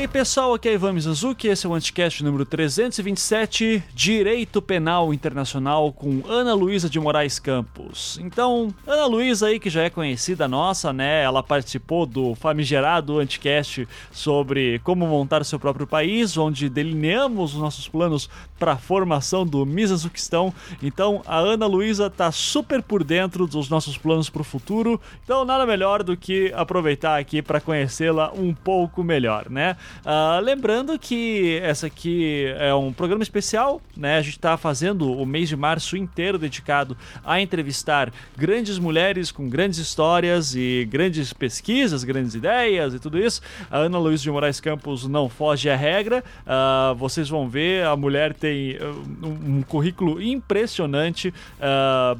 aí, pessoal, aqui é Ivan Mizanzuki, esse é o Anticast número 327, Direito Penal Internacional com Ana Luísa de Moraes Campos. Então, Ana Luísa aí, que já é conhecida nossa, né, ela participou do famigerado Anticast sobre como montar seu próprio país, onde delineamos os nossos planos para a formação do Mizanzukistão. Então, a Ana Luísa tá super por dentro dos nossos planos para o futuro, então nada melhor do que aproveitar aqui para conhecê-la um pouco melhor, né? Uh, lembrando que essa aqui é um programa especial, né? A gente está fazendo o mês de março inteiro dedicado a entrevistar grandes mulheres com grandes histórias e grandes pesquisas, grandes ideias e tudo isso. A Ana Luiz de Moraes Campos não foge à regra. Uh, vocês vão ver, a mulher tem uh, um, currículo impressionante.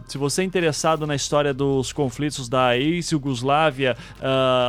se você é interessado na história dos conflitos da ex-Yugoslávia,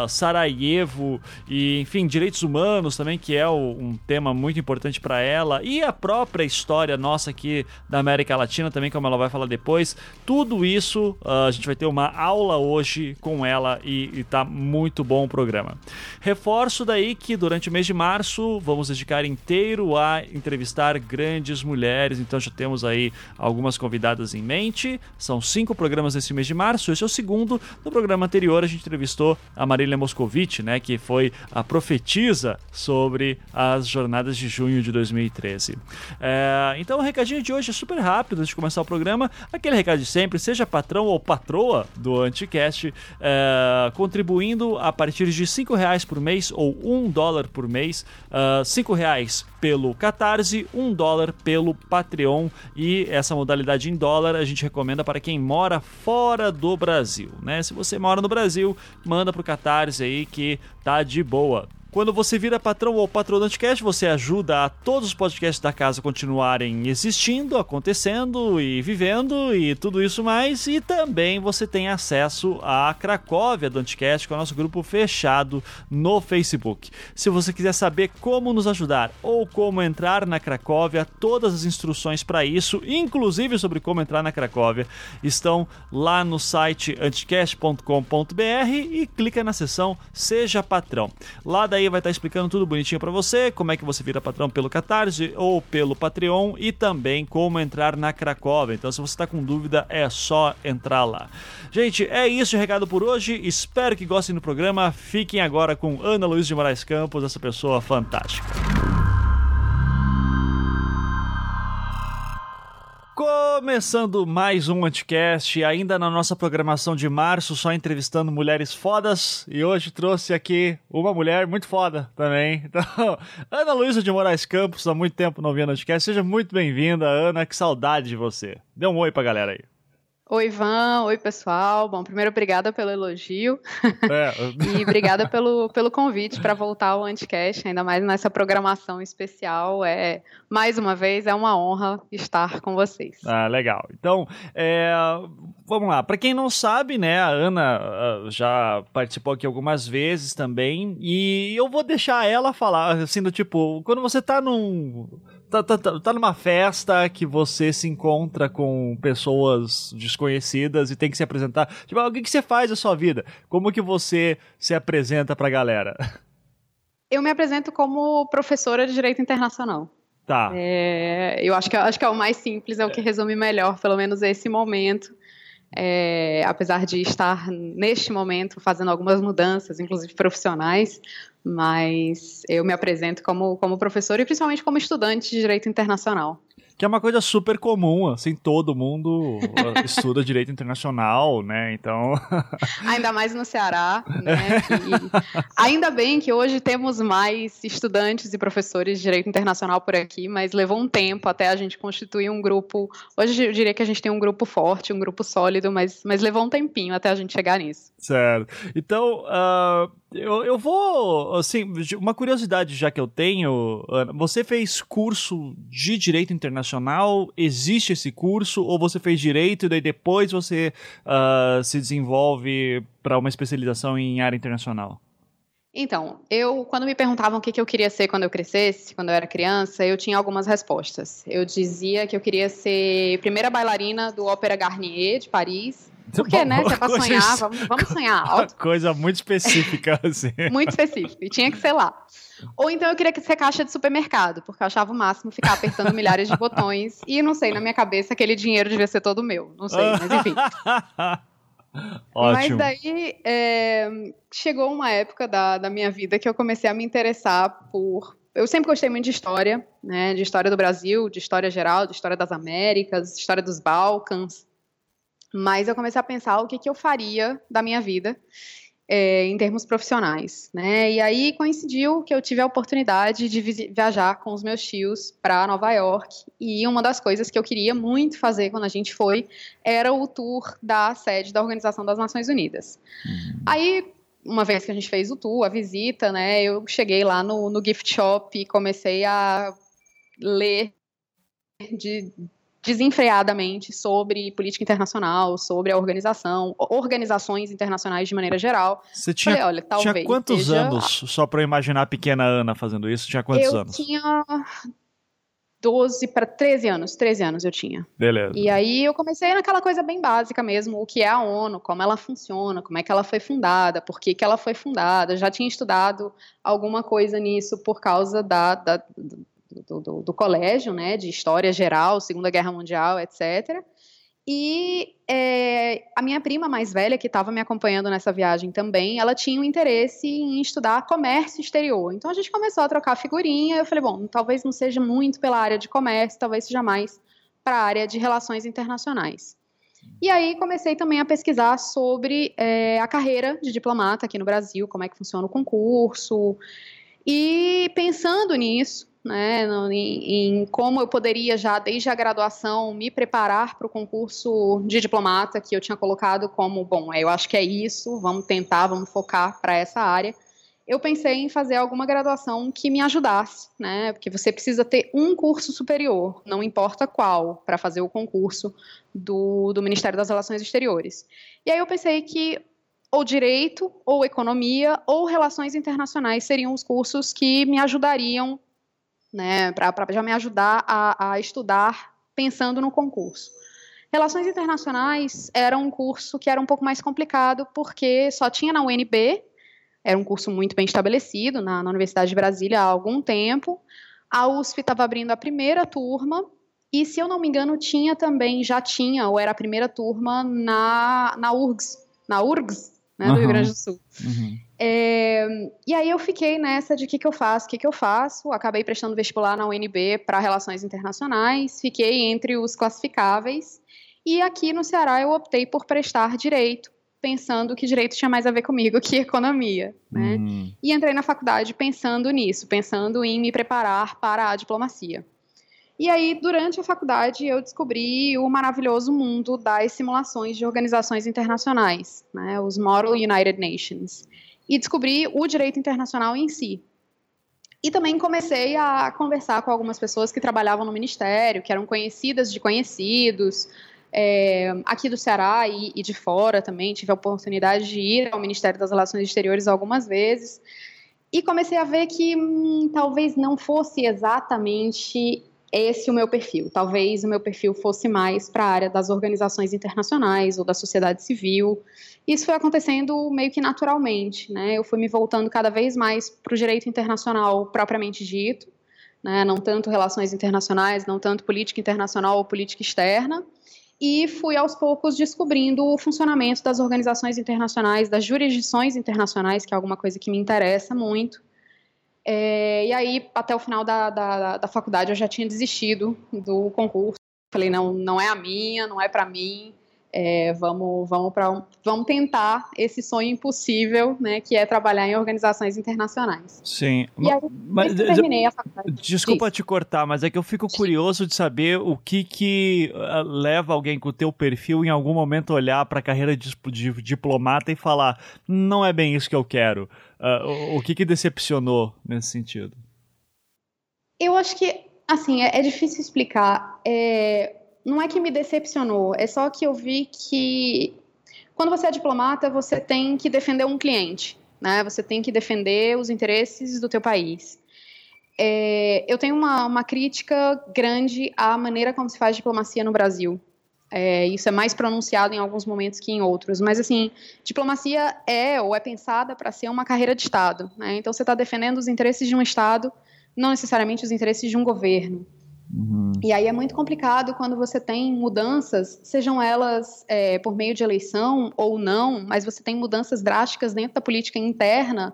Sarajevo e, enfim, direitos humanos também, que é o, um tema muito importante para ela, e a própria história nossa aqui da América Latina também, como ela vai falar depois. Tudo isso uh, a gente vai ter uma aula hoje com ela e, e tá muito bom o programa. Reforço daí que durante o mês de março vamos dedicar inteiro a entrevistar grandes mulheres, então já temos aí algumas convidadas em mente. São cinco programas nesse mês de março, esse é o segundo. No programa anterior a gente entrevistou a Marília Moscovici, né, que foi a profetisa sobre as jornadas de junho de 2013. É, então o recadinho de hoje é super rápido antes de começar o programa. Aquele recado de sempre, seja patrão ou patroa do Anticast, é, contribuindo a partir de cinco reais por mês ou um dólar por mês. Uh, cinco reais pelo Catarse, um dólar pelo Patreon e essa modalidade em dólar a gente recomenda para quem mora fora do Brasil, né? Se você mora no Brasil, manda pro Catarse aí que tá de boa. Quando você vira patrão ou patrão do Anticast, você ajuda a todos os podcasts da casa continuarem existindo, acontecendo e vivendo e tudo isso mais. E também você tem acesso à Cracóvia do Anticast, que é o nosso grupo fechado no Facebook. Se você quiser saber como nos ajudar ou como entrar na Cracóvia, todas as instruções para isso, inclusive sobre como entrar na Cracóvia, estão lá no site anticast.com.br e clica na seção Seja Patrão. Lá daí aí vai estar explicando tudo bonitinho para você, como é que você vira patrão pelo Catarse ou pelo Patreon e também como entrar na Cracóvia. Então, se você está com dúvida, é só entrar lá. Gente, é isso de recado por hoje. Espero que gostem do programa. Fiquem agora com Ana Luiz de Moraes Campos, essa pessoa fantástica. Começando mais um Anticast, ainda na nossa programação de março, só entrevistando mulheres fodas. E hoje trouxe aqui uma mulher muito foda também. Então, Ana Luísa de Moraes Campos, há muito tempo não via no Anticast. Seja muito bem-vinda, Ana. Que saudade de você. Dê um oi pra galera aí. Oi, Ivan. Oi, pessoal. Bom, primeiro, obrigada pelo elogio. É. e obrigada pelo, pelo convite para voltar ao Anticast, ainda mais nessa programação especial. É, mais uma vez, é uma honra estar com vocês. Ah, legal. Então, é, vamos lá. Para quem não sabe, né, a Ana ah, já participou aqui algumas vezes também, e eu vou deixar ela falar, assim, do tipo, quando você tá num tá, tá, tá, tá numa festa que você se encontra com pessoas desconhecidas e tem que se apresentar. Tipo, o que, que você faz na sua vida? Como que você se apresenta pra galera? Eu me apresento como professora de Direito Internacional. Tá. É, eu acho que, acho que é o mais simples, é o que resume melhor, pelo menos esse momento. É, apesar de estar neste momento fazendo algumas mudanças, inclusive profissionais, mas eu me apresento como, como professor e principalmente como estudante de direito internacional que é uma coisa super comum, assim, todo mundo estuda direito internacional, né? Então. ainda mais no Ceará, né? E ainda bem que hoje temos mais estudantes e professores de direito internacional por aqui, mas levou um tempo até a gente constituir um grupo. Hoje eu diria que a gente tem um grupo forte, um grupo sólido, mas, mas levou um tempinho até a gente chegar nisso. Certo. Então, uh, eu, eu vou, assim, uma curiosidade já que eu tenho, Ana, você fez curso de Direito Internacional, existe esse curso, ou você fez Direito e daí depois você uh, se desenvolve para uma especialização em área internacional? Então, eu, quando me perguntavam o que, que eu queria ser quando eu crescesse, quando eu era criança, eu tinha algumas respostas. Eu dizia que eu queria ser primeira bailarina do Ópera Garnier, de Paris, Porque, né? Se é pra sonhar, vamos, vamos sonhar alto. Coisa muito específica, assim. muito específica. E tinha que ser lá. Ou então eu queria que ser caixa de supermercado, porque eu achava o máximo ficar apertando milhares de botões. E não sei, na minha cabeça aquele dinheiro devia ser todo meu. Não sei, mas enfim. Ótimo. Mas daí é, chegou uma época da, da minha vida que eu comecei a me interessar por. Eu sempre gostei muito de história, né? De história do Brasil, de história geral, de história das Américas, história dos Balcãs. Mas eu comecei a pensar o que, que eu faria da minha vida é, em termos profissionais, né? E aí coincidiu que eu tive a oportunidade de viajar com os meus tios para Nova York e uma das coisas que eu queria muito fazer quando a gente foi era o tour da sede da Organização das Nações Unidas. Uhum. Aí uma vez que a gente fez o tour, a visita, né? Eu cheguei lá no, no gift shop e comecei a ler de desenfreadamente sobre política internacional, sobre a organização, organizações internacionais de maneira geral. Você tinha, Falei, olha, talvez tinha quantos seja... anos, só para eu imaginar a pequena Ana fazendo isso, tinha quantos eu anos? Eu tinha 12 para 13 anos, 13 anos eu tinha. Beleza. E aí eu comecei naquela coisa bem básica mesmo, o que é a ONU, como ela funciona, como é que ela foi fundada, por que, que ela foi fundada. Já tinha estudado alguma coisa nisso por causa da, da do, do, do, colégio, né, de história geral, Segunda Guerra Mundial, etc. E é, a minha prima mais velha, que estava me acompanhando nessa viagem também, ela tinha um interesse em estudar comércio exterior. Então a gente começou a trocar figurinha. Eu falei, bom, talvez não seja muito pela área de comércio, talvez seja mais para a área de relações internacionais. E aí comecei também a pesquisar sobre é, a carreira de diplomata aqui no Brasil, como é que funciona o concurso. E pensando nisso, né, em, em, como eu poderia já desde a graduação me preparar para o concurso de diplomata que eu tinha colocado como bom, eu acho que é isso, vamos tentar, vamos focar para essa área. Eu pensei em fazer alguma graduação que me ajudasse, né? Porque você precisa ter um curso superior, não importa qual, para fazer o concurso do, do Ministério das Relações Exteriores. E aí eu pensei que ou direito, ou economia, ou relações internacionais seriam os cursos que me ajudariam né, para já me ajudar a, a estudar pensando no concurso. Relações Internacionais era um curso que era um pouco mais complicado, porque só tinha na UNB, era um curso muito bem estabelecido na, na Universidade de Brasília há algum tempo. A USP estava abrindo a primeira turma, e se eu não me engano, tinha também, já tinha, ou era a primeira turma na, na URGS, na URGS, né, do Rio Grande do Sul. Uhum. É, e aí eu fiquei nessa de o que, que eu faço, o que, que eu faço. Acabei prestando vestibular na UNB para Relações Internacionais, fiquei entre os classificáveis. E aqui no Ceará eu optei por prestar Direito, pensando que Direito tinha mais a ver comigo que Economia. Né? Uhum. E entrei na faculdade pensando nisso, pensando em me preparar para a diplomacia. E aí, durante a faculdade, eu descobri o maravilhoso mundo das simulações de organizações internacionais, né, os Model United Nations e descobri o direito internacional em si. E também comecei a conversar com algumas pessoas que trabalhavam no ministério, que eram conhecidas de conhecidos, é, aqui do Ceará e, e, de fora também. Tive a oportunidade de ir ao Ministério das Relações Exteriores algumas vezes. E comecei a ver que hum, talvez não fosse exatamente esse o meu perfil. Talvez o meu perfil fosse mais para a área das organizações internacionais ou da sociedade civil. Isso foi acontecendo meio que naturalmente, né? Eu fui me voltando cada vez mais para o direito internacional propriamente dito, né? Não tanto relações internacionais, não tanto política internacional ou política externa. E fui aos poucos descobrindo o funcionamento das organizações internacionais, das jurisdições internacionais, que é alguma coisa que me interessa muito. É, e aí, até o final da, da, da, faculdade, eu já tinha desistido do concurso. Falei, não, não é a minha, não é para mim. É, vamos, vamos, pra, vamos tentar esse sonho impossível, né, que é trabalhar em organizações internacionais. Sim. E aí, mas, terminei a faculdade. Desculpa te cortar, mas é que eu fico curioso de saber o que que uh, leva alguém com o teu perfil em algum momento olhar para a carreira de, de, diplomata e falar, não é bem isso que eu quero. Uh, o, o que que decepcionou nesse sentido? Eu acho que, assim, é, é difícil explicar. É, não é que me decepcionou, é só que eu vi que quando você é diplomata, você tem que defender um cliente, né? Você tem que defender os interesses do teu país. É, eu tenho uma, uma crítica grande à maneira como se faz diplomacia no Brasil. É, isso é mais pronunciado em alguns momentos que em outros. Mas, assim, diplomacia é ou é pensada para ser uma carreira de Estado. Né? Então, você está defendendo os interesses de um Estado, não necessariamente os interesses de um governo. Uhum. E aí é muito complicado quando você tem mudanças, sejam elas é, por meio de eleição ou não, mas você tem mudanças drásticas dentro da política interna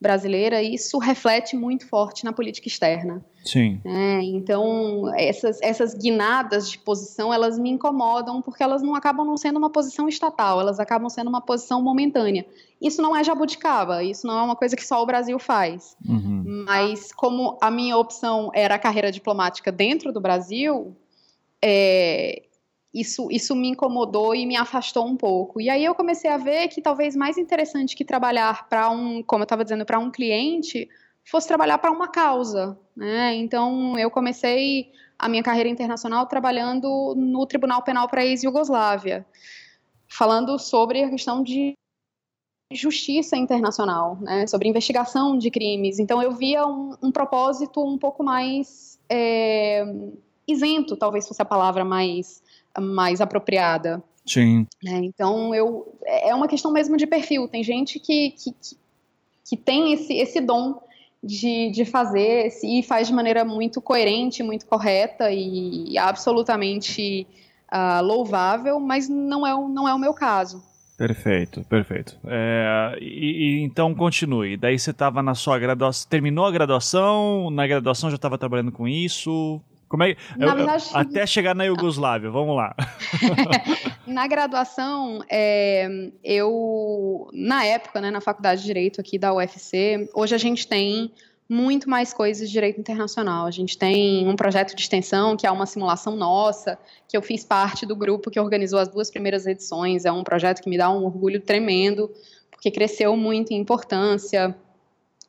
brasileira, e isso reflete muito forte na política externa. Sim. É, então, essas, essas guinadas de posição, elas me incomodam porque elas não acabam não sendo uma posição estatal, elas acabam sendo uma posição momentânea. Isso não é jabuticaba, isso não é uma coisa que só o Brasil faz. Uhum. Mas como a minha opção era a carreira diplomática dentro do Brasil, é, isso, isso me incomodou e me afastou um pouco. E aí eu comecei a ver que talvez mais interessante que trabalhar para um, como eu estava dizendo, para um cliente, fosse trabalhar para uma causa. Né? Então eu comecei a minha carreira internacional trabalhando no Tribunal Penal para a ex-Yugoslávia, falando sobre a questão de justiça internacional, né? sobre investigação de crimes. Então eu via um, um propósito um pouco mais é, isento, talvez fosse a palavra mais mais apropriada. Sim. É, então, eu, é uma questão mesmo de perfil. Tem gente que, que, que tem esse, esse dom de, de fazer e faz de maneira muito coerente, muito correta e absolutamente uh, louvável, mas não é, não é o meu caso. Perfeito, perfeito. É, e, e, então continue. Daí você estava na sua graduação, terminou a graduação, na graduação já estava trabalhando com isso? Como é, eu, verdade, até chegar na Iugoslávia, vamos lá. na graduação, é, eu, na época, né, na faculdade de Direito aqui da UFC, hoje a gente tem muito mais coisas de direito internacional. A gente tem um projeto de extensão, que é uma simulação nossa, que eu fiz parte do grupo que organizou as duas primeiras edições. É um projeto que me dá um orgulho tremendo, porque cresceu muito em importância.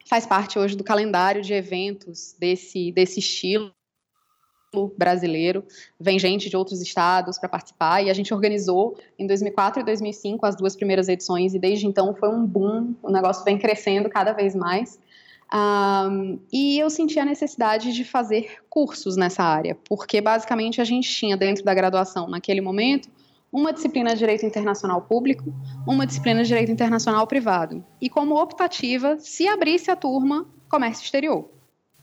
Faz parte hoje do calendário de eventos desse, desse estilo brasileiro, vem gente de outros estados para participar e a gente organizou em 2004 e 2005 as duas primeiras edições e desde então foi um boom, o negócio vem crescendo cada vez mais. Um, e eu senti a necessidade de fazer cursos nessa área, porque basicamente a gente tinha dentro da graduação, naquele momento, uma disciplina de Direito Internacional Público, uma disciplina de Direito Internacional Privado. E como optativa, se abrisse a turma Comércio Exterior.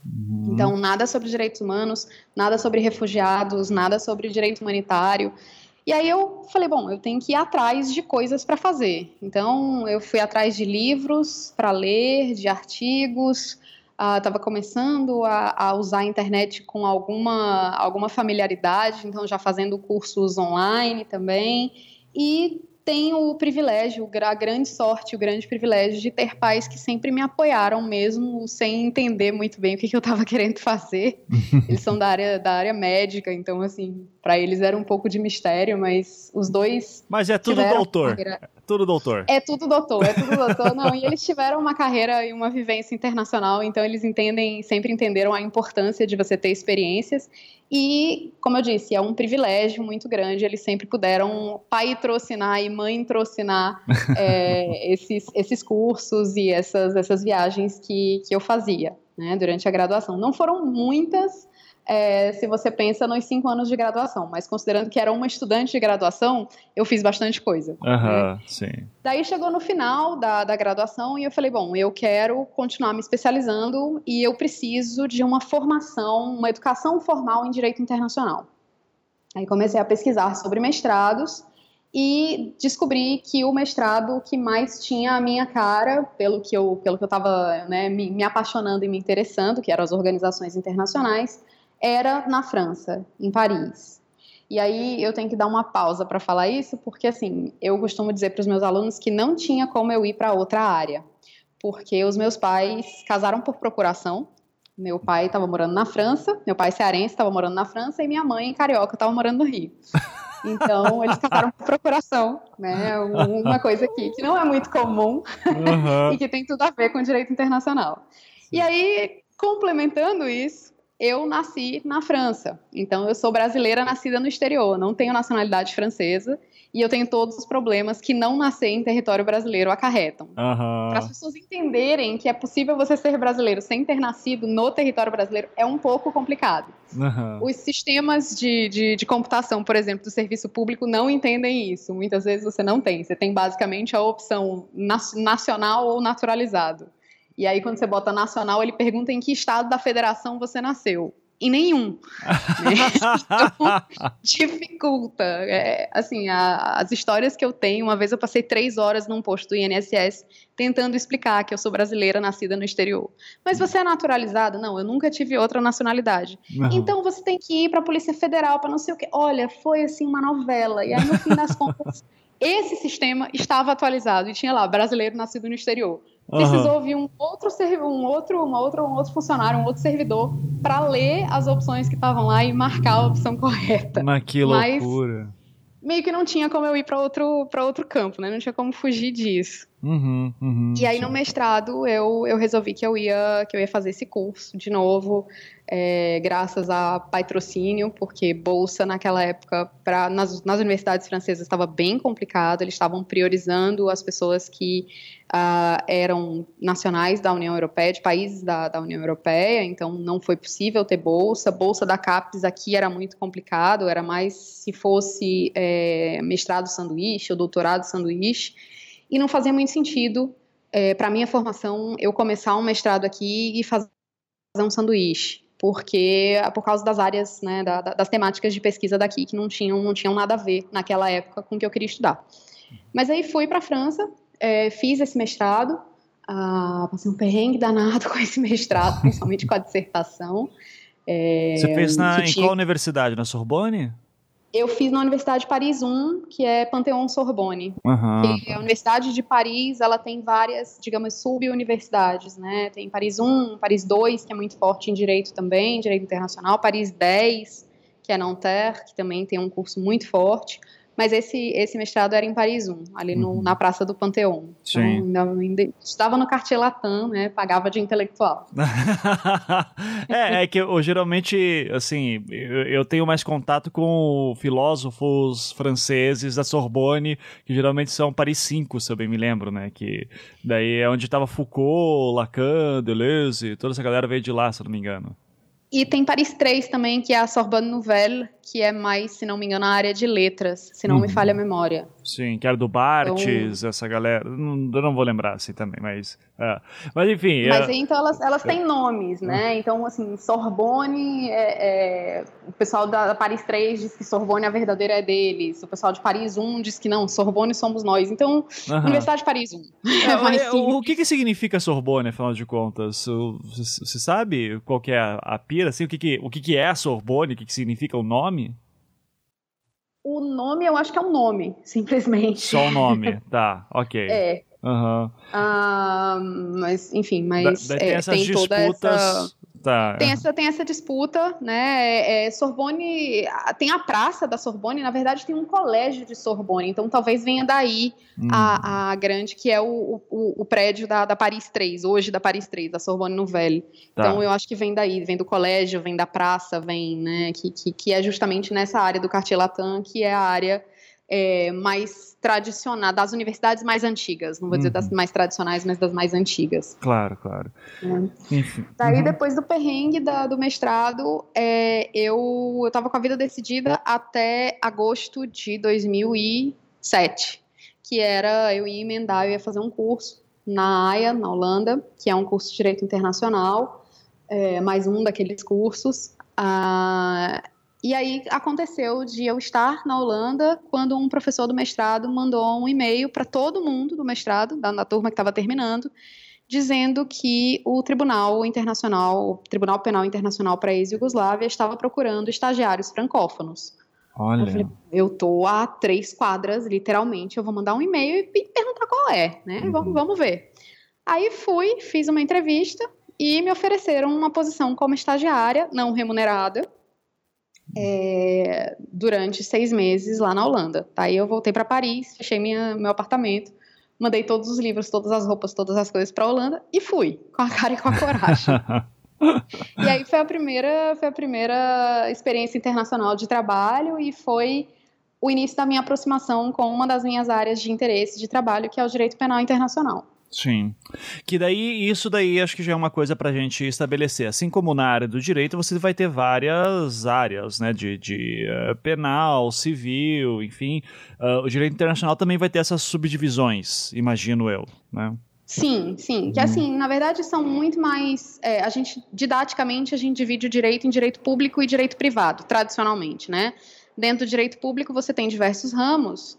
Uhum. Então, nada sobre direitos humanos, nada sobre refugiados, nada sobre direito humanitário. E aí eu falei, bom, eu tenho que ir atrás de coisas para fazer. Então, eu fui atrás de livros para ler, de artigos, estava uh, começando a, a, usar a internet com alguma, alguma familiaridade, então já fazendo cursos online também. E tenho o privilégio, a grande sorte, o grande privilégio de ter pais que sempre me apoiaram mesmo sem entender muito bem o que, que eu estava querendo fazer. Eles são da área, da área médica, então assim, para eles era um pouco de mistério, mas os dois Mas é tudo doutor. Carreira... Tudo doutor. É tudo doutor, é tudo doutor. Não, e eles tiveram uma carreira e uma vivência internacional, então eles entendem, sempre entenderam a importância de você ter experiências e, como eu disse, é um privilégio muito grande. Eles sempre puderam patrocinar e mãe trocinar é, esses, esses cursos e essas, essas viagens que, que eu fazia né, durante a graduação. Não foram muitas, é, se você pensa nos cinco anos de graduação, mas considerando que era uma estudante de graduação, eu fiz bastante coisa. Né? sim. Daí chegou no final da, da graduação e eu falei, bom, eu quero continuar me especializando e eu preciso de uma formação, uma educação formal em direito internacional. Aí comecei a pesquisar sobre mestrados e descobri que o mestrado que mais tinha a minha cara, pelo que eu pelo que eu estava né, me, me apaixonando e me interessando, que eram as organizações internacionais, era na França, em Paris. E aí eu tenho que dar uma pausa para falar isso, porque assim, eu costumo dizer para os meus alunos que não tinha como eu ir para outra área, porque os meus pais casaram por procuração. Meu pai estava morando na França, meu pai cearense estava morando na França e minha mãe carioca estava morando no Rio. Então, eles casaram por procuração, né? Uma coisa aqui que não é muito comum uhum. e que tem tudo a ver com direito internacional. E aí, complementando isso, eu nasci na França. Então, eu sou brasileira nascida no exterior, não tenho nacionalidade francesa e eu tenho todos os problemas que não nascer em território brasileiro acarretam. Uhum. Para as pessoas entenderem que é possível você ser brasileiro sem ter nascido no território brasileiro, é um pouco complicado. Uhum. Os sistemas de, de, de, computação, por exemplo, do serviço público não entendem isso. Muitas vezes você não tem. Você tem basicamente a opção nacional ou naturalizado. E aí, quando você bota nacional, ele pergunta em que estado da federação você nasceu. Em nenhum. né? então, dificulta. É, assim, a, as histórias que eu tenho, uma vez eu passei três horas num posto do INSS tentando explicar que eu sou brasileira nascida no exterior. Mas você é naturalizada? Não, eu nunca tive outra nacionalidade. Então você tem que ir para a Polícia Federal para não sei o quê. Olha, foi assim uma novela. E aí, no fim das contas, esse sistema estava atualizado e tinha lá brasileiro nascido no exterior. Precisou uhum. vir um outro, um outro, uma outra, um outro funcionário, um outro servidor para ler as opções que estavam lá e marcar a opção correta. Mas que loucura! Mas, meio que não tinha como eu ir para outro, outro campo, né? Não tinha como fugir disso. Uhum, uhum, e aí no mestrado eu, eu resolvi que eu ia que eu ia fazer esse curso de novo, é, graças a patrocínio, porque bolsa naquela época para nas, nas universidades francesas estava bem complicado. Eles estavam priorizando as pessoas que uh, eram nacionais da União Europeia, de países da, da União Europeia. Então não foi possível ter bolsa. Bolsa da CAPES aqui era muito complicado. Era mais se fosse é, mestrado sanduíche ou doutorado sanduíche e não fazia muito sentido é, para minha formação eu começar um mestrado aqui e fazer um sanduíche, porque por causa das áreas, né, da, das temáticas de pesquisa daqui que não tinham, não tinham nada a ver naquela época com o que eu queria estudar. Mas aí fui para a França, é, fiz esse mestrado, ah, passei um perrengue danado com esse mestrado, principalmente com a dissertação. É, Você fez na, em qual universidade? Na Sorbonne? Eu fiz na Universidade de Paris 1, que é Pantheon Sorbonne. Uhum. a Universidade de Paris, ela tem várias, digamos, sub-universidades, né? Tem Paris 1, Paris 2, que é muito forte em direito também, direito internacional, Paris 10, que é Nanterre, que também tem um curso muito forte. Mas esse, esse mestrado era em Paris 1, ali no, uhum. na Praça do Panteão. Então, ainda, ainda, estava no Cartier Latam, né? Pagava de intelectual. é, é que eu, geralmente, assim, eu, eu, tenho mais contato com filósofos franceses da Sorbonne, que geralmente são Paris 5, se eu bem me lembro, né? Que daí é onde estava Foucault, Lacan, Deleuze, toda essa galera veio de lá, se eu não me engano. E tem Paris 3 também, que é a Sorbonne Nouvelle, que é mais, se não me engano, a área de letras, se não uhum. me falha a memória. Sim, que era do Bartes, então, essa galera. Não, eu não vou lembrar assim também, mas. É. Mas enfim. Mas é... então elas, elas têm nomes, né? Uhum. Então, assim, Sorbonne, é, é, o pessoal da Paris 3 diz que Sorbonne a verdadeira é deles, o pessoal de Paris 1 diz que não, Sorbonne somos nós. Então, uhum. Universidade de Paris 1. É, é o, o que, que significa Sorbonne, afinal de contas? Você sabe qual que é a, a Assim, o que, que, o que, que é a Sorbonne? O que, que significa o nome? O nome, eu acho que é um nome, simplesmente. Só o nome, tá, ok. É. Uhum. Ah, mas, enfim, mas da, tem, é, tem toda essa Tá. Tem, essa, tem essa disputa, né? É, é, Sorbonne tem a praça da Sorbonne, na verdade tem um colégio de Sorbonne, então talvez venha daí hum. a, a, grande, que é o, o, o prédio da, da, Paris 3, hoje da Paris 3, da Sorbonne Nouvelle. Tá. Então eu acho que vem daí, vem do colégio, vem da praça, vem, né? Que, que, que é justamente nessa área do Cartier Latin, que é a área é, mais tradicional, das universidades mais antigas, não vou dizer das uhum. mais tradicionais, mas das mais antigas. Claro, claro. É. Enfim. Daí, uhum. depois do perrengue da, do mestrado, é, eu estava com a vida decidida até agosto de 2007, que era eu ia emendar, eu ia fazer um curso na AIA, na Holanda, que é um curso de Direito Internacional, é, mais um daqueles cursos. Ah, e aí aconteceu de eu estar na Holanda quando um professor do mestrado mandou um e-mail para todo mundo do mestrado, da, da turma que estava terminando, dizendo que o Tribunal Internacional, o Tribunal Penal Internacional para a ex-Yugoslávia estava procurando estagiários francófonos. Olha. Eu, falei, eu tô a três quadras, literalmente, eu vou mandar um e-mail e perguntar qual é, né? Uhum. Vamos, vamos ver. Aí fui, fiz uma entrevista e me ofereceram uma posição como estagiária, não remunerada, é, durante seis meses lá na Holanda. Tá? Aí eu voltei para Paris, fechei minha, meu apartamento, mandei todos os livros, todas as roupas, todas as coisas para Holanda e fui, com a cara e com a coragem. e aí foi a primeira, foi a primeira experiência internacional de trabalho e foi o início da minha aproximação com uma das minhas áreas de interesse de trabalho, que é o direito penal internacional. Sim. Que daí, isso daí acho que já é uma coisa para a gente estabelecer. Assim como na área do direito, você vai ter várias áreas, né? De, de uh, penal, civil, enfim. Uh, o direito internacional também vai ter essas subdivisões, imagino eu, né? Sim, sim. Que assim, na verdade, são muito mais. É, a gente, didaticamente, a gente divide o direito em direito público e direito privado, tradicionalmente, né? Dentro do direito público, você tem diversos ramos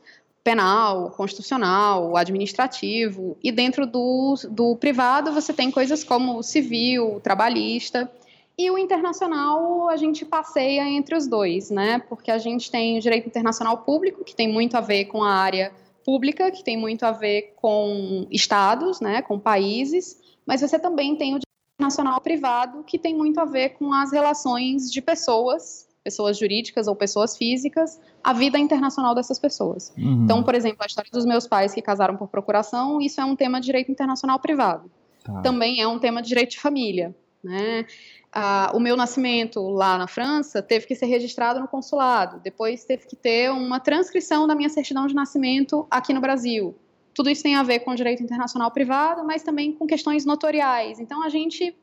penal, constitucional, administrativo, e dentro do, do privado você tem coisas como civil, trabalhista, e o internacional a gente passeia entre os dois, né? Porque a gente tem o direito internacional público, que tem muito a ver com a área pública, que tem muito a ver com estados, né, com países, mas você também tem o direito internacional privado, que tem muito a ver com as relações de pessoas pessoas jurídicas ou pessoas físicas, a vida internacional dessas pessoas. Uhum. Então, por exemplo, a história dos meus pais que casaram por procuração, isso é um tema de direito internacional privado. Tá. Também é um tema de direito de família. Né? Ah, o meu nascimento lá na França teve que ser registrado no consulado, depois teve que ter uma transcrição da minha certidão de nascimento aqui no Brasil. Tudo isso tem a ver com direito internacional privado, mas também com questões notoriais. Então, a gente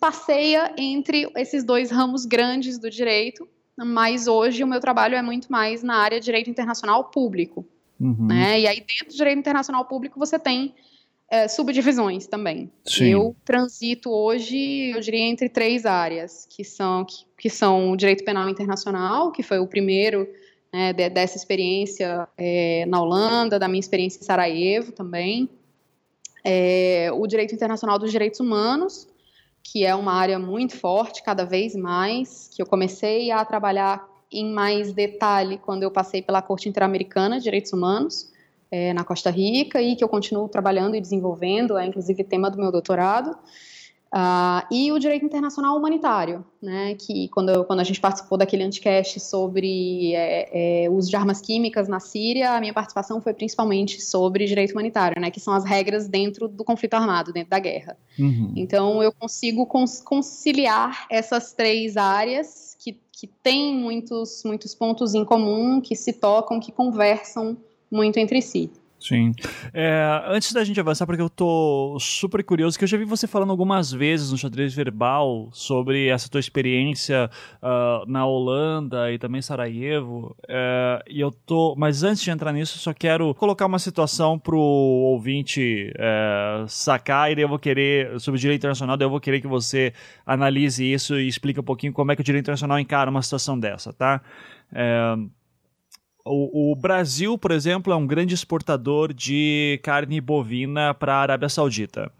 passeia entre esses dois ramos grandes do direito, mas hoje o meu trabalho é muito mais na área de direito internacional público. Uhum. Né? E aí, dentro do direito internacional público, você tem é, subdivisões também. Sim. Eu transito hoje, eu diria, entre três áreas, que são, que, que são o direito penal internacional, que foi o primeiro né, de, dessa experiência é, na Holanda, da minha experiência em Sarajevo também. É, o direito internacional dos direitos humanos, que é uma área muito forte, cada vez mais, que eu comecei a trabalhar em mais detalhe quando eu passei pela Corte Interamericana de Direitos Humanos, é, na Costa Rica, e que eu continuo trabalhando e desenvolvendo, é inclusive tema do meu doutorado. Uh, e o direito internacional humanitário, né, que quando, quando a gente participou daquele anticast sobre é, é, uso de armas químicas na Síria, a minha participação foi principalmente sobre direito humanitário, né, que são as regras dentro do conflito armado, dentro da guerra. Uhum. Então eu consigo conciliar essas três áreas que, que têm muitos, muitos pontos em comum, que se tocam, que conversam muito entre si. Sim. É, antes da gente avançar, porque eu tô super curioso, que eu já vi você falando algumas vezes no xadrez verbal sobre essa tua experiência uh, na Holanda e também Sarajevo. Uh, e eu tô. Mas antes de entrar nisso, só quero colocar uma situação pro ouvinte uh, sacar, e daí eu vou querer, sobre direito internacional, daí eu vou querer que você analise isso e explique um pouquinho como é que o direito internacional encara uma situação dessa, tá? É, o, o, Brasil, por exemplo, é um grande exportador de carne bovina para a Arábia Saudita.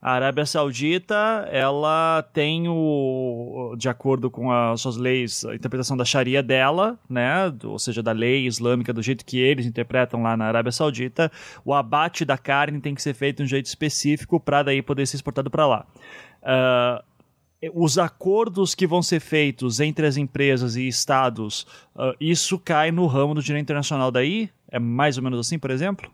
A Arábia Saudita, ela tem o, de acordo com as suas leis, a interpretação da Sharia dela, né, ou seja, da lei islâmica do jeito que eles interpretam lá na Arábia Saudita, o abate da carne tem que ser feito de um jeito específico para daí poder ser exportado para lá. Uh, os acordos que vão ser feitos entre as empresas e estados, uh, isso cai no ramo do direito internacional daí? É mais ou menos assim, por exemplo?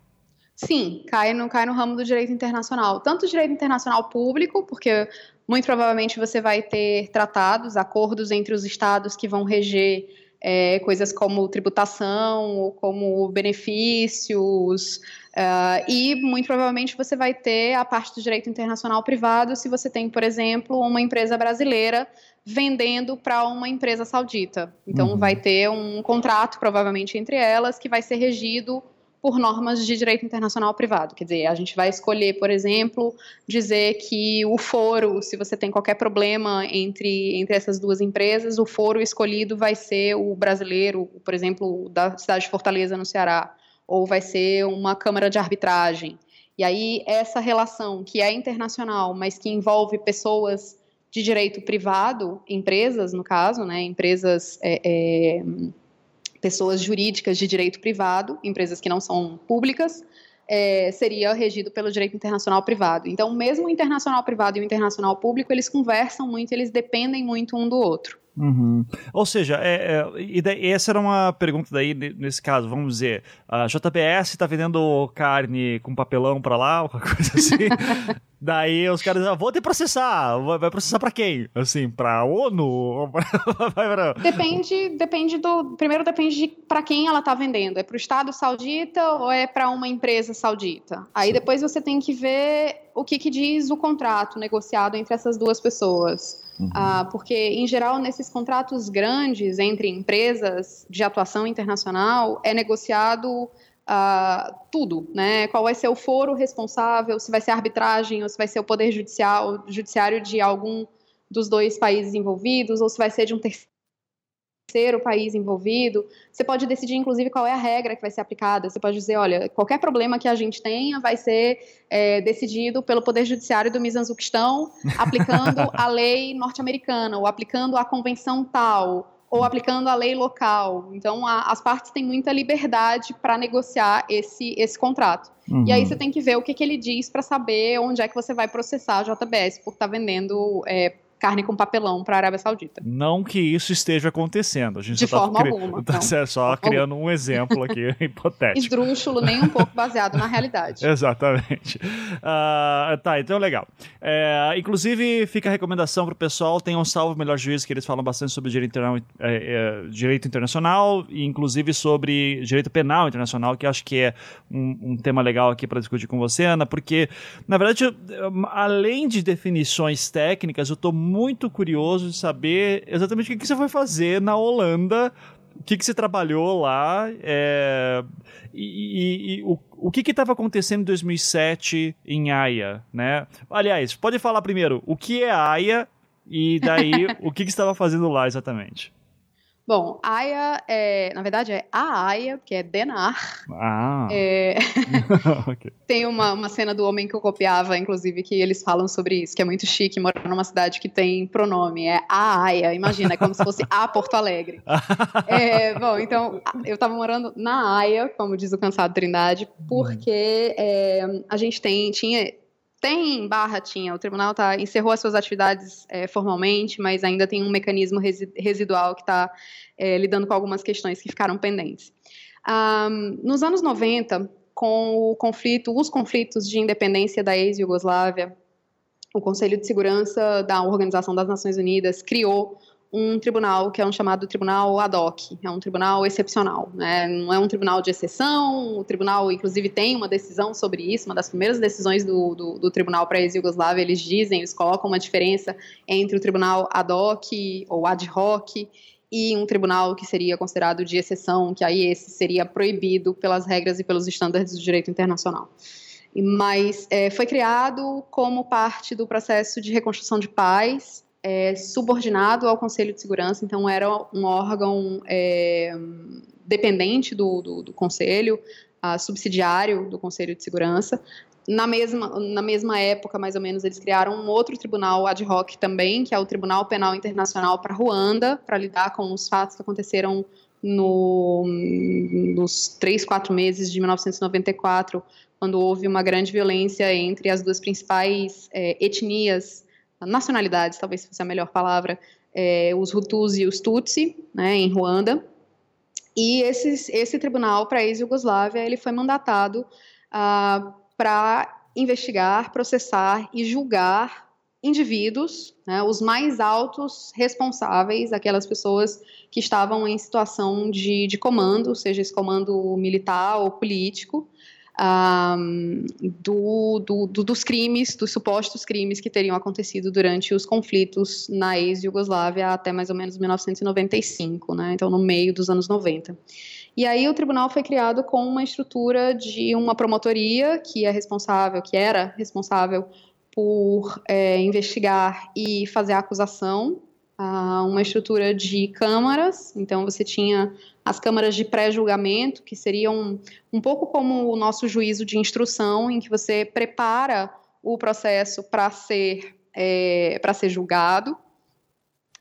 Sim, cai no, cai no ramo do direito internacional. Tanto o direito internacional público, porque muito provavelmente você vai ter tratados, acordos entre os estados que vão reger é, coisas como tributação, ou como benefícios, Uh, e muito provavelmente você vai ter a parte do direito internacional privado se você tem, por exemplo, uma empresa brasileira vendendo para uma empresa saudita. Então uhum. vai ter um contrato, provavelmente, entre elas, que vai ser regido por normas de direito internacional privado. Quer dizer, a gente vai escolher, por exemplo, dizer que o foro, se você tem qualquer problema entre, entre essas duas empresas, o foro escolhido vai ser o brasileiro, por exemplo, da cidade de Fortaleza, no Ceará ou vai ser uma câmara de arbitragem. E aí, essa relação que é internacional, mas que envolve pessoas de direito privado, empresas, no caso, né, empresas, é, é, pessoas jurídicas de direito privado, empresas que não são públicas, é, seria regido pelo direito internacional privado. Então, mesmo o internacional privado e o internacional público, eles conversam muito, eles dependem muito um do outro. Uhum. Ou seja, é, é, e essa era uma pergunta daí nesse caso, vamos dizer, a JBS está vendendo carne com papelão para lá, alguma coisa assim. Daí os caras, ah, vou te processar. Vai processar pra quem? Assim, pra ONU? Depende, depende do. Primeiro depende de pra quem ela tá vendendo. É pro Estado saudita ou é pra uma empresa saudita? Aí Sim. depois você tem que ver o que, que diz o contrato negociado entre essas duas pessoas. Uhum. Ah, porque, em geral, nesses contratos grandes entre empresas de atuação internacional, é negociado Uh, tudo, né? Qual vai ser o foro responsável, se vai ser arbitragem ou se vai ser o poder judicial, judiciário de algum dos dois países envolvidos ou se vai ser de um terceiro país envolvido. Você pode decidir, inclusive, qual é a regra que vai ser aplicada. Você pode dizer, olha, qualquer problema que a gente tenha vai ser é, decidido pelo poder judiciário do Mizanzuquistão, aplicando a lei norte-americana ou aplicando a convenção tal ou aplicando a lei local. Então, a, as partes têm muita liberdade para negociar esse, esse contrato. Uhum. E aí você tem que ver o que, que ele diz para saber onde é que você vai processar a JBS por estar tá vendendo é, carne com papelão para a Arábia Saudita. Não que isso esteja acontecendo. A gente De tá forma cri... alguma. Tá só criando um exemplo aqui hipotético. Esdrúxulo, nem um pouco baseado na realidade. Exatamente. Uh, tá, então legal. É, inclusive, fica a recomendação para o pessoal: tem um salvo melhor juízo que eles falam bastante sobre direito, é, é, direito internacional e inclusive sobre direito penal internacional, que acho que é um, um tema legal aqui para discutir com você, Ana, porque, na verdade, além de definições técnicas, eu estou muito curioso de saber exatamente o que, você foi fazer na Holanda, o que, que você trabalhou lá, é, e, e, e, o, o que estava acontecendo em 2007 em Haia, né? Aliás, pode falar primeiro o que é Haia e daí o que, que você estava fazendo lá exatamente. Bom, Aya é, na verdade, é a Aya, que é Denar. Ah. É... okay. Tem uma, uma cena do homem que eu copiava, inclusive, que eles falam sobre isso, que é muito chique morar numa cidade que tem pronome, é a Aya. Imagina, é como se fosse a Porto Alegre. é, bom, então, eu estava morando na Aya, como diz o Cansado Trindade, porque é, a gente tem, tinha tem em Barra, tinha. O tribunal tá, encerrou as suas atividades é, formalmente, mas ainda tem um mecanismo residual que está é, lidando com algumas questões que ficaram pendentes. Um, nos anos 90, com o conflito, os conflitos de independência da ex-Yugoslávia, o Conselho de Segurança da Organização das Nações Unidas criou um tribunal que é um chamado tribunal ad hoc, é um tribunal excepcional, né? não é um tribunal de exceção, o tribunal inclusive tem uma decisão sobre isso, uma das primeiras decisões do, do, do tribunal para ex-Yugoslávia, eles dizem, eles colocam uma diferença entre o tribunal ad hoc ou ad hoc e um tribunal que seria considerado de exceção, que aí esse seria proibido pelas regras e pelos estándares do direito internacional. Mas é, foi criado como parte do processo de reconstrução de paz é, subordinado ao Conselho de Segurança, então era um órgão é, dependente do, do, do Conselho, subsidiário do Conselho de Segurança. Na mesma, na mesma época, mais ou menos, eles criaram um outro tribunal ad hoc também, que é o Tribunal Penal Internacional para Ruanda, para lidar com os fatos que aconteceram no, nos três, quatro meses de 1994, quando houve uma grande violência entre as duas principais é, etnias nacionalidades, talvez fosse a melhor palavra, é, os Hutus e os Tutsi, né, em Ruanda. E esses, esse tribunal para a ex-Yugoslávia ele foi mandatado ah, para investigar, processar e julgar indivíduos, né, os mais altos responsáveis, aquelas pessoas que estavam em situação de, de comando, seja esse comando militar ou político, um, do, do, do, dos crimes, dos supostos crimes que teriam acontecido durante os conflitos na ex-Yugoslávia até mais ou menos 1995, né? então no meio dos anos 90. E aí o tribunal foi criado com uma estrutura de uma promotoria que é responsável, que era responsável por é, investigar e fazer a acusação uma estrutura de câmaras, então você tinha as câmaras de pré-julgamento, que seriam um pouco como o nosso juízo de instrução, em que você prepara o processo para ser, é, ser julgado.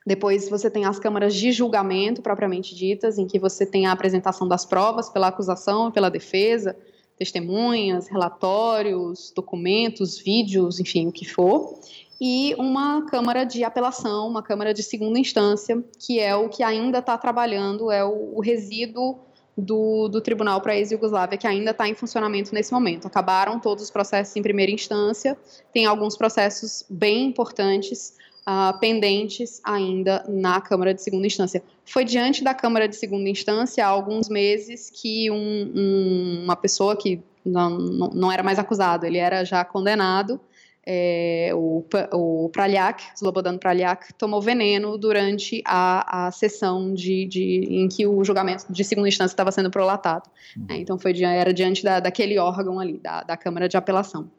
Depois você tem as câmaras de julgamento propriamente ditas, em que você tem a apresentação das provas pela acusação pela defesa, testemunhas, relatórios, documentos, vídeos, enfim, o que for e uma Câmara de Apelação, uma Câmara de Segunda Instância, que é o que ainda está trabalhando, é o, o resíduo do, do Tribunal para Ex-Yugoslávia, que ainda está em funcionamento nesse momento. Acabaram todos os processos em primeira instância, tem alguns processos bem importantes uh, pendentes ainda na Câmara de Segunda Instância. Foi diante da Câmara de Segunda Instância, há alguns meses, que um, um, uma pessoa que não, não era mais acusado, ele era já condenado, é, o, o Praljak, Slobodan tomou veneno durante a, a sessão de, de, em que o julgamento de segunda instância estava sendo prolatado. Uhum. É, então foi era diante da, daquele órgão ali, da, da Câmara de Apelação.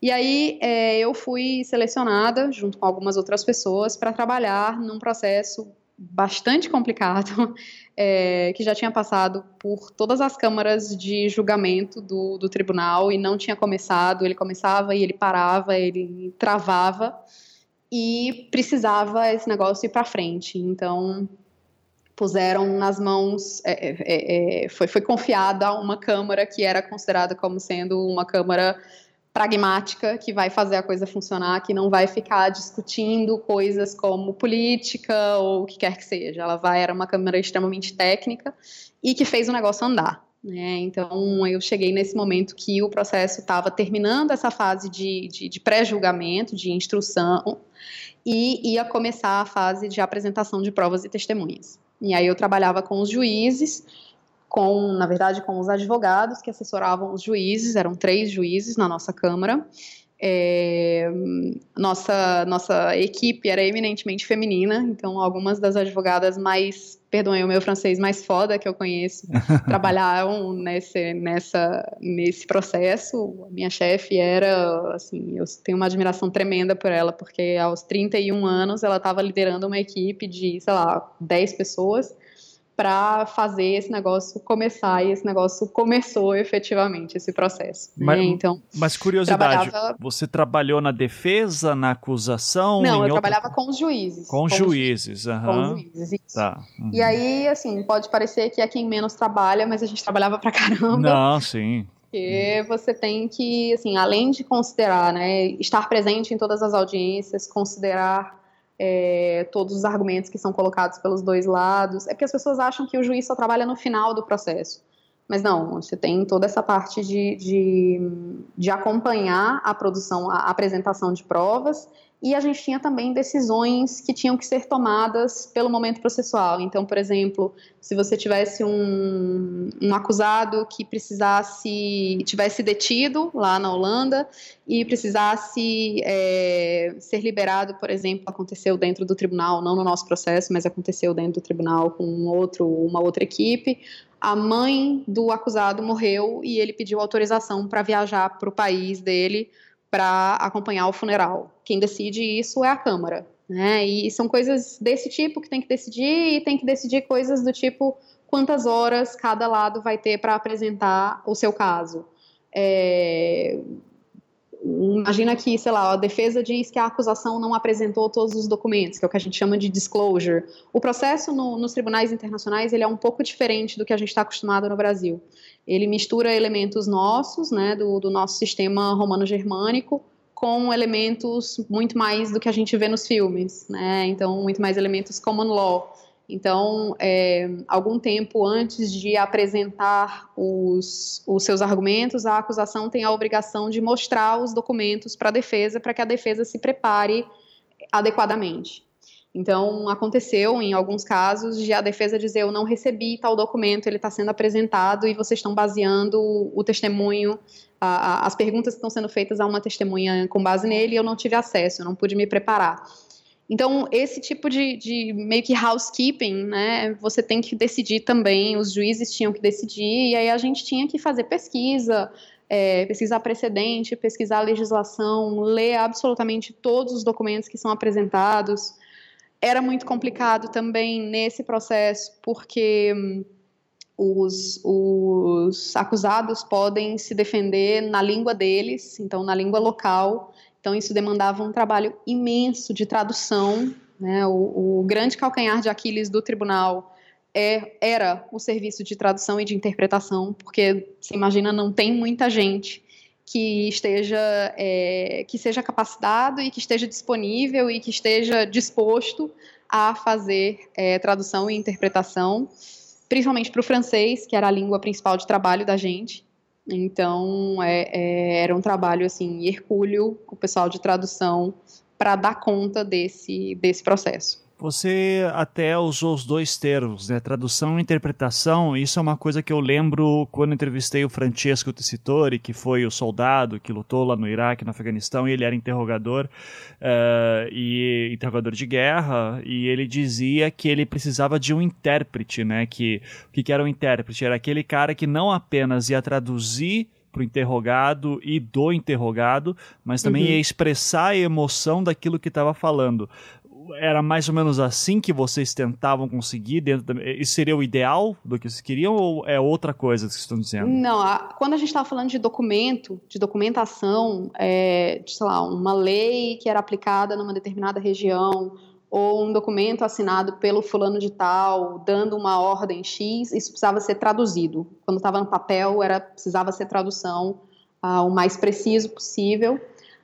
E aí é, eu fui selecionada, junto com algumas outras pessoas, para trabalhar num processo bastante complicado, é, que já tinha passado por todas as câmaras de julgamento do, do tribunal e não tinha começado. Ele começava e ele parava, ele travava e precisava esse negócio ir para frente. Então puseram nas mãos, é, é, é, foi, foi confiada a uma câmara que era considerada como sendo uma câmara pragmática que vai fazer a coisa funcionar, que não vai ficar discutindo coisas como política ou o que quer que seja. Ela vai era uma câmara extremamente técnica e que fez o negócio andar. Né? Então eu cheguei nesse momento que o processo estava terminando essa fase de, de, de pré-julgamento, de instrução, e ia começar a fase de apresentação de provas e testemunhas. E aí eu trabalhava com os juízes com, na verdade, com os advogados que assessoravam os juízes, eram três juízes na nossa Câmara. É, nossa, nossa equipe era eminentemente feminina, então algumas das advogadas mais, perdoem o meu francês, mais foda que eu conheço, trabalhavam nesse, nessa, nesse processo. A minha chefe era, assim, eu tenho uma admiração tremenda por ela, porque aos 31 anos ela estava liderando uma equipe de, sei lá, 10 pessoas, para fazer esse negócio começar e esse negócio começou efetivamente esse processo. Mas, né? então, mas curiosidade, trabalhava... você trabalhou na defesa, na acusação? Não, eu outra... trabalhava com os juízes. Com, com juízes, aham. Com os juízes, isso. Tá. Uhum. E aí, assim, pode parecer que é quem menos trabalha, mas a gente trabalhava pra caramba. Não, sim. Porque você tem que, assim, além de considerar, né, estar presente em todas as audiências, considerar é, todos os argumentos que são colocados pelos dois lados. É porque as pessoas acham que o juiz só trabalha no final do processo. Mas não, você tem toda essa parte de, de, de acompanhar a produção, a apresentação de provas e a gente tinha também decisões que tinham que ser tomadas pelo momento processual. Então, por exemplo, se você tivesse um, um acusado que precisasse, tivesse detido lá na Holanda e precisasse é, ser liberado, por exemplo, aconteceu dentro do tribunal, não no nosso processo, mas aconteceu dentro do tribunal com um outro, uma outra equipe, a mãe do acusado morreu e ele pediu autorização para viajar para o país dele para acompanhar o funeral. Quem decide isso é a Câmara. Né? E são coisas desse tipo que tem que decidir, e tem que decidir coisas do tipo quantas horas cada lado vai ter para apresentar o seu caso. É, Imagina que, sei lá, a defesa diz que a acusação não apresentou todos os documentos, que é o que a gente chama de disclosure. O processo no, nos tribunais internacionais ele é um pouco diferente do que a gente está acostumado no Brasil. Ele mistura elementos nossos, né, do, do nosso sistema romano-germânico, com elementos muito mais do que a gente vê nos filmes, né? Então, muito mais elementos common law. Então, é, algum tempo antes de apresentar os, os seus argumentos, a acusação tem a obrigação de mostrar os documentos para a defesa, para que a defesa se prepare adequadamente. Então, aconteceu em alguns casos de a defesa dizer: Eu não recebi tal documento, ele está sendo apresentado e vocês estão baseando o testemunho, a, a, as perguntas que estão sendo feitas a uma testemunha com base nele e eu não tive acesso, eu não pude me preparar. Então, esse tipo de, de, meio que housekeeping, né, você tem que decidir também, os juízes tinham que decidir, e aí a gente tinha que fazer pesquisa, é, pesquisar precedente, pesquisar legislação, ler absolutamente todos os documentos que são apresentados. Era muito complicado também nesse processo, porque hum, os, os acusados podem se defender na língua deles, então na língua local, então, isso demandava um trabalho imenso de tradução. Né? O, o grande calcanhar de Aquiles do tribunal é, era o serviço de tradução e de interpretação, porque você imagina, não tem muita gente que esteja é, que seja capacitado e que esteja disponível e que esteja disposto a fazer é, tradução e interpretação. principalmente para o francês, que era a língua principal de trabalho da gente. Então, é, é, era um trabalho, assim, hercúleo, o pessoal de tradução, para dar conta desse, desse processo. Você até usou os dois termos, né? Tradução e interpretação. Isso é uma coisa que eu lembro quando entrevistei o Francesco Tessitori, que foi o soldado que lutou lá no Iraque, no Afeganistão, e ele era interrogador uh, e interrogador de guerra. E ele dizia que ele precisava de um intérprete, né? Que o que, que era um intérprete? Era aquele cara que não apenas ia traduzir para o interrogado e do interrogado, mas também uhum. ia expressar a emoção daquilo que estava falando era mais ou menos assim que vocês tentavam conseguir dentro da... Isso seria o ideal do que vocês queriam ou é outra coisa que vocês estão dizendo? Não, a, quando a gente estava falando de documento, de documentação, é, de, sei lá, uma lei que era aplicada numa determinada região ou um documento assinado pelo fulano de tal, dando uma ordem X, isso precisava ser traduzido. Quando estava no papel, era precisava ser tradução ah, o mais preciso possível.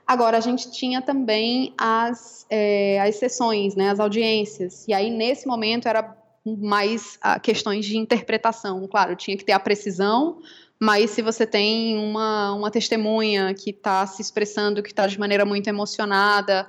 Agora, a gente tinha também as, é, as sessões, né, as audiências, e aí nesse momento era mais ah, questões de interpretação. Claro, tinha que ter a precisão, mas se você tem uma, uma testemunha que está se expressando, que está de maneira muito emocionada,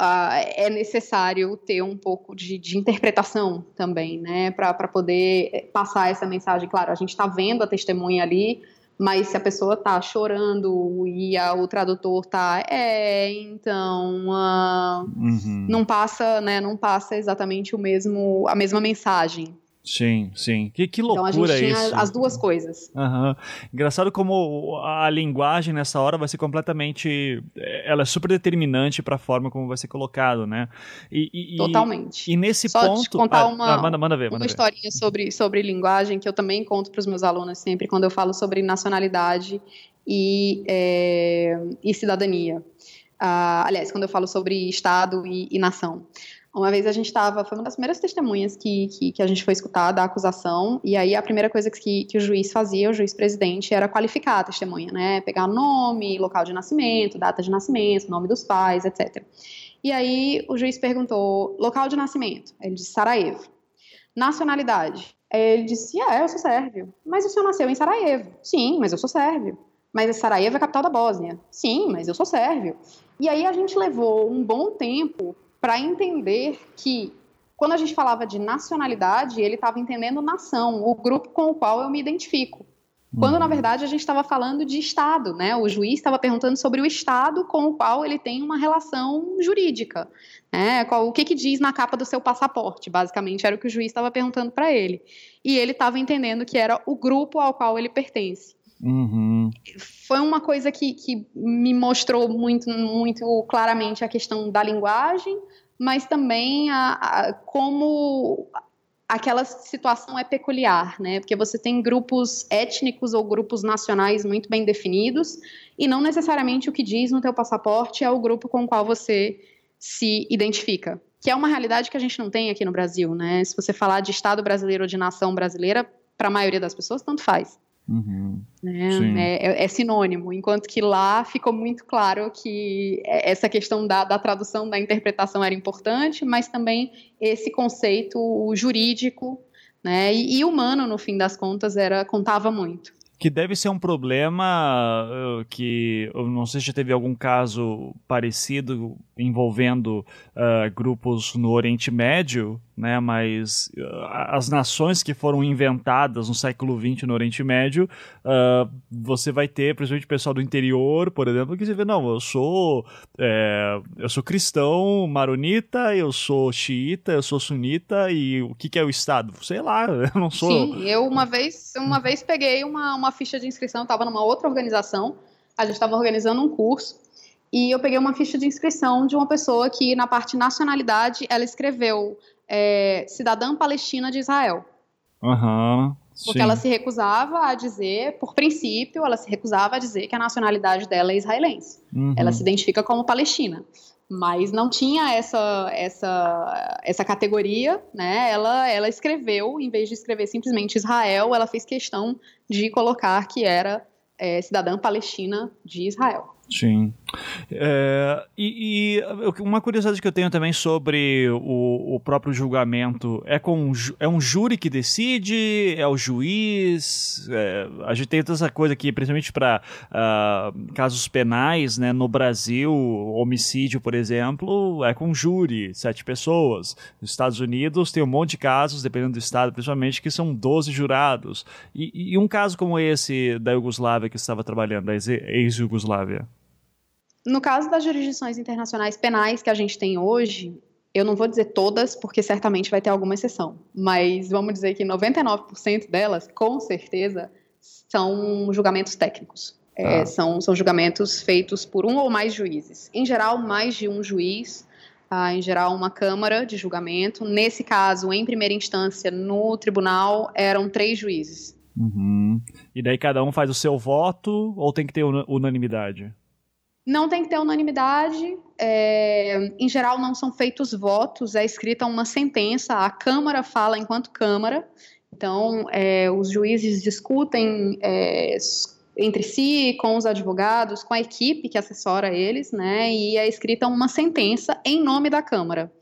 uh, é necessário ter um pouco de, de interpretação também, né, para poder passar essa mensagem. Claro, a gente está vendo a testemunha ali, mas se a pessoa tá chorando e a, o tradutor tá, é, então uh, uhum. não passa, né, não passa exatamente o mesmo, a mesma mensagem. Sim, sim. Que, que loucura então a gente tinha isso. as duas coisas. Uhum. Engraçado como a linguagem nessa hora vai ser completamente. Ela é super determinante para a forma como vai ser colocado, né? E, e Totalmente. E, nesse Só ponto. Te contar ah, uma, ah, manda, manda ver, manda uma ver. historinha sobre, sobre linguagem que eu também conto para os meus alunos sempre quando eu falo sobre nacionalidade e, é, e cidadania. Uh, aliás, quando eu falo sobre Estado e, e nação. Uma vez a gente estava, foi uma das primeiras testemunhas que, que, que, a gente foi escutar da acusação, e aí a primeira coisa que, que o juiz fazia, o juiz presidente, era qualificar a testemunha, né? Pegar nome, local de nascimento, data de nascimento, nome dos pais, etc. E aí o juiz perguntou: local de nascimento? Ele disse Sarajevo. Nacionalidade? Ele disse: ah, eu sou sérvio. Mas o senhor nasceu em Sarajevo? Sim, mas eu sou sérvio. Mas Sarajevo é a capital da Bósnia? Sim, mas eu sou sérvio. E aí a gente levou um bom tempo para entender que quando a gente falava de nacionalidade, ele estava entendendo nação, o grupo com o qual eu me identifico. Quando, na uhum. verdade, a gente estava falando de Estado, né? O juiz estava perguntando sobre o Estado com o qual ele tem uma relação jurídica. Né? Qual, o que, que diz na capa do seu passaporte? Basicamente, era o que o juiz estava perguntando para ele. E ele estava entendendo que era o grupo ao qual ele pertence. Uhum. Foi uma coisa que, que me mostrou muito, muito claramente a questão da linguagem, mas também a, a, como aquela situação é peculiar, né? Porque você tem grupos étnicos ou grupos nacionais muito bem definidos e não necessariamente o que diz no teu passaporte é o grupo com o qual você se identifica. Que é uma realidade que a gente não tem aqui no Brasil, né? Se você falar de Estado brasileiro ou de nação brasileira, para a maioria das pessoas, tanto faz. Uhum. Né? É, é, é, sinônimo, enquanto que lá ficou muito claro que essa questão da, da, tradução, da interpretação era importante, mas também esse conceito jurídico né, e, e humano, no fim das contas, era contava muito que deve ser um problema uh, que eu não sei se já teve algum caso parecido envolvendo uh, grupos no Oriente Médio, né? Mas uh, as nações que foram inventadas no século XX no Oriente Médio, você vai ter, principalmente pessoal do interior, por exemplo, que você vê, não, eu sou é, eu sou cristão, maronita, eu sou xiita, eu sou sunita e o que, que é o Estado? Sei lá, eu não sou. Sim, eu uma vez uma vez peguei uma, uma ficha de inscrição, estava numa outra organização, a gente estava organizando um curso, e eu peguei uma ficha de inscrição de uma pessoa que, na parte nacionalidade, ela escreveu é, cidadã palestina de Israel. Uhum, porque ela se recusava a dizer, por princípio, ela se recusava a dizer que a nacionalidade dela é israelense. Uhum. Ela se identifica como palestina mas não tinha essa essa essa categoria, né? Ela ela escreveu, em vez de escrever simplesmente Israel, ela fez questão de colocar que era é, cidadã palestina de Israel. Sim. É, e, e, uma curiosidade que eu tenho também sobre o, o, próprio julgamento é com é um júri que decide, é o juiz. É, a gente tem toda essa coisa aqui, principalmente para uh, ah, casos penais, né? No Brasil, homicídio, por exemplo, é com júri, sete pessoas. Nos Estados Unidos tem um monte de casos, dependendo do estado, principalmente, que são 12 jurados. E, e um caso como esse da Iugoslávia que estava trabalhando, da ex-Iugoslávia. No caso das jurisdições internacionais penais que a gente tem hoje, eu não vou dizer todas, porque certamente vai ter alguma exceção, mas vamos dizer que 99% delas, com certeza, são julgamentos técnicos. É, ah. são, são julgamentos feitos por um ou mais juízes. Em geral, mais de um juiz, ah, em geral, uma câmara de julgamento. Nesse caso, em primeira instância, no tribunal, eram três juízes. Uhum. E daí cada um faz o seu voto ou tem que ter unanimidade? Não tem que ter unanimidade. É, em geral, não são feitos votos, é escrita uma sentença. A Câmara fala enquanto Câmara. Então, é, os juízes discutem é, entre si, com os advogados, com a equipe que assessora eles, né? E é escrita uma sentença em nome da Câmara.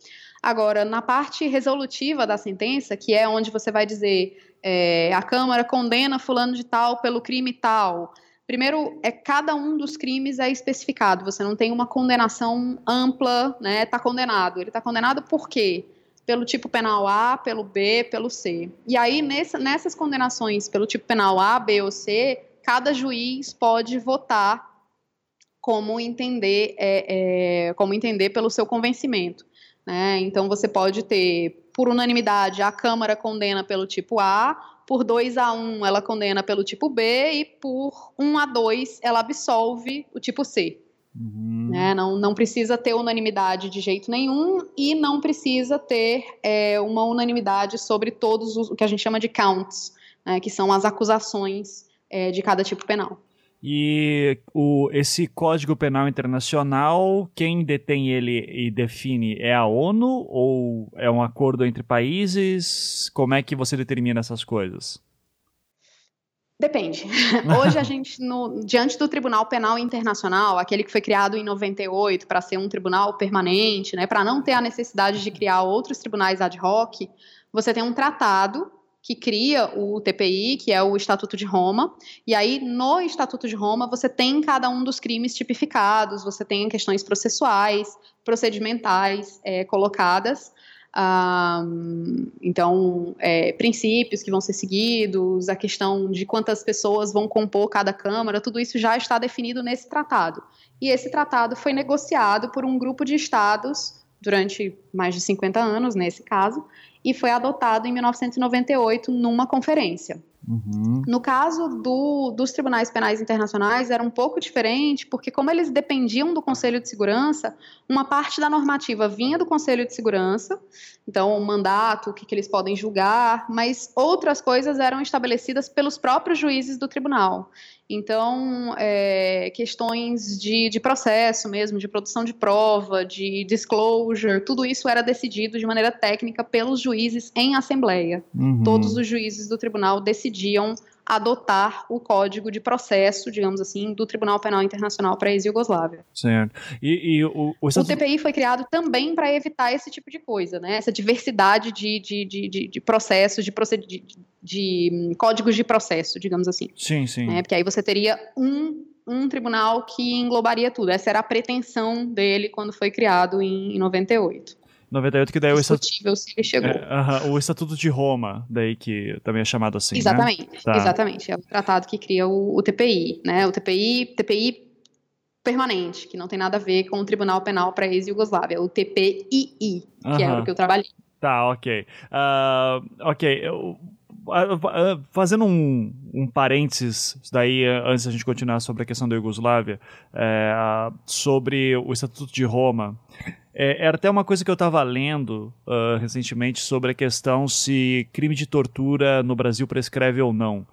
Agora, na parte resolutiva da sentença, que é onde você vai dizer é, a Câmara condena fulano de tal pelo crime tal Primeiro, é cada um dos crimes é especificado. Você não tem uma condenação ampla, né? Está condenado. Ele está condenado por quê? Pelo tipo penal A, pelo B, pelo C. E aí, nessa, nessas condenações pelo tipo penal A, B ou C, cada juiz pode votar como entender, é, é, como entender pelo seu convencimento. Né? Então, você pode ter, por unanimidade, a Câmara condena pelo tipo A, por 2 a 1 ela condena pelo tipo B e por 1 a 2 ela absolve o tipo C. Uhum. Né? Não, não precisa ter unanimidade de jeito nenhum e não precisa ter é, uma unanimidade sobre todos os, o que a gente chama de counts, né? que são as acusações é, de cada tipo penal. E o, esse Código Penal Internacional, quem detém ele e define é a ONU ou é um acordo entre países? Como é que você determina essas coisas? Depende. Hoje a gente, no, diante do Tribunal Penal Internacional, aquele que foi criado em 98 para ser um tribunal permanente, né, para não ter a necessidade de criar outros tribunais ad hoc, você tem um tratado que cria o TPI, que é o Estatuto de Roma. E aí, no Estatuto de Roma, você tem cada um dos crimes tipificados, você tem questões processuais, procedimentais é, colocadas. então, é, princípios que vão ser seguidos, a questão de quantas pessoas vão compor cada Câmara, tudo isso já está definido nesse tratado. E esse tratado foi negociado por um grupo de estados durante mais de 50 anos, nesse caso, e foi adotado em 1998 numa conferência. Uhum. No caso do, dos tribunais penais internacionais, era um pouco diferente, porque, como eles dependiam do Conselho de Segurança, uma parte da normativa vinha do Conselho de Segurança, então, o mandato, o que, que eles podem julgar, mas outras coisas eram estabelecidas pelos próprios juízes do tribunal. Então, é, questões de, de processo mesmo, de produção de prova, de disclosure, tudo isso era decidido de maneira técnica pelos juízes em assembleia. Uhum. Todos os juízes do tribunal decidiam adotar o código de processo, digamos assim, do Tribunal Penal Internacional para a ex-Yugoslávia. Certo. E, e o, o, o, TPI foi criado também para evitar esse tipo de coisa, né? Essa diversidade de, de, de, de, de processos, de, proced... de, de, códigos de processo, digamos assim. Sim, sim. É, porque aí você teria um um tribunal que englobaria tudo. Essa era a pretensão dele quando foi criado em, em 98. 98, que daí é o estatuto. se ele chegou. É, uh -huh, o Estatuto de Roma, daí que também é chamado assim. Né? Exatamente, né? tá. exatamente. É o tratado que cria o, o, TPI, né? O TPI, TPI permanente, que não tem nada a ver com o Tribunal Penal para ex-Yugoslávia, o TPII, que é o que eu trabalhei. Tá, ok. Uh, ok, eu, fazendo um, um parênteses daí antes da gente continuar sobre a questão da Iugoslávia, é, sobre o Estatuto de Roma. É, era até uma coisa que eu estava lendo uh, recentemente sobre a questão se crime de tortura no Brasil prescreve ou não.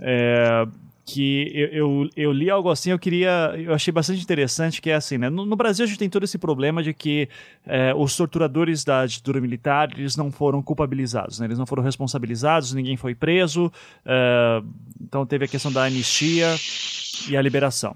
É, que eu, eu, eu, li algo assim, eu queria, eu achei bastante interessante, que é assim, né? No, no Brasil a gente tem todo esse problema de que é, os torturadores da ditadura militar, eles não foram culpabilizados, né? Eles não foram responsabilizados, ninguém foi preso, é, então teve a questão da anistia e a liberação.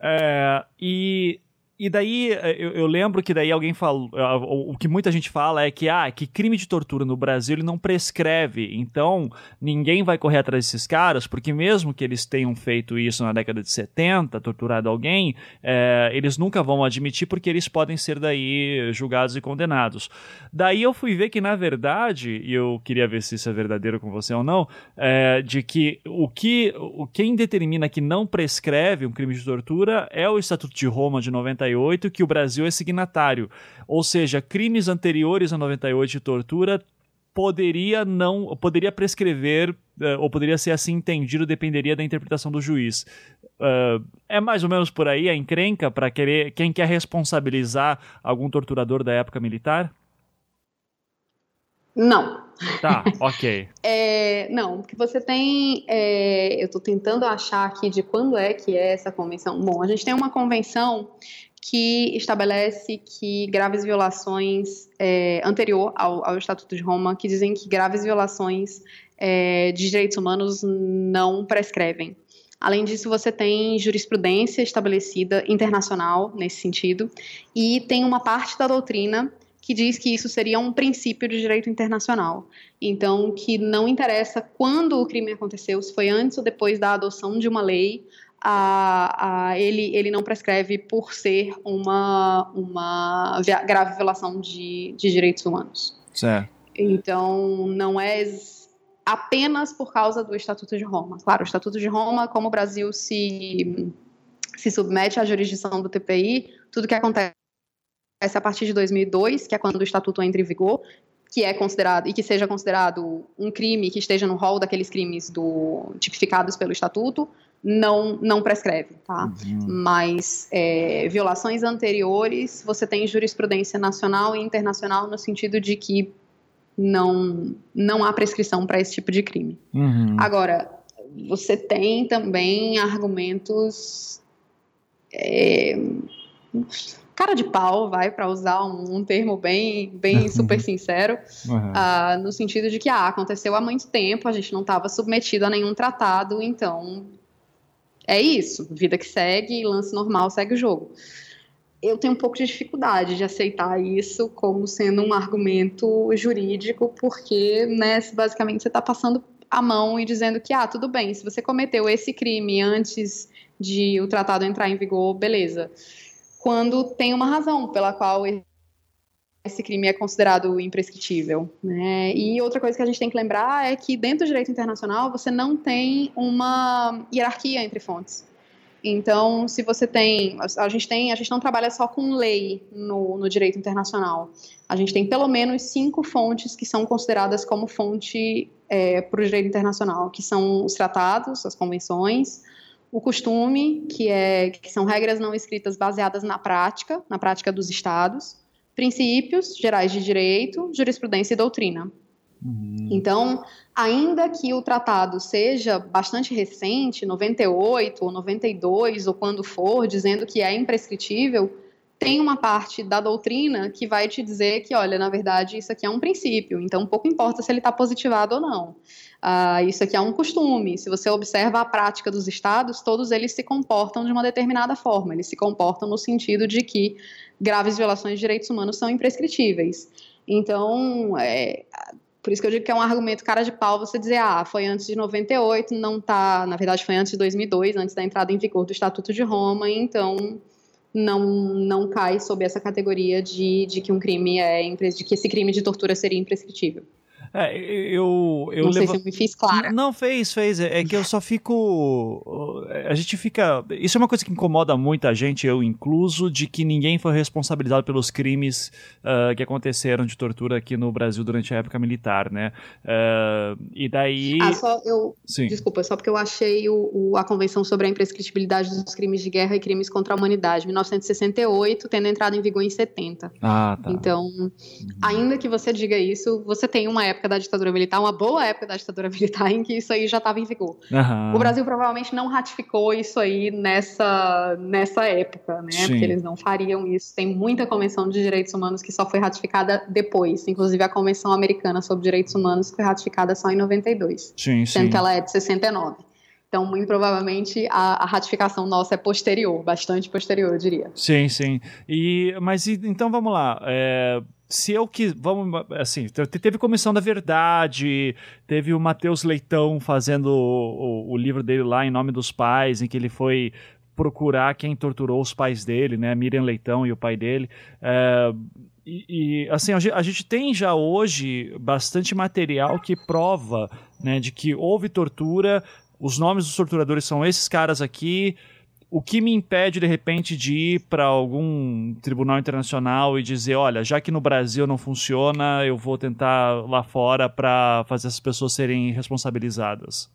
É, e e daí, eh, eu, eu, lembro que daí alguém falou. Eh, o, que muita gente fala é que, ah, que crime de tortura no Brasil ele não prescreve. Então, ninguém vai correr atrás desses caras, porque mesmo que eles tenham feito isso na década de 70, torturado alguém, é, eles nunca vão admitir porque eles podem ser daí julgados e condenados. Daí eu fui ver que, na verdade, e eu queria ver se isso é verdadeiro com você ou não, é, de que o que o, quem determina que não prescreve um crime de tortura é o Estatuto de Roma de 98 98 que o Brasil é signatário. Ou seja, crimes anteriores a 98 de tortura poderia não poderia prescrever uh, ou poderia ser assim entendido dependeria da interpretação do juiz uh, é mais ou menos por aí a encrenca para querer quem quer responsabilizar algum torturador da época militar não. Tá, ok. é, não, porque você tem. É, eu estou tentando achar aqui de quando é que é essa convenção. Bom, a gente tem uma convenção que estabelece que graves violações é, anterior ao, ao, Estatuto de Roma, que dizem que graves violações é, de direitos humanos não prescrevem. Além disso, você tem jurisprudência estabelecida internacional nesse sentido, e tem uma parte da doutrina que diz que isso seria um princípio de direito internacional. Então, que não interessa quando o crime aconteceu, se foi antes ou depois da adoção de uma lei, a, a, ele, ele não prescreve por ser uma, uma grave violação de, de direitos humanos. Certo. Então, não é apenas por causa do Estatuto de Roma. Claro, o Estatuto de Roma, como o Brasil se, se submete à jurisdição do TPI, tudo que acontece a partir de 2002, que é quando o Estatuto entra em vigor, que é considerado e que seja considerado um crime que esteja no rol daqueles crimes do, tipificados pelo Estatuto, não, não prescreve, tá? Uhum. Mas é, violações anteriores, você tem jurisprudência nacional e internacional no sentido de que não, não há prescrição para esse tipo de crime. Uhum. Agora, você tem também argumentos. É, cara de pau, vai, para usar um, um, termo bem, bem super sincero, uhum. uh, no sentido de que ah, aconteceu há muito tempo, a gente não estava submetido a nenhum tratado, então é isso, vida que segue, lance normal, segue o jogo. Eu tenho um pouco de dificuldade de aceitar isso como sendo um argumento jurídico, porque, né, basicamente você está passando a mão e dizendo que, ah, tudo bem, se você cometeu esse crime antes de o tratado entrar em vigor, beleza. Quando tem uma razão pela qual esse crime é considerado imprescritível. Né? E outra coisa que a gente tem que lembrar é que dentro do direito internacional você não tem uma hierarquia entre fontes. Então, se você tem, a gente tem, a gente não trabalha só com lei no, no direito internacional. A gente tem pelo menos cinco fontes que são consideradas como fonte é, para o direito internacional, que são os tratados, as convenções, o costume, que é que são regras não escritas baseadas na prática, na prática dos estados, princípios gerais de direito, jurisprudência e doutrina. Uhum. Então, ainda que o tratado seja bastante recente, 98 ou 92 ou quando for, dizendo que é imprescritível, tem uma parte da doutrina que vai te dizer que, olha, na verdade, isso aqui é um princípio, então pouco importa se ele está positivado ou não. Uh, isso aqui é um costume. Se você observa a prática dos estados, todos eles se comportam de uma determinada forma. Eles se comportam no sentido de que graves violações de direitos humanos são imprescritíveis. Então, é, por isso que eu digo que é um argumento cara de pau você dizer, ah, foi antes de 98, não tá, na verdade foi antes de 2002, antes da entrada em vigor do Estatuto de Roma, então não, não cai sob essa categoria de, de que um crime é de que esse crime de tortura seria imprescritível. É, eu, eu não sei se eu me fiz clara. Não, fez, fez. É, é que eu só fico. A gente fica. Isso é uma coisa que incomoda muita gente, eu incluso, de que ninguém foi responsabilizado pelos crimes uh, que aconteceram de tortura aqui no Brasil durante a época militar, né? Uh, e daí. Ah, só eu. Sim. Desculpa, só porque eu achei o, o, a Convenção sobre a Imprescritibilidade dos Crimes de Guerra e Crimes contra a Humanidade, 1968, tendo entrado em vigor em 70. Ah, tá. Então, uhum. ainda que você diga isso, você tem uma época época da ditadura militar, uma boa época da ditadura militar, em que isso aí já estava em vigor. Uhum. O Brasil provavelmente não ratificou isso aí nessa, nessa época, né? Sim. Porque eles não fariam isso. Tem muita convenção de direitos humanos que só foi ratificada depois, inclusive a Convenção Americana sobre Direitos Humanos foi ratificada só em 92, sim, sendo sim. que ela é de 69. Então, muito provavelmente, a, a, ratificação nossa é posterior, bastante posterior, eu diria. Sim, sim. E, mas então vamos lá. É, se eu que vamos assim teve comissão da verdade teve o Matheus Leitão fazendo o, o, o, livro dele lá em nome dos pais em que ele foi procurar quem torturou os pais dele né Miriam Leitão e o pai dele é, e, e, assim a gente tem já hoje bastante material que prova né de que houve tortura os nomes dos torturadores são esses caras aqui o que me impede, de repente, de ir para algum tribunal internacional e dizer: olha, já que no Brasil não funciona, eu vou tentar lá fora para fazer as pessoas serem responsabilizadas?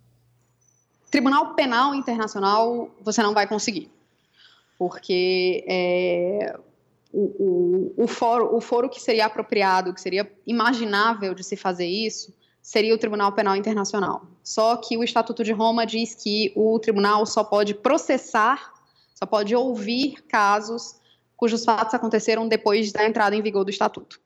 Tribunal Penal Internacional você não vai conseguir. Porque é, o, o, o, foro, o foro que seria apropriado, que seria imaginável de se fazer isso, seria o Tribunal Penal Internacional. Só que o Estatuto de Roma diz que o tribunal só pode processar, só pode ouvir casos cujos fatos aconteceram depois da entrada em vigor do Estatuto.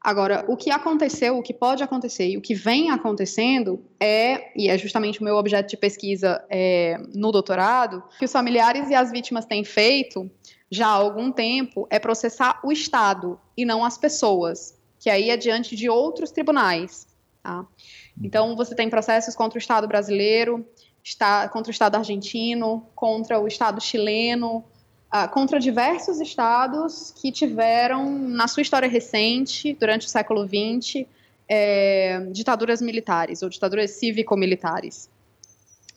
Agora, o que aconteceu, o que pode acontecer e o que vem acontecendo é, e é justamente o meu objeto de pesquisa é, no doutorado, que os familiares e as vítimas têm feito já há algum tempo é processar o Estado e não as pessoas, que aí é diante de outros tribunais. Tá? Então, você tem processos contra o Estado brasileiro, está, contra o Estado argentino, contra o Estado chileno, uh, contra diversos estados que tiveram, na sua história recente, durante o século XX, é, ditaduras militares ou ditaduras cívico-militares.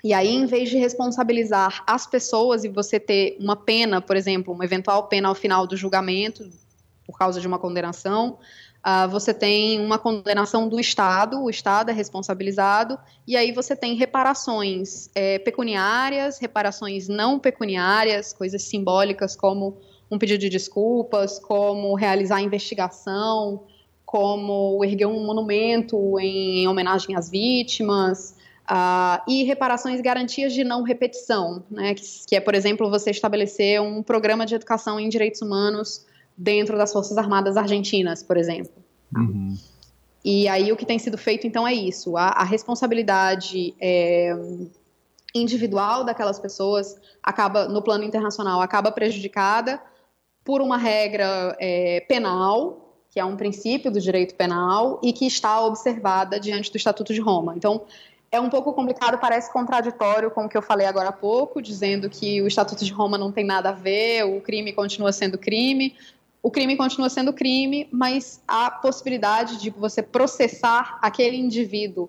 E aí, em vez de responsabilizar as pessoas e você ter uma pena, por exemplo, uma eventual pena ao final do julgamento, por causa de uma condenação, uh, você tem uma condenação do Estado, o Estado é responsabilizado, e aí você tem reparações é, pecuniárias, reparações não pecuniárias, coisas simbólicas como um pedido de desculpas, como realizar investigação, como erguer um monumento em, em homenagem às vítimas, uh, e reparações garantias de não repetição, né, que, que, é, por exemplo, você estabelecer um programa de educação em direitos humanos dentro das Forças Armadas Argentinas, por exemplo. Uhum. E aí o que tem sido feito então é isso: a, a responsabilidade é, individual daquelas pessoas acaba no plano internacional acaba prejudicada por uma regra é, penal que é um princípio do direito penal e que está observada diante do Estatuto de Roma. Então é um pouco complicado, parece contraditório com o que eu falei agora há pouco, dizendo que o Estatuto de Roma não tem nada a ver, o crime continua sendo crime, o crime continua sendo crime, mas a possibilidade de você processar aquele indivíduo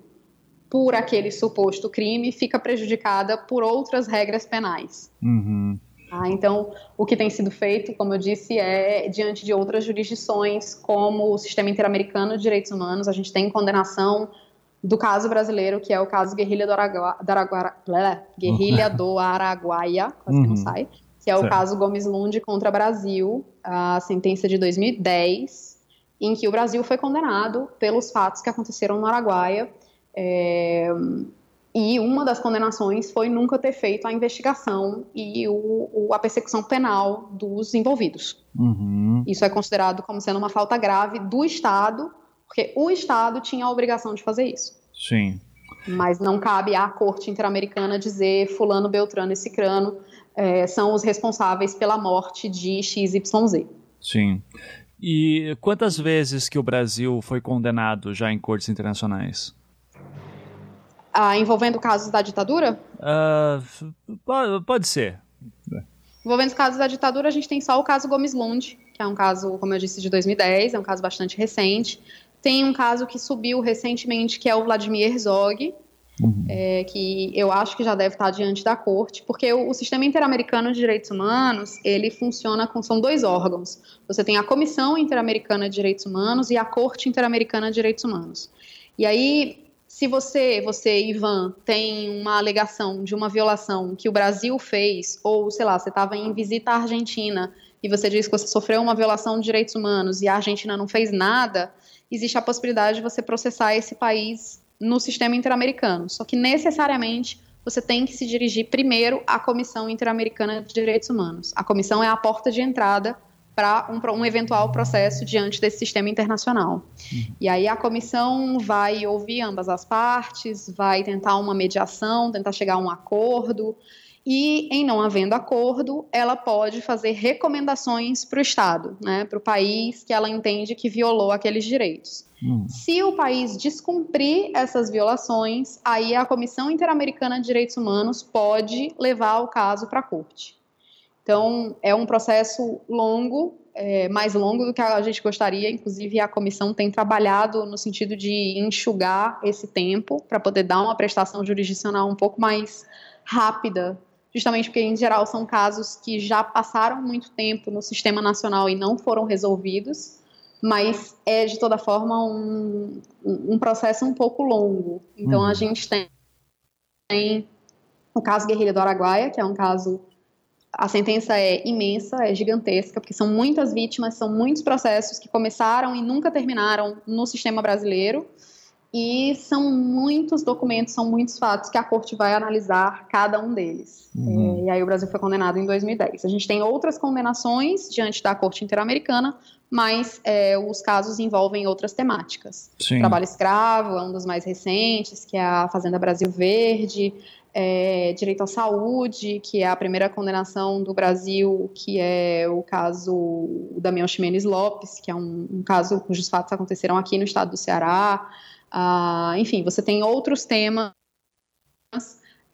por aquele suposto crime fica prejudicada por outras regras penais. Uhum. Ah, então, o que tem sido feito, como eu disse, é diante de outras jurisdições, como o Sistema Interamericano de Direitos Humanos, a gente tem condenação do caso brasileiro, que é o caso Guerrilha do, Aragua, do, Araguara, Guerrilha do Araguaia, quase uhum. que não sai, que é o certo. caso Gomes Lund contra Brasil, a sentença de 2010, em que o Brasil foi condenado pelos fatos que aconteceram no Araguaia. É, e uma das condenações foi nunca ter feito a investigação e o, o, a persecução penal dos envolvidos. Uhum. Isso é considerado como sendo uma falta grave do Estado, porque o Estado tinha a obrigação de fazer isso. Sim. Mas não cabe à Corte Interamericana dizer Fulano, Beltrano e Cicrano é, são os responsáveis pela morte de XYZ. Sim. E quantas vezes que o Brasil foi condenado já em cortes internacionais? Ah, envolvendo casos da ditadura? Uh, pode ser. Envolvendo os casos da ditadura, a gente tem só o caso Gomes Lund, que é um caso, como eu disse, de 2010, é um caso bastante recente. Tem um caso que subiu recentemente, que é o Vladimir Herzog, Uhum. É, que eu acho que já deve estar diante da corte, porque o, o, sistema interamericano de direitos humanos ele funciona com são dois órgãos. Você tem a Comissão Interamericana de Direitos Humanos e a Corte Interamericana de Direitos Humanos. E aí, se você, você Ivan, tem uma alegação de uma violação que o Brasil fez, ou sei lá, você estava em visita à Argentina e você diz que você sofreu uma violação de direitos humanos e a Argentina não fez nada, existe a possibilidade de você processar esse país no sistema interamericano. Só que necessariamente você tem que se dirigir primeiro à Comissão Interamericana de Direitos Humanos. A comissão é a porta de entrada para um, um, eventual processo diante desse sistema internacional. Uhum. E aí a comissão vai ouvir ambas as partes, vai tentar uma mediação, tentar chegar a um acordo, e, em não havendo acordo, ela pode fazer recomendações para o Estado, né, para o país que ela entende que violou aqueles direitos. Hum. Se o país descumprir essas violações, aí a Comissão Interamericana de Direitos Humanos pode levar o caso para a corte. Então, é um processo longo, é, mais longo do que a gente gostaria. Inclusive, a comissão tem trabalhado no sentido de enxugar esse tempo para poder dar uma prestação jurisdicional um pouco mais rápida justamente porque, em geral, são casos que já passaram muito tempo no sistema nacional e não foram resolvidos, mas é, de toda forma, um, um processo um pouco longo. Então, uhum. a gente tem, tem o caso Guerrilha do Araguaia, que é um caso. A sentença é imensa, é gigantesca, porque são muitas vítimas, são muitos processos que começaram e nunca terminaram no sistema brasileiro. E são muitos documentos, são muitos fatos que a corte vai analisar cada um deles. Uhum. É, e aí o Brasil foi condenado em 2010. A gente tem outras condenações diante da Corte Interamericana, mas é, os casos envolvem outras temáticas. Sim. Trabalho escravo é um dos mais recentes, que é a Fazenda Brasil Verde, é, direito à saúde, que é a primeira condenação do Brasil, que é o caso Damião Ximenes Lopes, que é um, um caso cujos fatos aconteceram aqui no estado do Ceará. Ah, enfim, você tem outros temas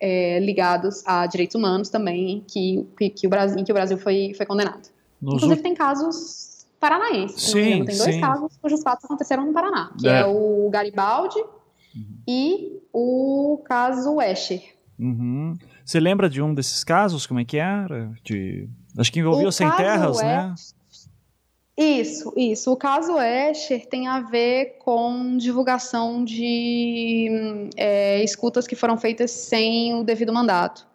é, ligados a direitos humanos também que, que, que, o Brasil, em que o Brasil foi, foi condenado. Nos Inclusive, tem casos paranaenses. Sim, tem dois sim. casos cujos fatos aconteceram no Paraná, que é, é o Garibaldi uhum. e o caso Escher. Uhum. Você lembra de um desses casos? Como é que era? De... Acho que envolvia o Sem Terras, né? Isso, isso. O caso Escher tem a ver com divulgação de é, escutas que foram feitas sem o devido mandato.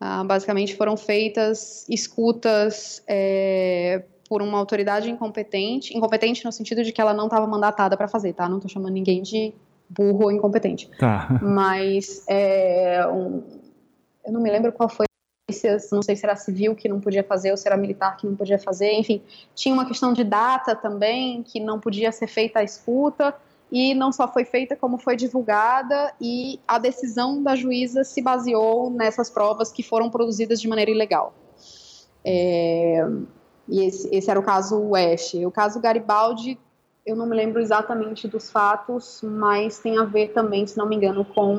Ah, basicamente foram feitas escutas é, por uma autoridade incompetente, incompetente no sentido de que ela não estava mandatada para fazer, tá? Não estou chamando ninguém de burro ou incompetente. Tá. Mas é, um, eu não me lembro qual foi não sei se era civil que não podia fazer ou se era militar que não podia fazer, enfim, tinha uma questão de data também, que não podia ser feita a escuta, e não só foi feita, como foi divulgada, e a decisão da juíza se baseou nessas provas que foram produzidas de maneira ilegal. É, e esse, esse, era o caso West. O caso Garibaldi eu não me lembro exatamente dos fatos, mas tem a ver também, se não me engano, com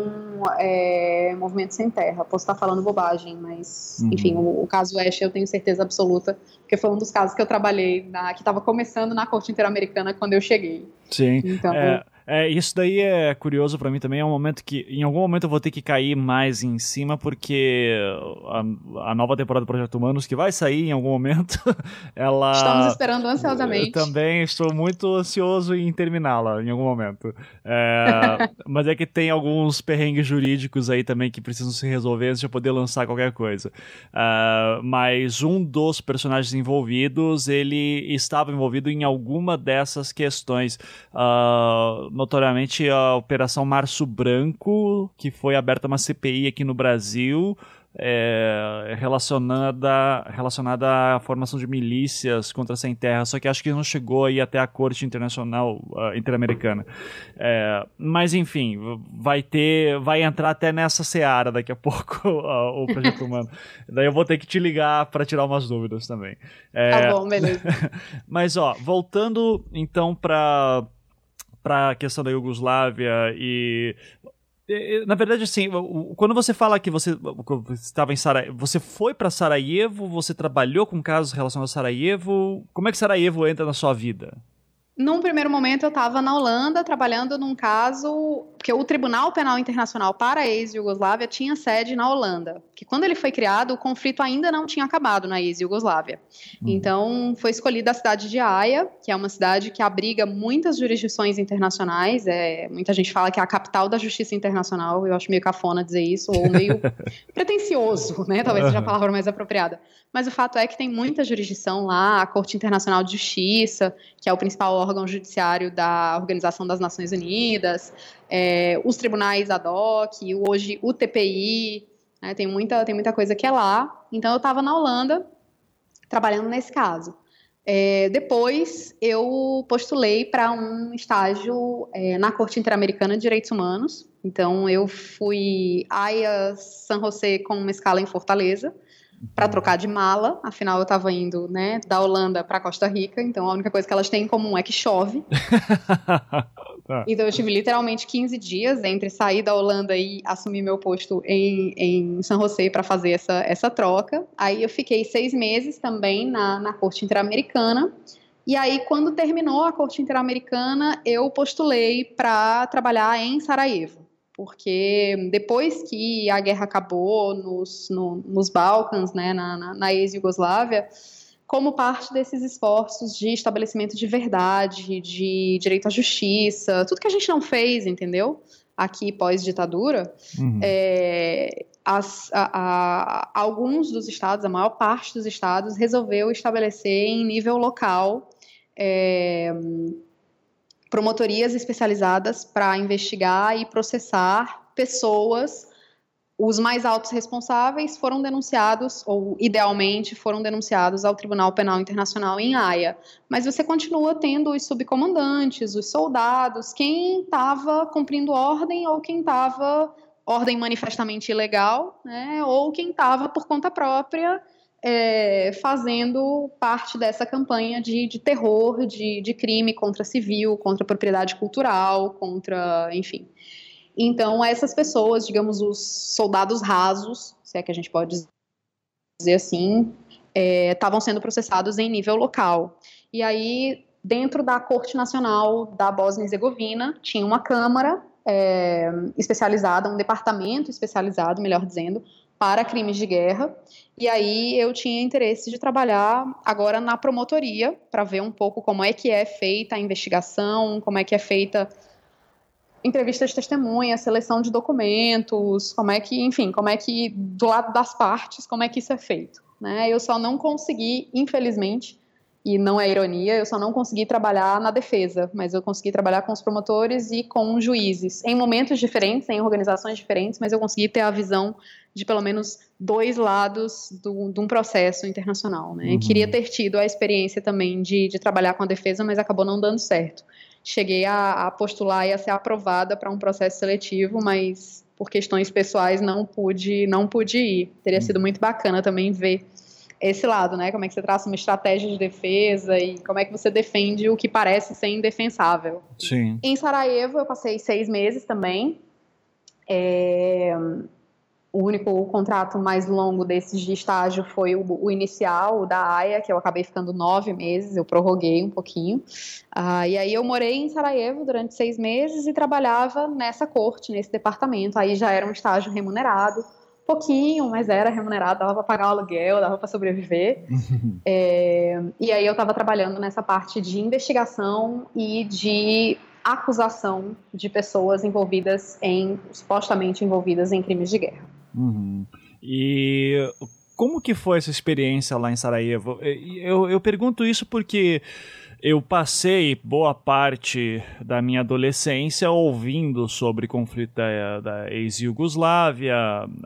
é, Movimento Sem Terra. Posso estar falando bobagem, mas, uhum. enfim, o, o, caso Ash eu tenho certeza absoluta, porque foi um dos casos que eu trabalhei, na, que estava começando na Corte Interamericana quando eu cheguei. Sim. Então, é... É, isso daí é curioso para mim também. É um momento que, em algum momento, eu vou ter que cair mais em cima, porque a, a nova temporada do Projeto Humanos, que vai sair em algum momento, ela. Estamos esperando ansiosamente. Eu também estou muito ansioso em terminá-la em algum momento. É, mas é que tem alguns perrengues jurídicos aí também que precisam se resolver antes de eu poder lançar qualquer coisa. Uh, mas um dos personagens envolvidos, ele estava envolvido em alguma dessas questões. Uh, notoriamente a Operação Março Branco, que foi aberta uma CPI aqui no Brasil, é, relacionada, relacionada à formação de milícias contra sem terra, só que acho que não chegou aí até a Corte Internacional uh, Interamericana. É, mas enfim, vai ter, vai entrar até nessa seara daqui a pouco uh, o projeto humano. Daí eu vou ter que te ligar para tirar umas dúvidas também. É, tá bom, beleza. mas ó, voltando então para para a questão da Iugoslávia e na verdade, assim, quando você fala que você estava em Sarajevo, você foi para Sarajevo, você trabalhou com casos relacionados a Sarajevo, como é que Sarajevo entra na sua vida? Num primeiro momento, eu estava na Holanda trabalhando num caso que o Tribunal Penal Internacional para a ex-Yugoslávia tinha sede na Holanda. Que quando ele foi criado, o conflito ainda não tinha acabado na ex-Yugoslávia. Hum. Então, foi escolhida a cidade de Haia, que é uma cidade que abriga muitas jurisdições internacionais. É, muita gente fala que é a capital da justiça internacional. Eu acho meio cafona dizer isso, ou meio pretencioso, né? Talvez seja a palavra mais apropriada. Mas o fato é que tem muita jurisdição lá, a Corte Internacional de Justiça, que é o principal órgão judiciário da Organização das Nações Unidas, é, os tribunais ad hoc, hoje o TPI, né, tem, muita, tem muita coisa que é lá. Então eu estava na Holanda trabalhando nesse caso. É, depois eu postulei para um estágio é, na Corte Interamericana de Direitos Humanos. Então eu fui AIA San José com uma escala em Fortaleza para uhum. trocar de mala. Afinal, eu estava indo né, da Holanda para Costa Rica, então a única coisa que elas têm em comum é que chove. Tá. Então eu tive literalmente 15 dias entre sair da Holanda e assumir meu posto em, em San José para fazer essa, essa troca. Aí eu fiquei seis meses também na, na Corte Interamericana. E aí, quando terminou a Corte Interamericana, eu postulei para trabalhar em Sarajevo. Porque depois que a guerra acabou nos, no, nos Balcãs, né, na, na, na ex-Yugoslávia, como parte desses esforços de estabelecimento de verdade, de direito à justiça, tudo que a gente não fez, entendeu? Aqui pós-ditadura, uhum. é, as, a, a, alguns dos estados, a maior parte dos estados, resolveu estabelecer em nível local é, promotorias especializadas para investigar e processar pessoas os mais altos responsáveis foram denunciados, ou idealmente foram denunciados ao Tribunal Penal Internacional em Haia. Mas você continua tendo os subcomandantes, os soldados, quem estava cumprindo ordem ou quem estava ordem manifestamente ilegal, né, ou quem estava por conta própria é, fazendo parte dessa campanha de, de terror, de, de crime contra civil, contra propriedade cultural, contra, enfim. Então, essas pessoas, digamos, os soldados rasos, se é que a gente pode dizer assim, estavam é, sendo processados em nível local. E aí, dentro da Corte Nacional da Bósnia e Herzegovina, tinha uma Câmara é, especializada, um departamento especializado, melhor dizendo, para crimes de guerra. E aí eu tinha interesse de trabalhar agora na promotoria para ver um pouco como é que é feita a investigação, como é que é feita entrevista de testemunha, seleção de documentos, como é que, enfim, como é que do lado das partes, como é que isso é feito, né? Eu só não consegui, infelizmente, e não é ironia, eu só não consegui trabalhar na defesa, mas eu consegui trabalhar com os promotores e com juízes, em momentos diferentes, em organizações diferentes, mas eu consegui ter a visão de pelo menos dois lados do, de um processo internacional, né? Uhum. Queria ter tido a experiência também de, de trabalhar com a defesa, mas acabou não dando certo cheguei a, a postular e a ser aprovada para um processo seletivo, mas por questões pessoais não pude, não pude ir. Teria sido muito bacana também ver esse lado, né? Como é que você traça uma estratégia de defesa e como é que você defende o que parece ser indefensável. Sim. Em Sarajevo eu passei seis meses também. É, o único contrato mais longo desses de estágio foi o, o, inicial, o da AIA, que eu acabei ficando nove meses, eu prorroguei um pouquinho. Ah, e aí eu morei em Sarajevo durante seis meses e trabalhava nessa corte, nesse departamento. Aí já era um estágio remunerado, pouquinho, mas era remunerado, dava para pagar o aluguel, dava para sobreviver. é, e aí eu estava trabalhando nessa parte de investigação e de acusação de pessoas envolvidas em, supostamente envolvidas em crimes de guerra. Uhum. E como que foi essa experiência lá em Sarajevo? Eu, eu pergunto isso porque eu passei boa parte da minha adolescência ouvindo sobre conflito da, da ex-Yugoslávia.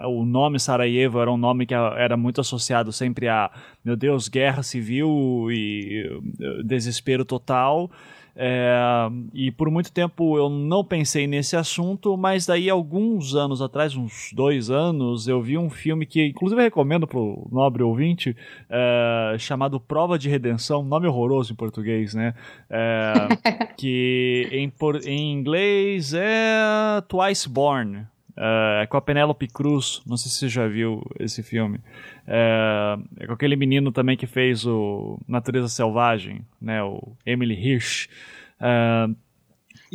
O nome Sarajevo era um nome que era muito associado sempre a, meu Deus, guerra civil e desespero total. É, e por muito tempo eu não pensei nesse assunto, mas daí alguns anos atrás, uns dois anos, eu vi um filme que inclusive eu recomendo pro nobre ouvinte, é, chamado Prova de Redenção, nome horroroso em português, né? É, que em, por, em inglês é Twice Born, é, com a Penélope Cruz, não sei se você já viu esse filme. É, é, com aquele menino também que fez o Natureza Selvagem, né, o Emily Hirsch. É,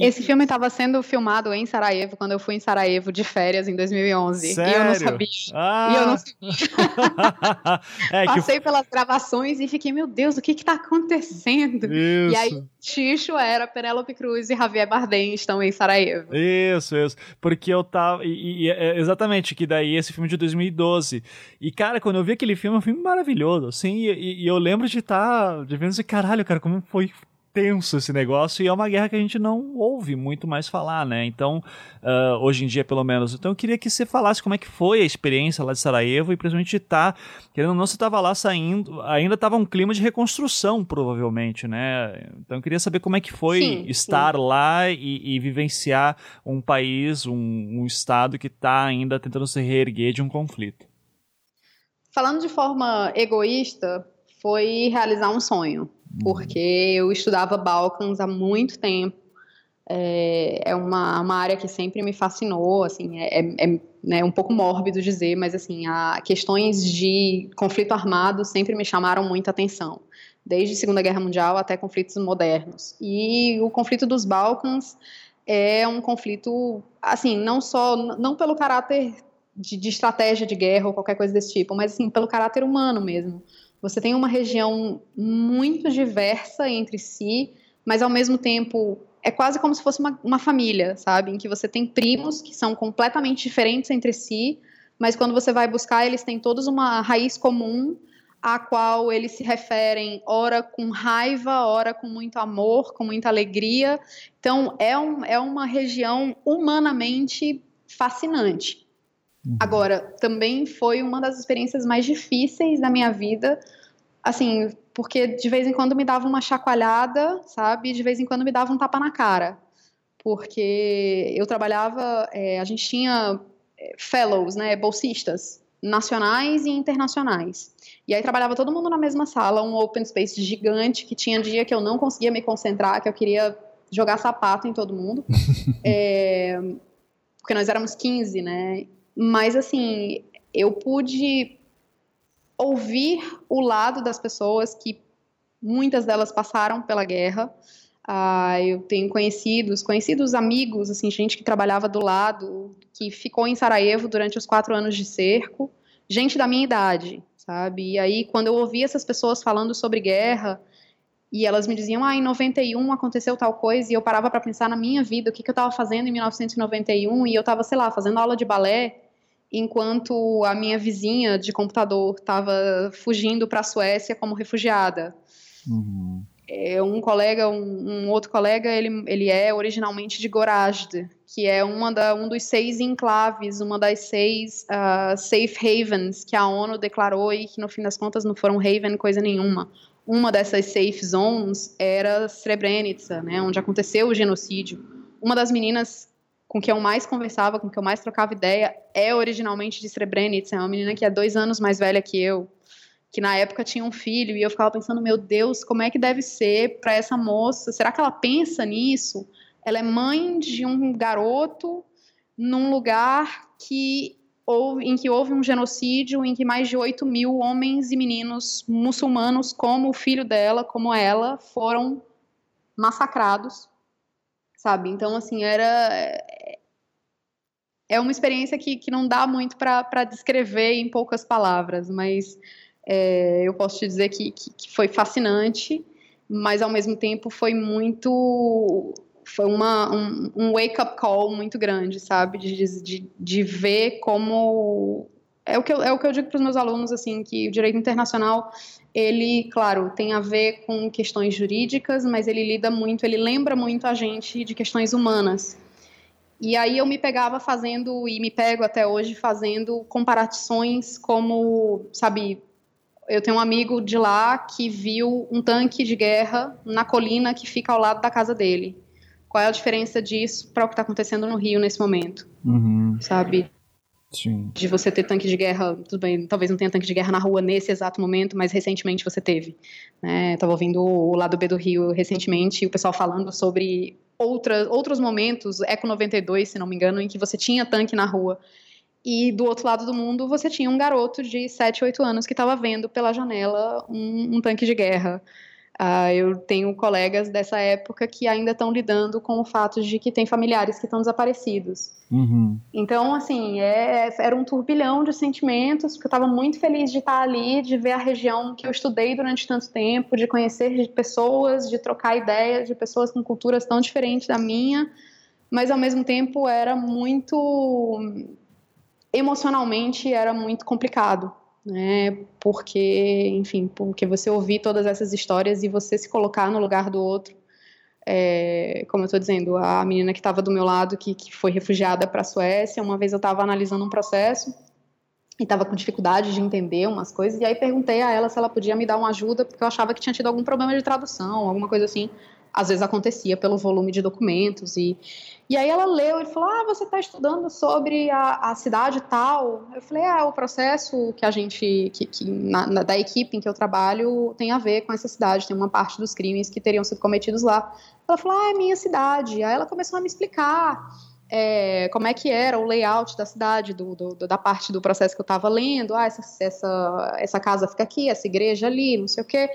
esse filme estava sendo filmado em Sarajevo quando eu fui em Sarajevo de férias em 2011. Sério? E eu não sabia. Ah. E eu não sabia. é, Passei que... pelas gravações e fiquei, meu Deus, o que está acontecendo? Isso. E aí, Xixo era Penélope Cruz e Javier Bardem estão em Sarajevo. Isso, isso. Porque eu tava. E, e, é, exatamente, que daí esse filme de 2012. E, cara, quando eu vi aquele filme, é um filme maravilhoso, assim. E, e eu lembro de estar. Tá, de vendo assim, caralho, cara, como foi tenso esse negócio e é uma guerra que a gente não ouve muito mais falar, né? Então, uh, hoje em dia, pelo menos. Então, eu queria que você falasse como é que foi a experiência lá de Sarajevo e principalmente tá, querendo ou não, você estava lá saindo, ainda estava um clima de reconstrução, provavelmente, né? Então, eu queria saber como é que foi sim, estar sim. lá e, e, vivenciar um país, um, um estado que está ainda tentando se reerguer de um conflito. Falando de forma egoísta, foi realizar um sonho. Porque eu estudava Balkans há muito tempo. É, é uma, uma área que sempre me fascinou, assim, é, é, é né, um pouco mórbido dizer, mas assim, a questões de conflito armado sempre me chamaram muita atenção, desde a Segunda Guerra Mundial até conflitos modernos. E o conflito dos Balcãs é um conflito, assim, não só, não pelo caráter de, de estratégia de guerra ou qualquer coisa desse tipo, mas assim, pelo caráter humano mesmo. Você tem uma região muito diversa entre si, mas ao mesmo tempo é quase como se fosse uma, uma família, sabe? Em que você tem primos que são completamente diferentes entre si, mas quando você vai buscar, eles têm todos uma raiz comum a qual eles se referem, ora com raiva, ora com muito amor, com muita alegria. Então, é, um, é uma região humanamente fascinante. Uhum. Agora, também foi uma das experiências mais difíceis da minha vida, assim, porque de vez em quando me dava uma chacoalhada, sabe? De vez em quando me dava um tapa na cara. Porque eu trabalhava, é, a gente tinha é, fellows, né, bolsistas, nacionais e internacionais. E aí trabalhava todo mundo na mesma sala, um open space gigante, que tinha dia que eu não conseguia me concentrar, que eu queria jogar sapato em todo mundo. é, porque nós éramos 15, né? Mas, assim, eu pude ouvir o lado das pessoas que muitas delas passaram pela guerra. Ah, eu tenho conhecidos, conhecidos amigos, assim, gente que trabalhava do lado, que ficou em Sarajevo durante os quatro anos de cerco, gente da minha idade, sabe? E aí, quando eu ouvia essas pessoas falando sobre guerra, e elas me diziam, ah, em 91 aconteceu tal coisa, e eu parava para pensar na minha vida, o que, que eu estava fazendo em 1991, e eu estava, sei lá, fazendo aula de balé, enquanto a minha vizinha de computador estava fugindo para a Suécia como refugiada. Uhum. É, um colega, um, um, outro colega, ele, ele é originalmente de Gorazde, que é uma da, um dos seis enclaves, uma das seis uh, safe havens que a ONU declarou e que no fim das contas não foram haven coisa nenhuma. Uma dessas safe zones era Srebrenica, né, onde aconteceu o genocídio. Uma das meninas com quem eu mais conversava, com quem eu mais trocava ideia, é originalmente de Srebrenica, é uma menina que é dois anos mais velha que eu, que na época tinha um filho, e eu ficava pensando, meu Deus, como é que deve ser para essa moça? Será que ela pensa nisso? Ela é mãe de um garoto num lugar que houve, em que houve um genocídio, em que mais de 8 mil homens e meninos muçulmanos, como o filho dela, como ela, foram massacrados sabe? Então, assim, era. É, uma experiência que, que não dá muito para descrever em poucas palavras, mas é, eu posso te dizer que, que, que, foi fascinante, mas ao mesmo tempo foi muito. Foi uma, um, um wake-up call muito grande, sabe? De, de, de ver como é o que eu, é o que eu digo para os meus alunos assim que o direito internacional ele claro tem a ver com questões jurídicas mas ele lida muito ele lembra muito a gente de questões humanas e aí eu me pegava fazendo e me pego até hoje fazendo comparações como sabe eu tenho um amigo de lá que viu um tanque de guerra na colina que fica ao lado da casa dele qual é a diferença disso para o que está acontecendo no Rio nesse momento uhum. sabe Sim. De você ter tanque de guerra, tudo bem, talvez não tenha tanque de guerra na rua nesse exato momento, mas recentemente você teve. Né? Estava ouvindo o lado B do Rio recentemente, e o pessoal falando sobre outra, outros momentos, Eco 92, se não me engano, em que você tinha tanque na rua. E do outro lado do mundo você tinha um garoto de 7, 8 anos que estava vendo pela janela um, um tanque de guerra. Uh, eu tenho colegas dessa época que ainda estão lidando com o fato de que tem familiares que estão desaparecidos. Uhum. Então, assim, é, era um turbilhão de sentimentos, porque eu estava muito feliz de estar ali, de ver a região que eu estudei durante tanto tempo, de conhecer pessoas, de trocar ideias de pessoas com culturas tão diferentes da minha, mas ao mesmo tempo era muito. emocionalmente, era muito complicado né? Porque, enfim, porque você ouvir todas essas histórias e você se colocar no lugar do outro é, como eu estou dizendo, a menina que estava do meu lado, que, que foi refugiada para a Suécia, uma vez eu estava analisando um processo e estava com dificuldade de entender umas coisas, e aí perguntei a ela se ela podia me dar uma ajuda, porque eu achava que tinha tido algum problema de tradução, alguma coisa assim. Às vezes acontecia pelo volume de documentos, e, e aí ela leu e falou: Ah, você está estudando sobre a, a, cidade tal? Eu falei: Ah, o processo que a gente, que, que na, na, da equipe em que eu trabalho, tem a ver com essa cidade, tem uma parte dos crimes que teriam sido cometidos lá. Ela falou: Ah, é minha cidade. Aí ela começou a me explicar é, como é que era o layout da cidade, do, do, da parte do processo que eu estava lendo. Ah, essa, essa, essa casa fica aqui, essa igreja ali, não sei o quê.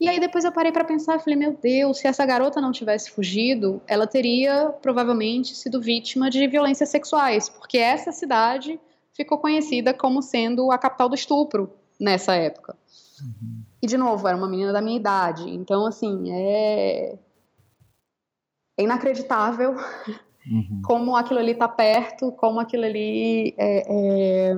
E aí depois eu parei para pensar e falei, meu Deus, se essa garota não tivesse fugido, ela teria provavelmente sido vítima de violências sexuais, porque essa cidade ficou conhecida como sendo a capital do estupro nessa época. Uhum. E de novo, era uma menina da minha idade. Então, assim, é, é inacreditável Uhum. Como aquilo ali está perto, como aquilo ali é, é...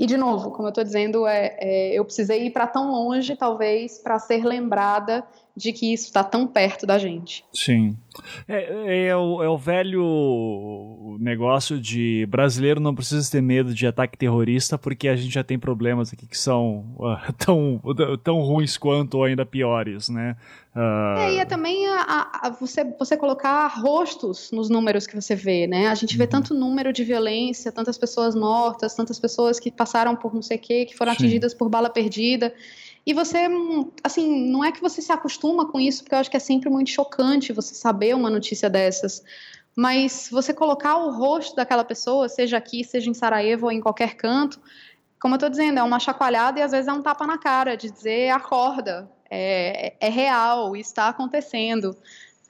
E, de novo, como eu estou dizendo, é, é, eu precisei ir para tão longe, talvez, para ser lembrada de que isso está tão perto da gente. Sim. É, é, o, é o velho negócio de brasileiro não precisa ter medo de ataque terrorista porque a gente já tem problemas aqui que são uh, tão, tão ruins quanto ou ainda piores, né? Uh... É, e é também a, a, a, você, você colocar rostos nos números que você vê, né? A gente vê uhum. tanto número de violência, tantas pessoas mortas, tantas pessoas que passaram por não sei o quê, que foram Sim. atingidas por bala perdida. E você, assim, não é que você se acostuma com isso, porque eu acho que é sempre muito chocante você saber uma notícia dessas. Mas você colocar o rosto daquela pessoa, seja aqui, seja em Sarajevo ou em qualquer canto, como eu estou dizendo, é uma chacoalhada e às vezes é um tapa na cara de dizer acorda, é, é real, está acontecendo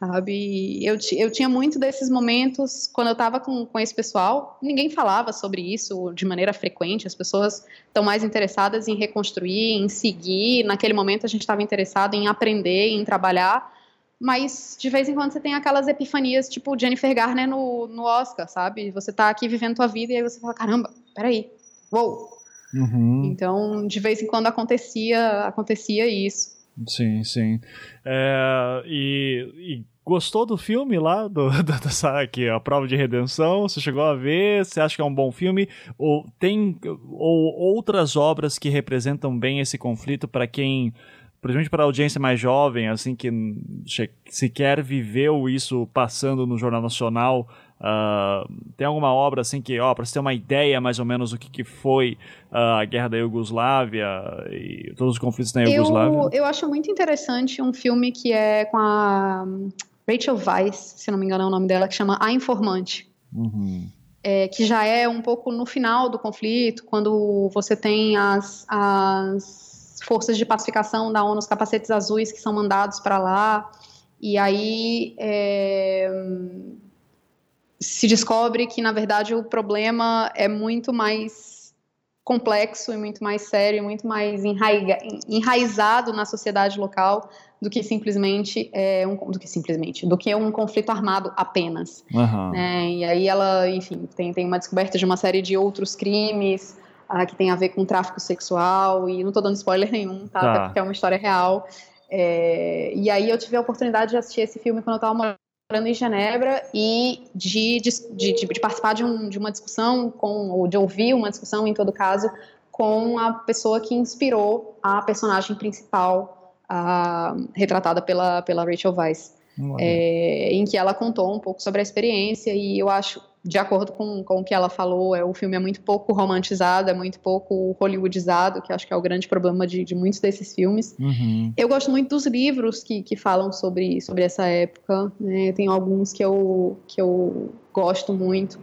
sabe? Eu, eu tinha muito desses momentos quando eu estava com, com esse pessoal, ninguém falava sobre isso de maneira frequente, as pessoas estão mais interessadas em reconstruir, em seguir, naquele momento a gente estava interessado em aprender, em trabalhar, mas de vez em quando você tem aquelas epifanias, tipo Jennifer Garner no, no Oscar, sabe? Você está aqui vivendo tua vida e aí você fala, caramba, peraí, uou! Uhum. Então, de vez em quando acontecia, acontecia isso. Sim, sim. É, e, e, gostou do filme lá, do, dessa aqui, a prova de redenção? Você chegou a ver? Você acha que é um bom filme? Ou tem ou outras obras que representam bem esse conflito para quem principalmente para a audiência mais jovem, assim, que sequer viveu isso passando no Jornal Nacional, uh, tem alguma obra, assim, que, ó, para você ter uma ideia mais ou menos do que, que foi uh, a Guerra da Iugoslávia e todos os conflitos na Iugoslávia? Eu, eu acho muito interessante um filme que é com a Rachel Weisz, se não me engano é o nome dela, que chama A Informante. Uhum. É, que já é um pouco no final do conflito, quando você tem as, as forças de pacificação da ONU, os capacetes azuis que são mandados para lá, e aí é, se descobre que, na verdade, o problema é muito mais complexo e muito mais sério, e muito mais enraiga, enraizado na sociedade local do que simplesmente é, um, do que simplesmente do que um conflito armado apenas uhum. né? e aí ela enfim tem, tem uma descoberta de uma série de outros crimes ah, que tem a ver com tráfico sexual e não estou dando spoiler nenhum tá, tá. Até porque é uma história real é, e aí eu tive a oportunidade de assistir esse filme quando eu estava morando em Genebra e de, de, de, de participar de, um, de uma discussão com ou de ouvir uma discussão em todo caso com a pessoa que inspirou a personagem principal retratada pela, pela Rachel Weisz, é, em que ela contou um pouco sobre a experiência e eu acho, de acordo com, com o que ela falou, é, o filme é muito pouco romantizado, é muito pouco hollywoodizado, que acho que é o grande problema de, de muitos desses filmes. Uhum. Eu gosto muito dos livros que, que falam sobre, sobre essa época, né? tem alguns que eu, que eu gosto muito.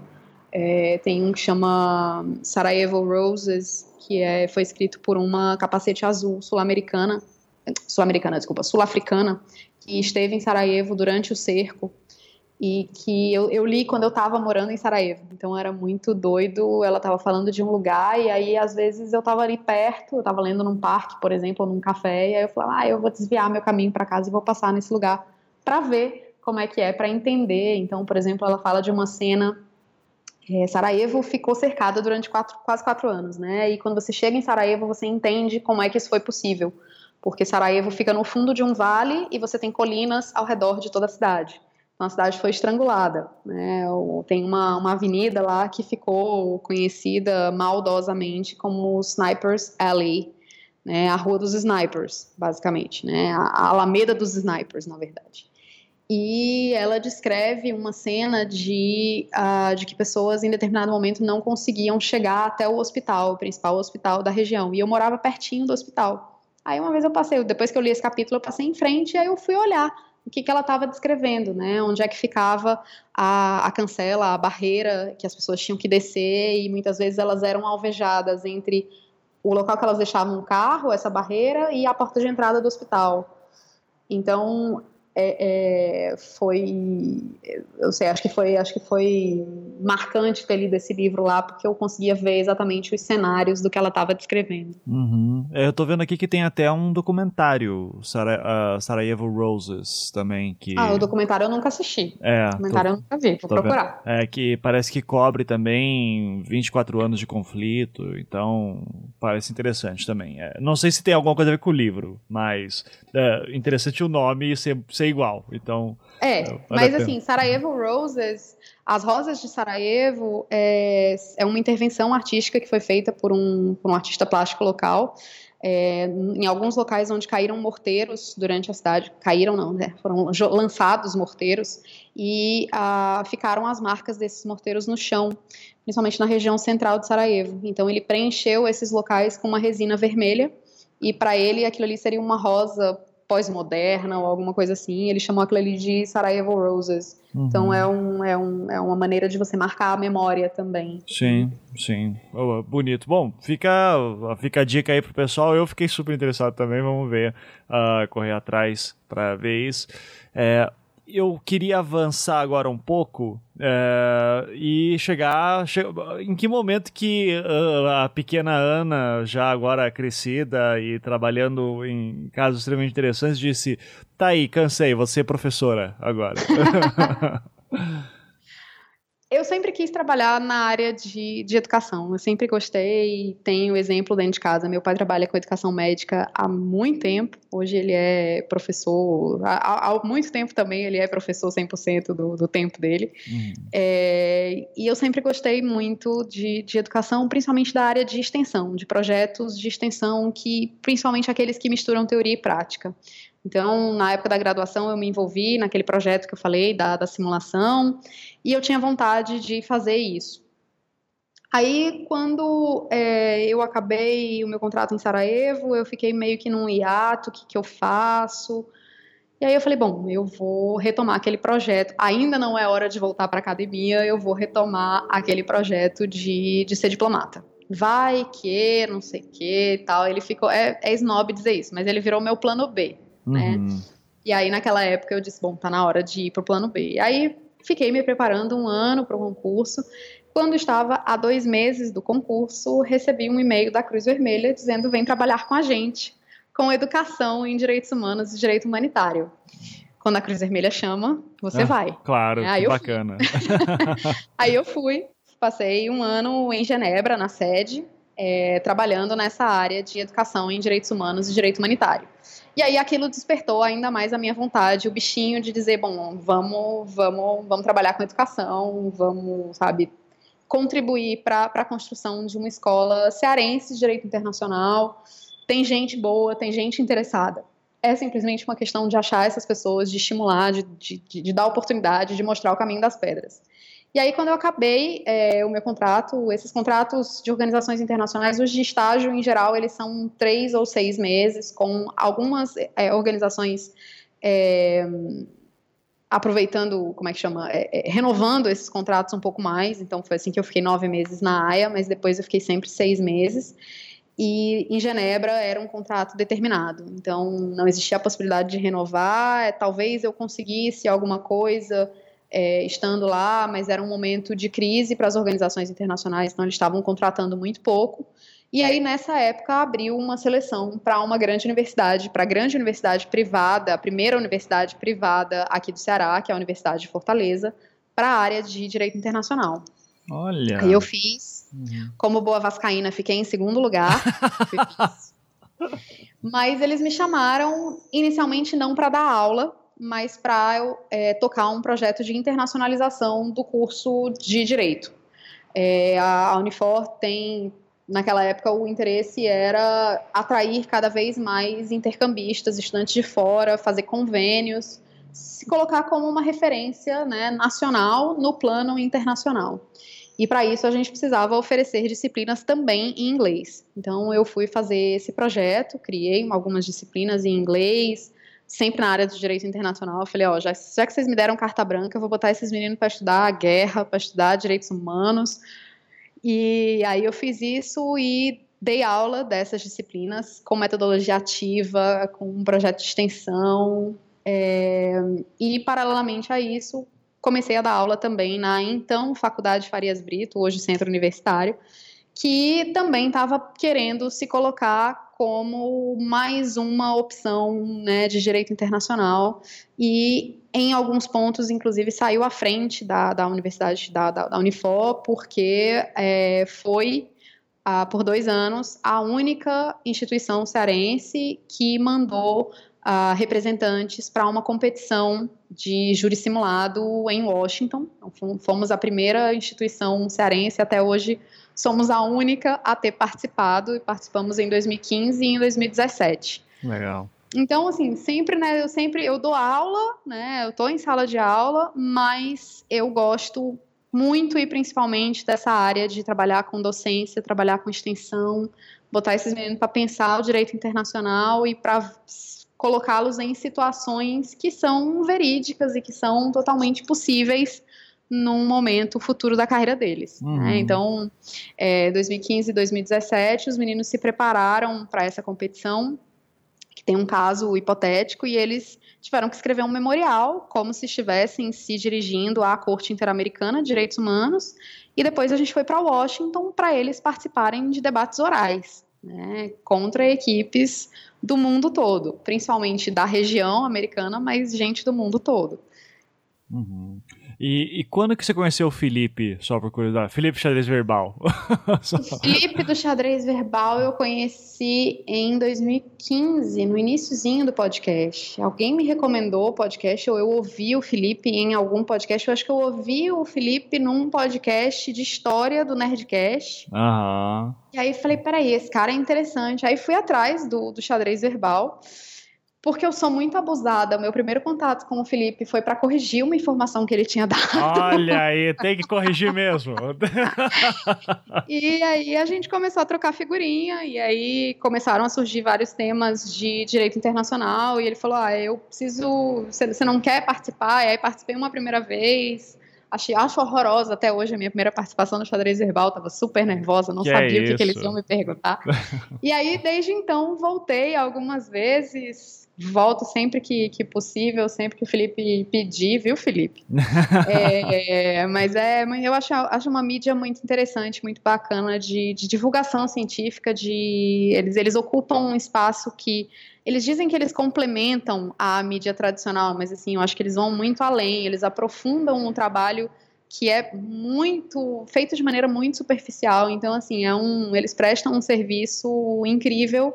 É, tem um que chama Sarajevo Roses, que é, foi escrito por uma capacete azul sul-americana, sul-americana, desculpa, sul-africana, que esteve em Sarajevo durante o cerco e que eu, eu li quando eu estava morando em Sarajevo. Então era muito doido. Ela estava falando de um lugar e aí às vezes eu estava ali perto, eu estava lendo num parque, por exemplo, ou num café, e aí eu falava, ah, eu vou desviar meu caminho para casa e vou passar nesse lugar para ver como é que é, para entender. Então, por exemplo, ela fala de uma cena é, Sarajevo ficou cercada durante quatro, quase quatro anos, né? E quando você chega em Sarajevo, você entende como é que isso foi possível porque Sarajevo fica no fundo de um vale e você tem colinas ao redor de toda a cidade. Então a cidade foi estrangulada. Né? Tem uma, uma avenida lá que ficou conhecida maldosamente como Snipers Alley, né? a Rua dos Snipers, basicamente, né? a Alameda dos Snipers, na verdade e ela descreve uma cena de, uh, de que pessoas em determinado momento não conseguiam chegar até o hospital, o principal hospital da região. E eu morava pertinho do hospital. Aí uma vez eu passei, depois que eu li esse capítulo, eu passei em frente e aí eu fui olhar o que, que ela estava descrevendo, né? Onde é que ficava a, a cancela, a barreira que as pessoas tinham que descer e muitas vezes elas eram alvejadas entre o local que elas deixavam o carro, essa barreira, e a porta de entrada do hospital. Então, é, é, foi, eu sei, acho que foi, acho que foi marcante ter lido esse livro lá, porque eu conseguia ver exatamente os cenários do que ela estava descrevendo. Uhum. É, eu tô vendo aqui que tem até um documentário, Sara, uh, Sarajevo Roses, também, que... Ah, o documentário eu nunca assisti. É. O documentário tô, eu nunca vi, vou procurar. Vendo. É, que parece que cobre também 24 anos de conflito, então parece interessante também. É, não sei se tem alguma coisa a ver com o livro, mas é interessante o nome ser, ser igual. Então. É, é mas assim, Sarajevo Roses, as rosas de Sarajevo é, é uma intervenção artística que foi feita por um, por um artista plástico local. É, em alguns locais onde caíram morteiros durante a cidade, caíram não, né, foram lançados morteiros e ah, ficaram as marcas desses morteiros no chão, principalmente na região central de Sarajevo. Então ele preencheu esses locais com uma resina vermelha e para ele aquilo ali seria uma rosa pós-moderna ou alguma coisa assim. Ele chamou aquilo ali de Sarajevo Roses. Uhum. Então é, um, é, um, é uma maneira de você marcar a memória também. Sim, sim. Oh, bonito. Bom, fica, fica a dica aí pro pessoal. Eu fiquei super interessado também. Vamos ver, uh, correr atrás para ver isso. É, eu queria avançar agora um pouco é, e chegar. Che em que momento que uh, a pequena Ana, já agora crescida e trabalhando em casos extremamente interessantes, disse: Tá aí, cansei, você é professora agora. Eu sempre quis trabalhar na área de, de educação. Eu sempre gostei. Tenho exemplo dentro de casa. Meu pai trabalha com educação médica há muito tempo. Hoje ele é professor. Há, há muito tempo também ele é professor 100% do, do tempo dele. Uhum. É, e eu sempre gostei muito de, de educação, principalmente da área de extensão, de projetos de extensão, que principalmente aqueles que misturam teoria e prática. Então, na época da graduação, eu me envolvi naquele projeto que eu falei, da, da simulação, e eu tinha vontade de fazer isso. Aí, quando é, eu acabei o meu contrato em Sarajevo, eu fiquei meio que num hiato, o que, que eu faço? E aí eu falei, bom, eu vou retomar aquele projeto. Ainda não é hora de voltar para a academia, eu vou retomar aquele projeto de, de ser diplomata. Vai que, não sei o que tal. Ele ficou, é, é snob dizer isso, mas ele virou meu plano B né? Uhum. E aí, naquela época, eu disse, bom, tá na hora de ir pro plano B. E aí, fiquei me preparando um ano para o concurso. Quando estava a dois meses do concurso, recebi um e-mail da Cruz Vermelha dizendo, vem trabalhar com a gente, com educação em direitos humanos e direito humanitário. Quando a Cruz Vermelha chama, você ah, vai. Claro, aí que bacana. aí eu fui, passei um ano em Genebra, na sede, é, trabalhando nessa área de educação em direitos humanos e direito humanitário. E aí aquilo despertou ainda mais a minha vontade, o bichinho de dizer, bom, vamos, vamos, vamos trabalhar com educação, vamos, sabe, contribuir para a construção de uma escola cearense de direito internacional. Tem gente boa, tem gente interessada. É simplesmente uma questão de achar essas pessoas, de estimular, de, de, de dar oportunidade, de mostrar o caminho das pedras. E aí, quando eu acabei é, o meu contrato, esses contratos de organizações internacionais, os de estágio, em geral, eles são três ou seis meses, com algumas é, organizações é, aproveitando, como é que chama, renovando esses contratos um pouco mais. Então, foi assim que eu fiquei nove meses na AIA, mas depois eu fiquei sempre seis meses. E em Genebra era um contrato determinado, então não existia a possibilidade de renovar. Talvez eu conseguisse alguma coisa é, estando lá, mas era um momento de crise para as organizações internacionais, então eles estavam contratando muito pouco. E aí, nessa época, abriu uma seleção para uma grande universidade, para a grande universidade privada, a primeira universidade privada aqui do Ceará, que é a Universidade de Fortaleza, para a área de Direito Internacional. Olha! Aí eu fiz, uhum. como boa vascaína, fiquei em segundo lugar. Mas eles me chamaram inicialmente não para dar aula, mas para é, tocar um projeto de internacionalização do curso de direito. É, a Unifor tem, naquela época, o interesse era atrair cada vez mais intercambistas, estudantes de fora, fazer convênios, se colocar como uma referência né, nacional no plano internacional. E para isso a gente precisava oferecer disciplinas também em inglês. Então eu fui fazer esse projeto, criei algumas disciplinas em inglês, sempre na área do direito internacional. Eu falei, ó, já, já que vocês me deram carta branca, eu vou botar esses meninos para estudar guerra, para estudar direitos humanos. E aí eu fiz isso e dei aula dessas disciplinas com metodologia ativa, com um projeto de extensão. É, e paralelamente a isso, comecei a dar aula também na então Faculdade Farias Brito, hoje Centro Universitário, que também estava querendo se colocar como mais uma opção né, de direito internacional e em alguns pontos, inclusive, saiu à frente da, da Universidade da, da, da Unifor, porque é, foi ah, por dois anos a única instituição cearense que mandou uh, representantes para uma competição de júri simulado em Washington. Então, fomos a primeira instituição cearense, até hoje somos a única a ter participado, e participamos em 2015 e em 2017. Legal. Então, assim, sempre, né, eu sempre, eu dou aula, né, eu estou em sala de aula, mas eu gosto muito e principalmente dessa área de trabalhar com docência, trabalhar com extensão, botar esses meninos para pensar o direito internacional e para colocá-los em situações que são verídicas e que são totalmente possíveis num momento futuro da carreira deles. Né? Uhum. Né? Então, é, 2015 e 2017, os meninos se prepararam para essa competição, que tem um caso hipotético, e eles tiveram que escrever um memorial, como se estivessem se dirigindo à Corte Interamericana de Direitos Humanos, e depois a gente foi para Washington para eles participarem de debates orais. Né, contra equipes do mundo todo, principalmente da região americana, mas gente do mundo todo. Uhum. E, e, quando que você conheceu o Felipe, só por curiosidade? Felipe Xadrez Verbal. Felipe do Xadrez Verbal eu conheci em 2015, no iníciozinho do podcast. Alguém me recomendou o podcast, ou eu ouvi o Felipe em algum podcast. Eu acho que eu ouvi o Felipe num podcast de história do Nerdcast. Aham. E aí falei, peraí, esse cara é interessante. Aí fui atrás do, do Xadrez Verbal porque eu sou muito abusada. Meu primeiro contato com o Felipe foi para corrigir uma informação que ele tinha dado. Olha aí, tem que corrigir mesmo. e aí a gente começou a trocar figurinha, e aí começaram a surgir vários temas de direito internacional, e ele falou: Ah, eu preciso. Você não quer participar? E aí participei uma primeira vez. Achei, acho horrorosa até hoje a minha primeira participação no xadrez verbal, tava super nervosa, não que sabia é o que, que, eles iam me perguntar. e aí, desde então, voltei algumas vezes, volto sempre que, que possível, sempre que o Felipe pedir, viu, Felipe? é, mas é, eu acho, acho uma mídia muito interessante, muito bacana de, de divulgação científica, de eles, eles ocupam um espaço que eles dizem que eles complementam a mídia tradicional, mas assim, eu acho que eles vão muito além, eles aprofundam um trabalho que é muito feito de maneira muito superficial. Então, assim, é um, eles prestam um serviço incrível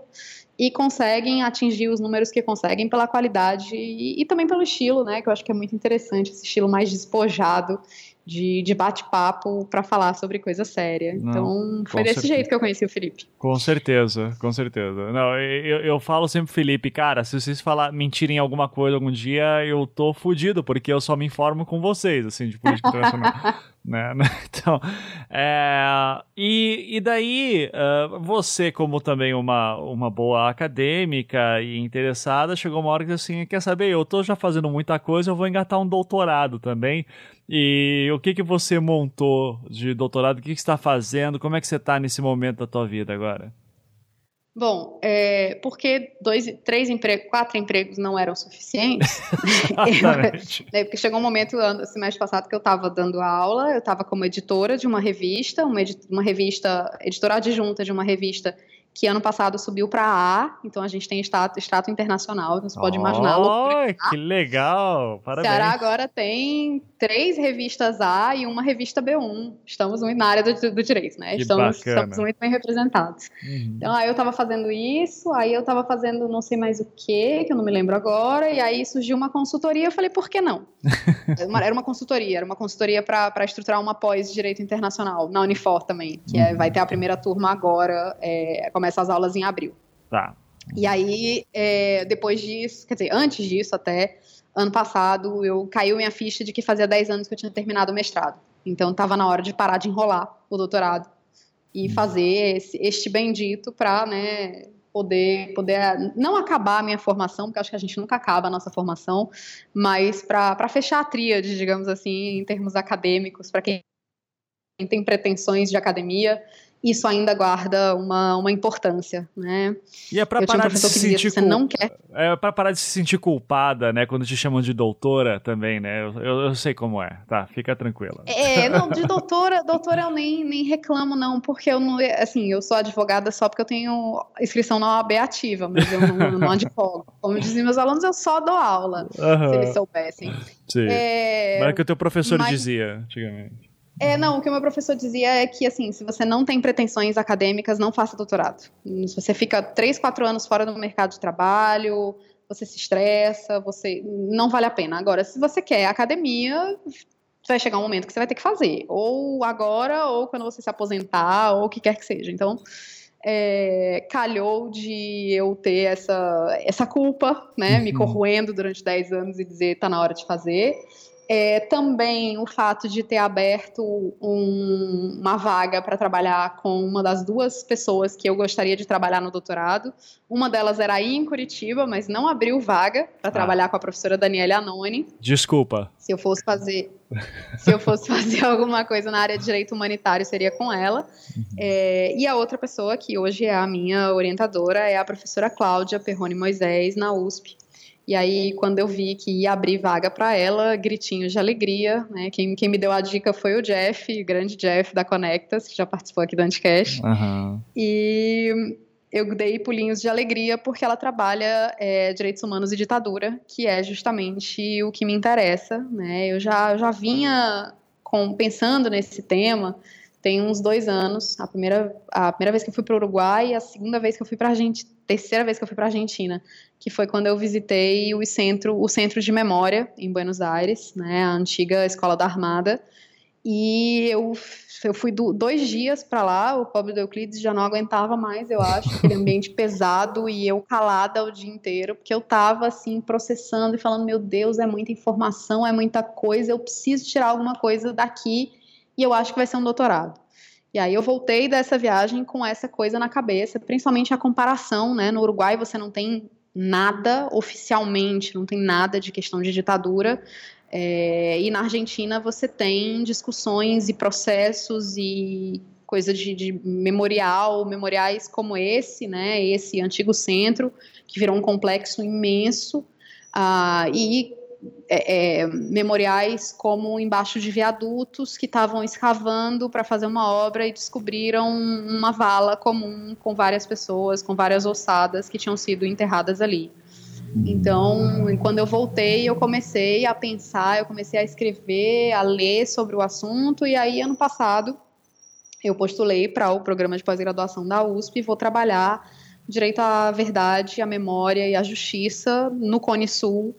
e conseguem atingir os números que conseguem pela qualidade e, e, também pelo estilo, né? Que eu acho que é muito interessante esse estilo mais despojado de, de bate-papo para falar sobre coisa séria. Não, então, foi desse certeza. jeito que eu conheci o Felipe. Com certeza, com certeza. Não, eu, eu falo sempre, Felipe, cara, se vocês falar, mentirem alguma coisa algum dia, eu tô fudido, porque eu só me informo com vocês, assim, de política internacional. né? Então, é, e, e daí, uh, você, como também uma, uma boa acadêmica e interessada, chegou uma hora que assim, quer saber, eu tô já fazendo muita coisa, eu vou engatar um doutorado também. E o que que você montou de doutorado? O que, que você está fazendo? Como é que você está nesse momento da tua vida agora? Bom, é, porque dois, três empregos, quatro empregos não eram suficientes. eu, né, porque chegou um momento, ano, semestre passado, que eu estava dando aula, eu estava como editora de uma revista, uma, uma revista, editora adjunta de uma revista que ano passado subiu para A, então a gente tem extrato internacional, então você pode imaginar. Oh, que legal! Parabéns. Ceará agora tem três revistas A e uma revista B1. Estamos muito na área do, do direito, né? Estamos, estamos muito bem representados. Uhum. Então, aí eu estava fazendo isso, aí eu estava fazendo não sei mais o que, que eu não me lembro agora, e aí surgiu uma consultoria, eu falei, por que não? Era uma, era uma consultoria, era uma consultoria para estruturar uma pós de Direito Internacional, na Unifor também, que é, vai ter a primeira turma agora, é, começa as aulas em abril. Tá. E aí, é, depois disso, quer dizer, antes disso até, ano passado, eu caiu minha ficha de que fazia 10 anos que eu tinha terminado o mestrado. Então, estava na hora de parar de enrolar o doutorado e fazer esse, este bendito para, né, poder, poder não acabar a minha formação, porque acho que a gente nunca acaba a nossa formação, mas para fechar a tríade, digamos assim, em termos acadêmicos, para quem tem pretensões de academia, isso ainda guarda uma, uma importância, né? E é pra eu tinha um parar de se dizia, sentir se você cul- não quer É pra parar de se sentir culpada, né? Quando te chamam de doutora também, né? Eu, eu, eu sei como é. Tá, fica tranquila. É, não, de doutora, doutora eu nem, nem reclamo, não, porque eu não, assim, eu sou advogada só porque eu tenho inscrição na OAB ativa, mas eu não, não advogo. Como diziam meus alunos, eu só dou aula, se Aham, eles soubessem. sim. É, Mas é que o teu professor mas- dizia antigamente. É, não, o que o meu professor dizia é que, assim, se você não tem pretensões acadêmicas, não faça doutorado. Se você fica três, quatro anos fora do mercado de trabalho, você se estressa, você não vale a pena. Agora, se você quer academia, vai chegar um momento que você vai ter que fazer. Ou agora, ou quando você se aposentar, ou o que quer que seja. Então, é, calhou de eu ter essa, essa culpa, né, me Uhum. corroendo durante 10 anos e dizer tá na hora de fazer. É, também o fato de ter aberto um- uma vaga para trabalhar com uma das duas pessoas que eu gostaria de trabalhar no doutorado. Uma delas era aí em Curitiba, mas não abriu vaga para trabalhar com a professora Daniela Anoni. Desculpa. Se eu fosse fazer, se eu fosse fazer alguma coisa na área de direito humanitário, seria com ela. É, e a outra pessoa que hoje é a minha orientadora é a professora Cláudia Perrone Moisés na USP. E aí, quando eu vi que ia abrir vaga para ela, gritinhos de alegria, né? Quem, quem me deu a dica foi o Jeff, o grande Jeff da Conectas, que já participou aqui do Anticast. Aham. E eu dei pulinhos de alegria porque ela trabalha é, direitos humanos e ditadura, que é justamente o que me interessa. Né? Eu já, já vinha com- pensando nesse tema tem uns dois anos. A primeira, a primeira vez que eu fui para o Uruguai e a segunda vez que eu fui para a Argentina, terceira vez que eu fui para a Argentina, que foi quando eu visitei o centro, o centro de memória em Buenos Aires, né, a antiga escola da Armada. E eu, eu fui do- dois dias para lá, o pobre do Euclides já não aguentava mais, eu acho, aquele ambiente pesado e eu calada o dia inteiro, porque eu tava assim processando e falando, meu Deus, é muita informação, é muita coisa, eu preciso tirar alguma coisa daqui eu acho que vai ser um doutorado. E aí eu voltei dessa viagem com essa coisa na cabeça, principalmente a comparação, né? No Uruguai você não tem nada oficialmente, não tem nada de questão de ditadura. É, e na Argentina você tem discussões e processos e coisa de, de memorial, memoriais como esse, né? Esse antigo centro que virou um complexo imenso ah, e é, é, memoriais como embaixo de viadutos que estavam escavando para fazer uma obra e descobriram uma vala comum com várias pessoas, com várias ossadas que tinham sido enterradas ali. Então, quando eu voltei, eu comecei a pensar, eu comecei a escrever, a ler sobre o assunto, e aí, ano passado, eu postulei para o programa de pós-graduação da USP e vou trabalhar direito à verdade, à memória e à justiça no Cone Sul,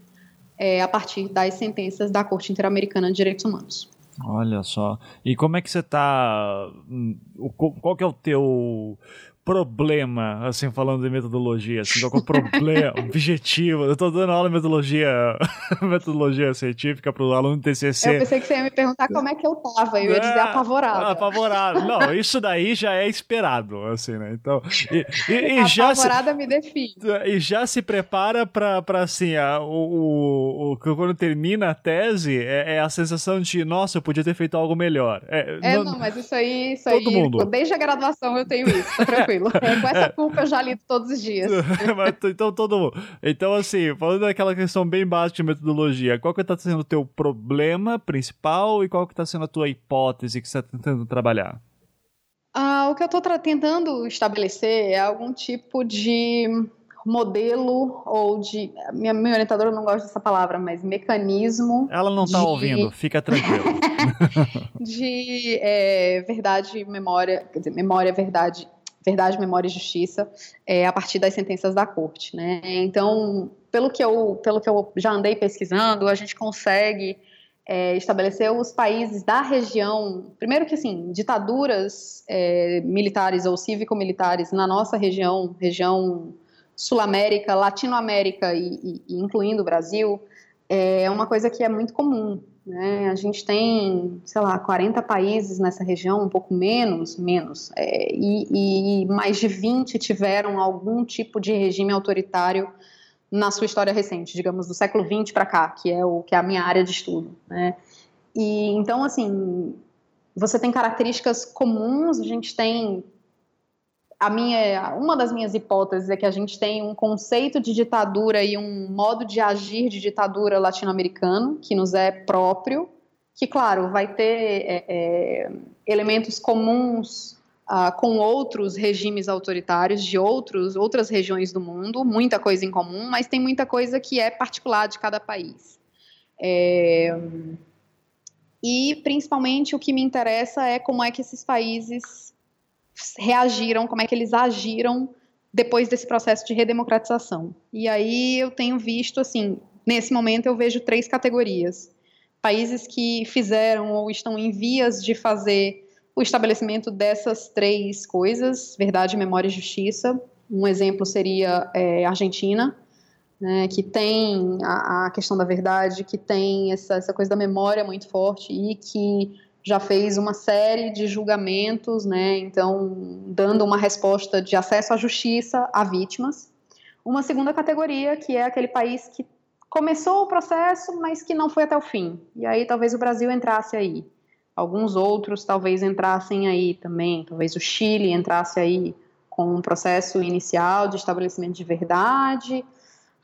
é, a partir das sentenças da Corte Interamericana de Direitos Humanos. Olha só. E como é que você tá. hum, Qual que é o teu problema, assim, falando de metodologia? Assim, qual é o problema, objetivo? Eu tô dando aula de metodologia, metodologia científica para o aluno do Eu TCC. pensei que você ia me perguntar como é que eu tava, eu ia dizer apavorada. Apavorado. Não, isso daí já é esperado, assim, né? Então, e, e- e já se, apavorada me define. e já se prepara pra, pra assim, a, o, o, o- quando termina a tese, é, é a sensação de, nossa, eu podia ter feito algo melhor. É, É, não- não, mas isso aí, isso Todo aí, mundo. desde a graduação eu tenho isso, tá tranquilo. É, com essa culpa eu já lido todos os dias. Então todo mundo. Então, assim, falando daquela questão bem básica de metodologia, qual que está sendo o teu problema principal e qual que está sendo a tua hipótese que você está tentando trabalhar? Ah, o que eu estou tentando estabelecer é algum tipo de modelo ou de. Minha, minha orientadora não gosta dessa palavra, mas mecanismo. Ela não está de... ouvindo, fica tranquilo. de é, verdade, memória, quer dizer, memória, verdade, verdade, memória e justiça é, a partir das sentenças da corte, né? Então, pelo que eu, pelo que eu já andei pesquisando, a gente consegue é, estabelecer os países da região, primeiro que assim, ditaduras é, militares ou cívico-militares na nossa região, região Sul-América, Latinoamérica e, e, incluindo o Brasil, é uma coisa que é muito comum. Né? A gente tem, sei lá, 40 países nessa região, um pouco menos, menos, é, e, e, mais de 20 tiveram algum tipo de regime autoritário na sua história recente, digamos, do século 20 para cá, que é o que é a minha área de estudo. Né? E então, assim, você tem características comuns, a gente tem a minha, uma das minhas hipóteses é que a gente tem um conceito de ditadura e um modo de agir de ditadura latino-americano que nos é próprio, que claro vai ter é, é, elementos comuns uh, com outros regimes autoritários de outros outras regiões do mundo, muita coisa em comum, mas tem muita coisa que é particular de cada país. É, e principalmente o que me interessa é como é que esses países reagiram, como é que eles agiram depois desse processo de redemocratização. E aí eu tenho visto, assim, nesse momento eu vejo três categorias. Países que fizeram ou estão em vias de fazer o estabelecimento dessas três coisas, verdade, memória e justiça. Um exemplo seria é, Argentina, né, que tem a, a, questão da verdade, que tem essa, essa coisa da memória muito forte e que já fez uma série de julgamentos, né, então dando uma resposta de acesso à justiça a vítimas. Uma segunda categoria, que é aquele país que começou o processo, mas que não foi até o fim. E aí talvez o Brasil entrasse aí. Alguns outros talvez entrassem aí também, talvez o Chile entrasse aí com um processo inicial de estabelecimento de verdade,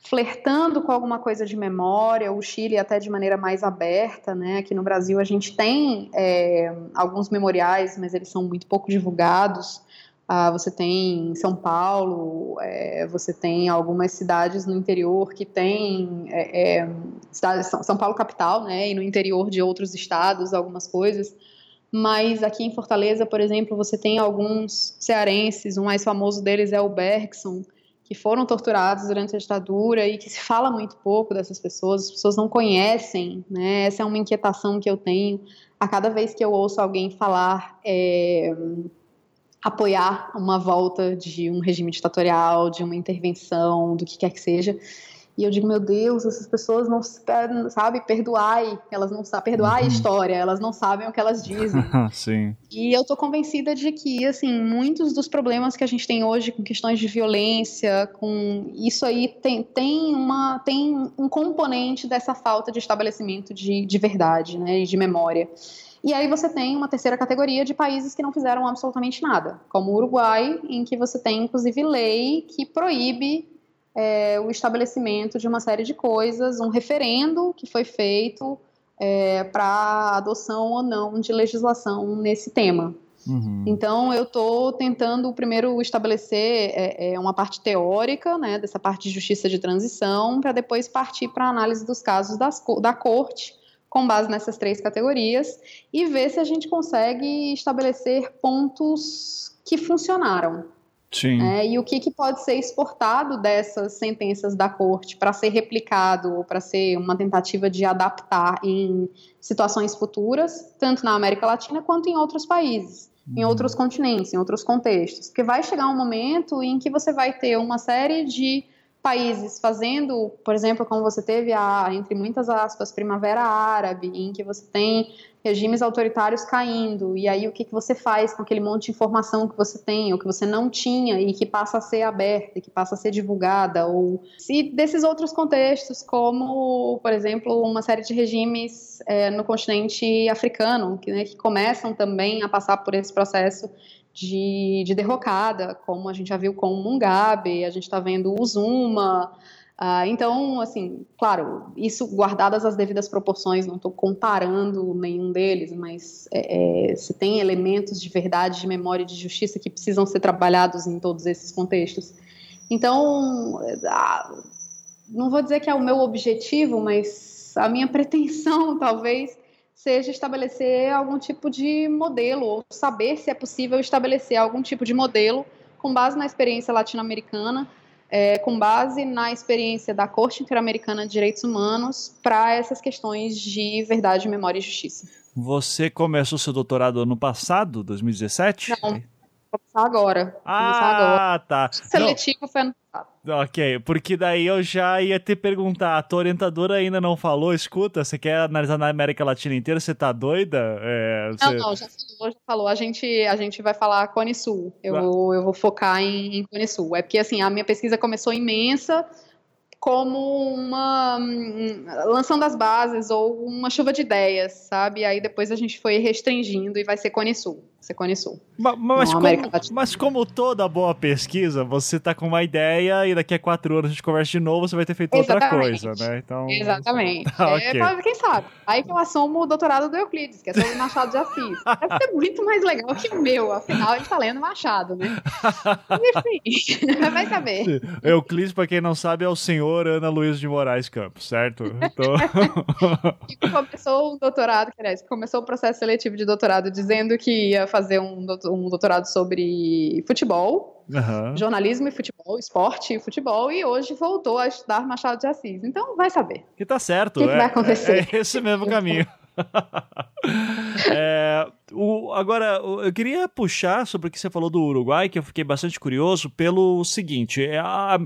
flertando com alguma coisa de memória, o Chile até de maneira mais aberta, né? Aqui no Brasil a gente tem é, alguns memoriais, mas eles são muito pouco divulgados. Ah, você tem São Paulo, é, você tem algumas cidades no interior que tem é, é cidade, São Paulo capital, né? E no interior de outros estados algumas coisas. Mas aqui em Fortaleza, por exemplo, você tem alguns cearenses. O mais famoso deles é o Bergson, que foram torturados durante a ditadura e que se fala muito pouco dessas pessoas, as pessoas não conhecem, né? Essa é uma inquietação que eu tenho a cada vez que eu ouço alguém falar, é, apoiar uma volta de um regime ditatorial, de uma intervenção, do que quer que seja. E eu digo, meu Deus, essas pessoas não sabem perdoar, elas não sabem perdoar uhum. a história, elas não sabem o que elas dizem. Sim. E eu tô convencida de que, assim, muitos dos problemas que a gente tem hoje com questões de violência, com isso aí tem, tem uma tem um componente dessa falta de estabelecimento de, de verdade, né, e de memória. E aí você tem uma terceira categoria de países que não fizeram absolutamente nada, como o Uruguai, em que você tem inclusive lei que proíbe é, o estabelecimento de uma série de coisas, um referendo que foi feito é, para adoção ou não de legislação nesse tema. Uhum. Então, eu estou tentando primeiro estabelecer é, é, uma parte teórica, né, dessa parte de justiça de transição, para depois partir para a análise dos casos das, da corte, com base nessas três categorias, e ver se a gente consegue estabelecer pontos que funcionaram. Sim. É, e o que, que pode ser exportado dessas sentenças da corte para ser replicado ou para ser uma tentativa de adaptar em situações futuras, tanto na América Latina quanto em outros países, em uhum. outros continentes, em outros contextos. Porque vai chegar um momento em que você vai ter uma série de países fazendo, por exemplo, como você teve a, entre muitas aspas, primavera árabe, em que você tem regimes autoritários caindo, e aí o que, que você faz com aquele monte de informação que você tem, ou que você não tinha, e que passa a ser aberta, que passa a ser divulgada, ou se desses outros contextos, como, por exemplo, uma série de regimes é, no continente africano, que, né, que começam também a passar por esse processo de, de derrocada, como a gente já viu com o Mugabe, a gente está vendo o Zuma, Uh, então, assim, claro, isso guardadas as devidas proporções, não estou comparando nenhum deles, mas é, é, se tem elementos de verdade, de memória e de justiça que precisam ser trabalhados em todos esses contextos. Então, uh, não vou dizer que é o meu objetivo, mas a minha pretensão, talvez, seja estabelecer algum tipo de modelo, ou saber se é possível estabelecer algum tipo de modelo com base na experiência latino-americana é, com base na experiência da Corte Interamericana de Direitos Humanos para essas questões de verdade, memória e justiça. Você começou seu doutorado ano passado, 2017? Não, começar agora. Ah, começar agora. tá. seletivo não. foi ano passado. Ok, porque daí eu já ia te perguntar, a tua orientadora ainda não falou, escuta, você quer analisar na América Latina inteira, você tá doida? É, você... Não, não, já falou, já falou, a gente, a gente vai falar Cone Sul, eu, vou, eu vou focar em, em Cone Sul, é porque assim, a minha pesquisa começou imensa, como uma lançando as bases ou uma chuva de ideias, sabe? Aí depois a gente foi restringindo e vai ser Cone Sul. Ser Cone Sul. Mas, mas, como, mas, como, toda boa pesquisa, você tá com uma ideia e daqui a quatro anos a gente conversa de novo, você vai ter feito Exatamente. outra coisa, né? Então... Exatamente. Tá, é, okay. Quem sabe? Aí que eu assumo o doutorado do Euclides, que é sobre Machado de Assis. Deve ser muito mais legal que o meu, afinal gente tá lendo Machado, né? Enfim, vai saber. Euclides, pra quem não sabe, é o senhor Ana Luiz de Moraes Campos, certo? Então... começou o doutorado, aliás, começou o processo seletivo de doutorado dizendo que ia fazer um, doutorado sobre futebol, uhum. jornalismo e futebol, esporte e futebol, e hoje voltou a estudar Machado de Assis. Então, vai saber. Que tá certo. O que, é, que vai acontecer? É, é esse mesmo caminho. é, o, agora, eu queria puxar sobre o que você falou do Uruguai, que eu fiquei bastante curioso, pelo seguinte: é a,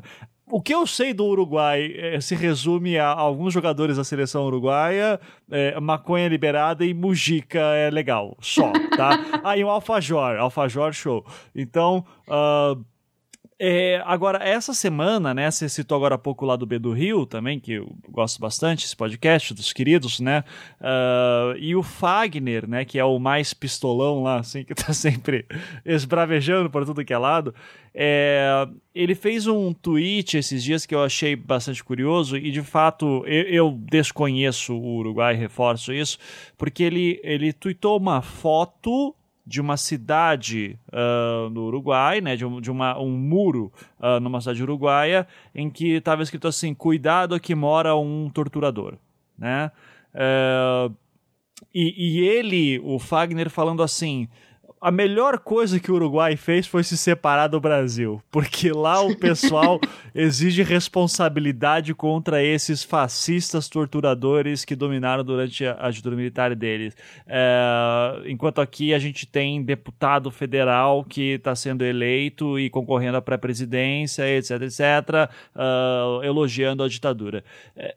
o que eu sei do Uruguai é, se resume a alguns jogadores da seleção uruguaia, é, maconha liberada e mujica é legal, só, tá? ah, e um alfajor, alfajor show. Então, uh, é, agora, essa semana, né, você citou agora há pouco lá do B do Rio também, que eu gosto bastante, esse podcast dos queridos, né, uh, e o Fagner, né, que é o mais pistolão lá, assim, que tá sempre esbravejando por tudo que é lado, é, ele fez um tweet esses dias que eu achei bastante curioso e, de fato, eu, eu desconheço o Uruguai, reforço isso, porque ele, ele tweetou uma foto de uma cidade uh, no Uruguai, né, de, um, de uma, um muro uh, numa cidade uruguaia, em que estava escrito assim: cuidado que mora um torturador, né? Uh, e, e ele, o Fagner, falando assim: a melhor coisa que o Uruguai fez foi se separar do Brasil, porque lá o pessoal exige responsabilidade contra esses fascistas torturadores que dominaram durante a, ditadura militar deles. É, enquanto aqui a gente tem deputado federal que está sendo eleito e concorrendo à pré-presidência, etc, etc, uh, elogiando a ditadura. É,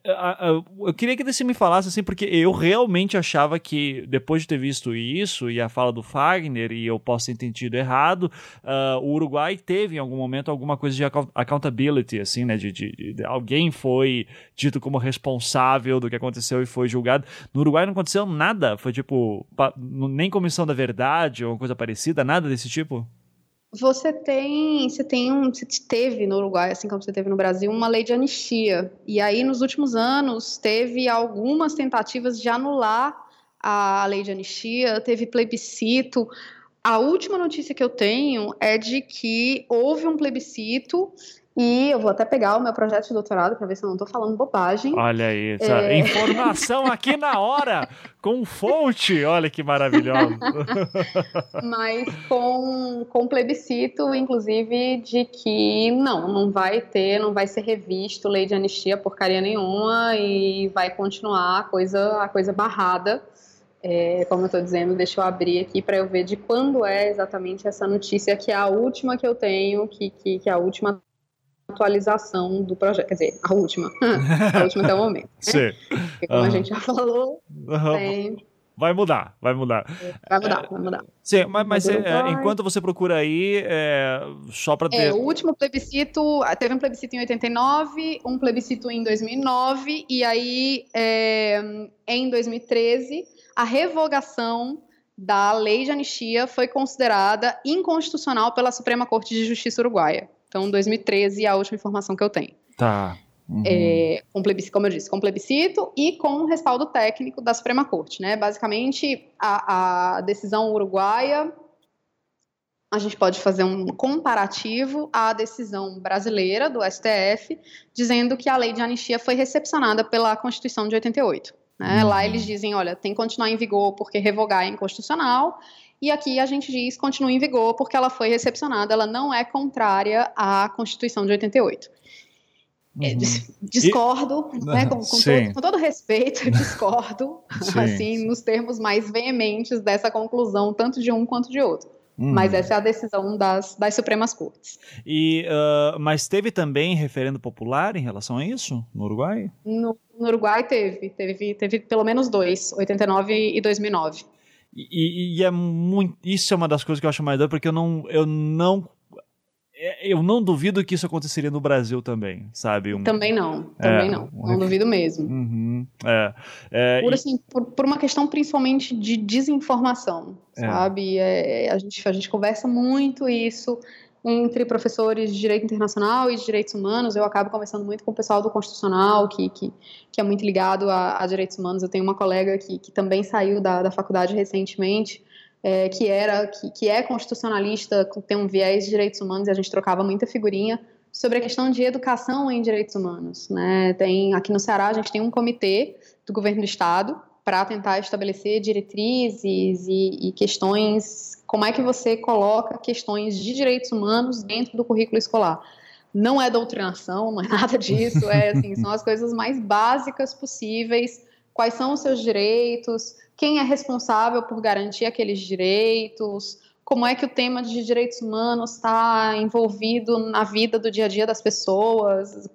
eu queria que você me falasse assim, porque eu realmente achava que, depois de ter visto isso e a fala do Fagner e eu posso ter entendido errado, uh, o Uruguai teve em algum momento alguma coisa de accountability, assim, né? De, de, de, alguém foi dito como responsável do que aconteceu e foi julgado. No Uruguai não aconteceu nada, foi tipo, nem comissão da verdade ou coisa parecida, nada desse tipo? Você tem, você tem um, você teve no Uruguai, assim como você teve no Brasil, uma lei de anistia. E aí, nos últimos anos, teve algumas tentativas de anular a lei de anistia, teve plebiscito. A última notícia que eu tenho é de que houve um plebiscito e eu vou até pegar o meu projeto de doutorado para ver se eu não estou falando bobagem. Olha aí, é... informação aqui na hora, com fonte, olha que maravilhoso. Mas com, com plebiscito, inclusive, de que não, não vai ter, não vai ser revisto lei de anistia porcaria nenhuma e vai continuar a coisa, a coisa barrada. É, como eu estou dizendo, deixa eu abrir aqui para eu ver de quando é exatamente essa notícia, que é a última que eu tenho, que, que, que é a última atualização do projeto, quer dizer, a última, a última até o momento. Né? Sim. Porque como uhum. a gente já falou, uhum. tem... Vai mudar, vai mudar. Vai mudar, é, vai mudar. Sim, mas, mas é, enquanto você procura aí, é, só para ter... É, o último plebiscito, teve um plebiscito em 89, um plebiscito em 2009, e aí é, em 2013 a revogação da lei de anistia foi considerada inconstitucional pela Suprema Corte de Justiça Uruguaia. Então, 2013 é a última informação que eu tenho. Tá. Uhum. É, com plebiscito, como eu disse, com plebiscito e com respaldo técnico da Suprema Corte. Né? Basicamente, a, a decisão uruguaia, a gente pode fazer um comparativo à decisão brasileira do STF, dizendo que a lei de anistia foi recepcionada pela Constituição de 88. Né? Uhum. Lá eles dizem, olha, tem que continuar em vigor porque revogar é inconstitucional, e aqui a gente diz continua em vigor porque ela foi recepcionada, ela não é contrária à Constituição de 88. É, uhum. Discordo, e... né, com, com, todo, com, todo, respeito, discordo, sim, assim, sim. nos termos mais veementes dessa conclusão, tanto de um quanto de outro. Uhum. Mas essa é a decisão das, das Supremas Cortes. E, uh, mas teve também referendo popular em relação a isso no Uruguai? No, no Uruguai teve, teve, teve pelo menos dois, 89 e 2009. E, e, é muito. Isso é uma das coisas que eu acho mais doido, porque eu não, eu não eu não duvido que isso aconteceria no Brasil também, sabe? Um... Também não, também é, não. Não um... duvido mesmo. Uhum, é, é, por, assim, por, por, uma questão principalmente de desinformação, é. sabe? É, a, gente, a gente conversa muito isso entre professores de direito internacional e de direitos humanos. Eu acabo conversando muito com o pessoal do constitucional, que, que, que é muito ligado a, a, direitos humanos. Eu tenho uma colega que, que também saiu da, da faculdade recentemente é, que era que, que é constitucionalista, tem um viés de direitos humanos e a gente trocava muita figurinha sobre a questão de educação em direitos humanos. Né? Tem aqui no Ceará a gente tem um comitê do governo do estado para tentar estabelecer diretrizes e, e, questões, como é que você coloca questões de direitos humanos dentro do currículo escolar. Não é doutrinação, não é nada disso, é assim, são as coisas mais básicas possíveis. Quais são os seus direitos? quem é responsável por garantir aqueles direitos, como é que o tema de direitos humanos está envolvido na vida do dia a dia das pessoas,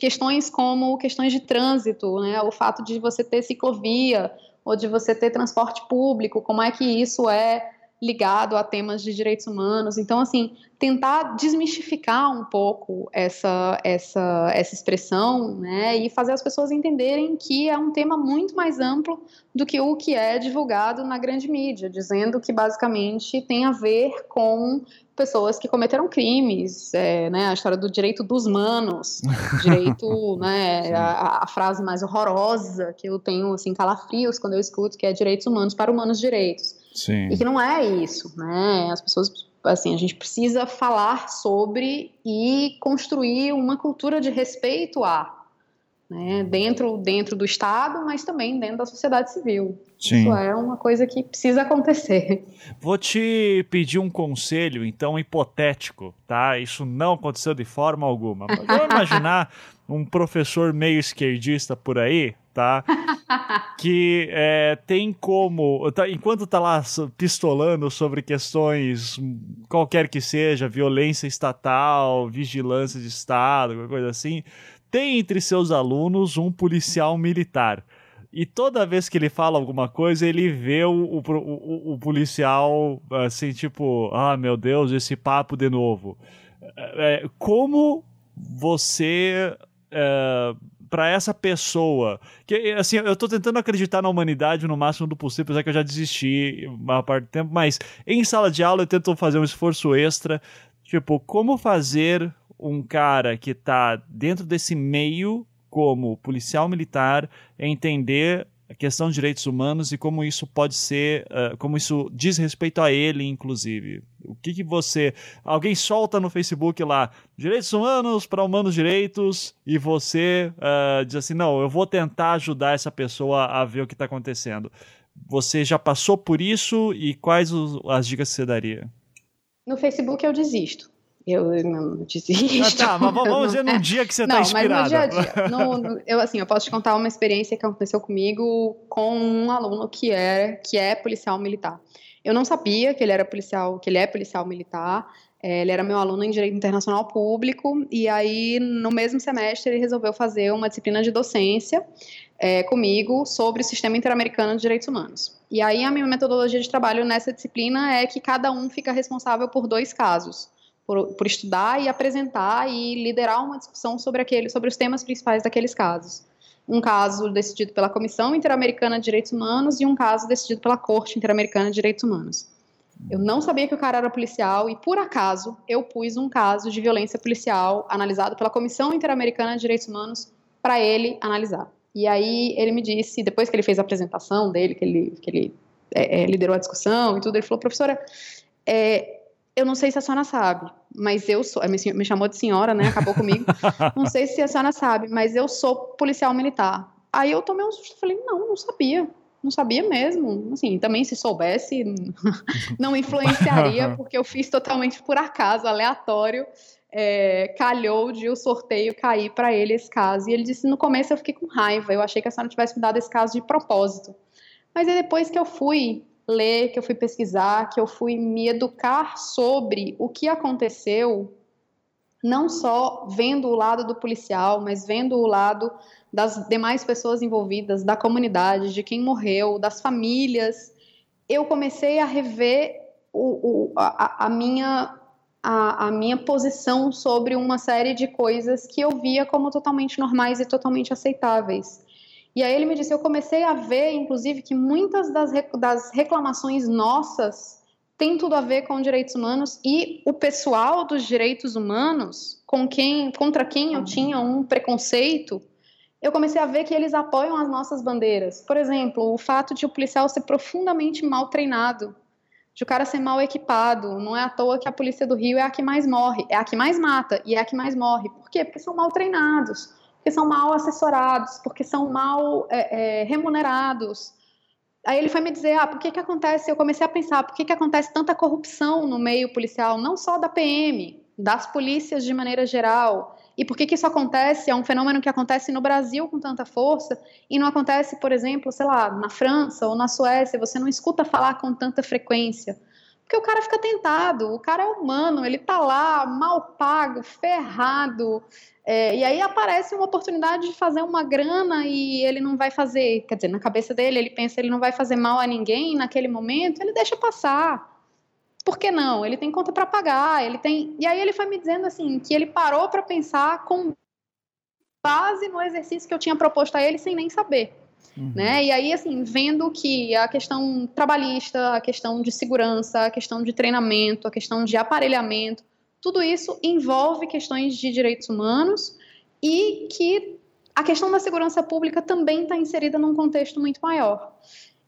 questões como questões de trânsito, né, o fato de você ter ciclovia ou de você ter transporte público, como é que isso é ligado a temas de direitos humanos. Então, assim, tentar desmistificar um pouco essa, essa, essa expressão, né, e fazer as pessoas entenderem que é um tema muito mais amplo do que o que é divulgado na grande mídia, dizendo que basicamente tem a ver com pessoas que cometeram crimes, é, né, a história do direito dos manos, direito, né, a, a, frase mais horrorosa que eu tenho, assim, calafrios quando eu escuto, que é direitos humanos para humanos direitos. Sim. E que não é isso, né? As pessoas, assim, a gente precisa falar sobre e construir uma cultura de respeito a, né? Dentro, dentro do Estado, mas também dentro da sociedade civil. Sim. Isso é uma coisa que precisa acontecer. Vou te pedir um conselho, então, hipotético, tá? Isso não aconteceu de forma alguma. Vamos imaginar um professor meio esquerdista por aí, tá? que é, tem como, tá, enquanto tá lá pistolando sobre questões, qualquer que seja, violência estatal, vigilância de Estado, qualquer coisa assim, tem entre seus alunos um policial militar. E toda vez que ele fala alguma coisa, ele vê o, o, o, o policial assim, tipo, ah, meu Deus, esse papo de novo. É, como você é, para essa pessoa. Que, assim, eu tô tentando acreditar na humanidade no máximo do possível, apesar que eu já desisti uma parte do tempo, mas em sala de aula eu tento fazer um esforço extra. Tipo, como fazer um cara que tá dentro desse meio como policial militar entender a questão de direitos humanos e como isso pode ser, uh, como isso diz respeito a ele, inclusive. O que, que você. Alguém solta no Facebook lá, direitos humanos para humanos direitos, e você uh, diz assim: não, eu vou tentar ajudar essa pessoa a ver o que está acontecendo. Você já passou por isso e quais os, as dicas que você daria? No Facebook eu desisto. Eu não desisto. Ah, tá, mas vamos dizer num dia que você está inspirada. Mas no dia a dia. No, eu, assim, eu posso te contar uma experiência que aconteceu comigo com um aluno que é, que é policial militar. Eu não sabia que ele era policial, que ele é policial militar. É, ele era meu aluno em Direito Internacional Público, e aí, no mesmo semestre, ele resolveu fazer uma disciplina de docência é, comigo sobre o Sistema Interamericano de Direitos Humanos. E aí, a minha metodologia de trabalho nessa disciplina é que cada um fica responsável por dois casos por, por, estudar e apresentar e liderar uma discussão sobre, aquele, sobre os temas principais daqueles casos. Um caso decidido pela Comissão Interamericana de Direitos Humanos e um caso decidido pela Corte Interamericana de Direitos Humanos. Eu não sabia que o cara era policial e, por acaso, eu pus um caso de violência policial analisado pela Comissão Interamericana de Direitos Humanos para ele analisar. E aí ele me disse, depois que ele fez a apresentação dele, que ele, que ele é, é, liderou a discussão e tudo, ele falou, professora, é, eu não sei se a senhora sabe, mas eu sou. Me, chamou de senhora, né? Acabou comigo. não sei se a senhora sabe, mas eu sou policial militar. Aí eu tomei um susto, falei, não, não sabia. Não sabia mesmo. Assim, também se soubesse, não influenciaria, porque eu fiz totalmente por acaso, aleatório. É, calhou de o sorteio cair para ele esse caso. E ele disse: no começo eu fiquei com raiva, eu achei que a senhora tivesse me dado esse caso de propósito. Mas aí depois que eu fui ler, que eu fui pesquisar, que eu fui me educar sobre o que aconteceu, não só vendo o lado do policial, mas vendo o lado das demais pessoas envolvidas, da comunidade, de quem morreu, das famílias, eu comecei a rever o, o, a, a, minha a, a, minha posição sobre uma série de coisas que eu via como totalmente normais e totalmente aceitáveis. E aí ele me disse, eu comecei a ver, inclusive, que muitas das, das reclamações nossas têm tudo a ver com direitos humanos e o pessoal dos direitos humanos, com quem, contra quem eu tinha um preconceito, eu comecei a ver que eles apoiam as nossas bandeiras. Por exemplo, o fato de o policial ser profundamente mal treinado, de o cara ser mal equipado. Não é à toa que a polícia do Rio é a que mais morre, é a que mais mata e é a que mais morre. Por quê? Porque são mal treinados porque são mal assessorados, porque são mal é, é, remunerados. Aí ele foi me dizer, ah, por que que acontece? Eu comecei a pensar, por que que acontece tanta corrupção no meio policial, não só da PM, das polícias de maneira geral. E por que que isso acontece? É um fenômeno que acontece no Brasil com tanta força e não acontece, por exemplo, sei lá, na França ou na Suécia, você não escuta falar com tanta frequência. Porque o cara fica tentado, o cara é humano, ele tá lá, mal pago, ferrado, é, e aí aparece uma oportunidade de fazer uma grana e ele não vai fazer, quer dizer, na cabeça dele ele pensa ele não vai fazer mal a ninguém naquele momento, ele deixa passar. Por que não? Ele tem conta para pagar, ele tem. E aí ele foi me dizendo assim que ele parou para pensar com base no exercício que eu tinha proposto a ele sem nem saber. Uhum. Né? E aí, assim, vendo que a questão trabalhista, a questão de segurança, a questão de treinamento, a questão de aparelhamento, tudo isso envolve questões de direitos humanos e que a questão da segurança pública também está inserida num contexto muito maior.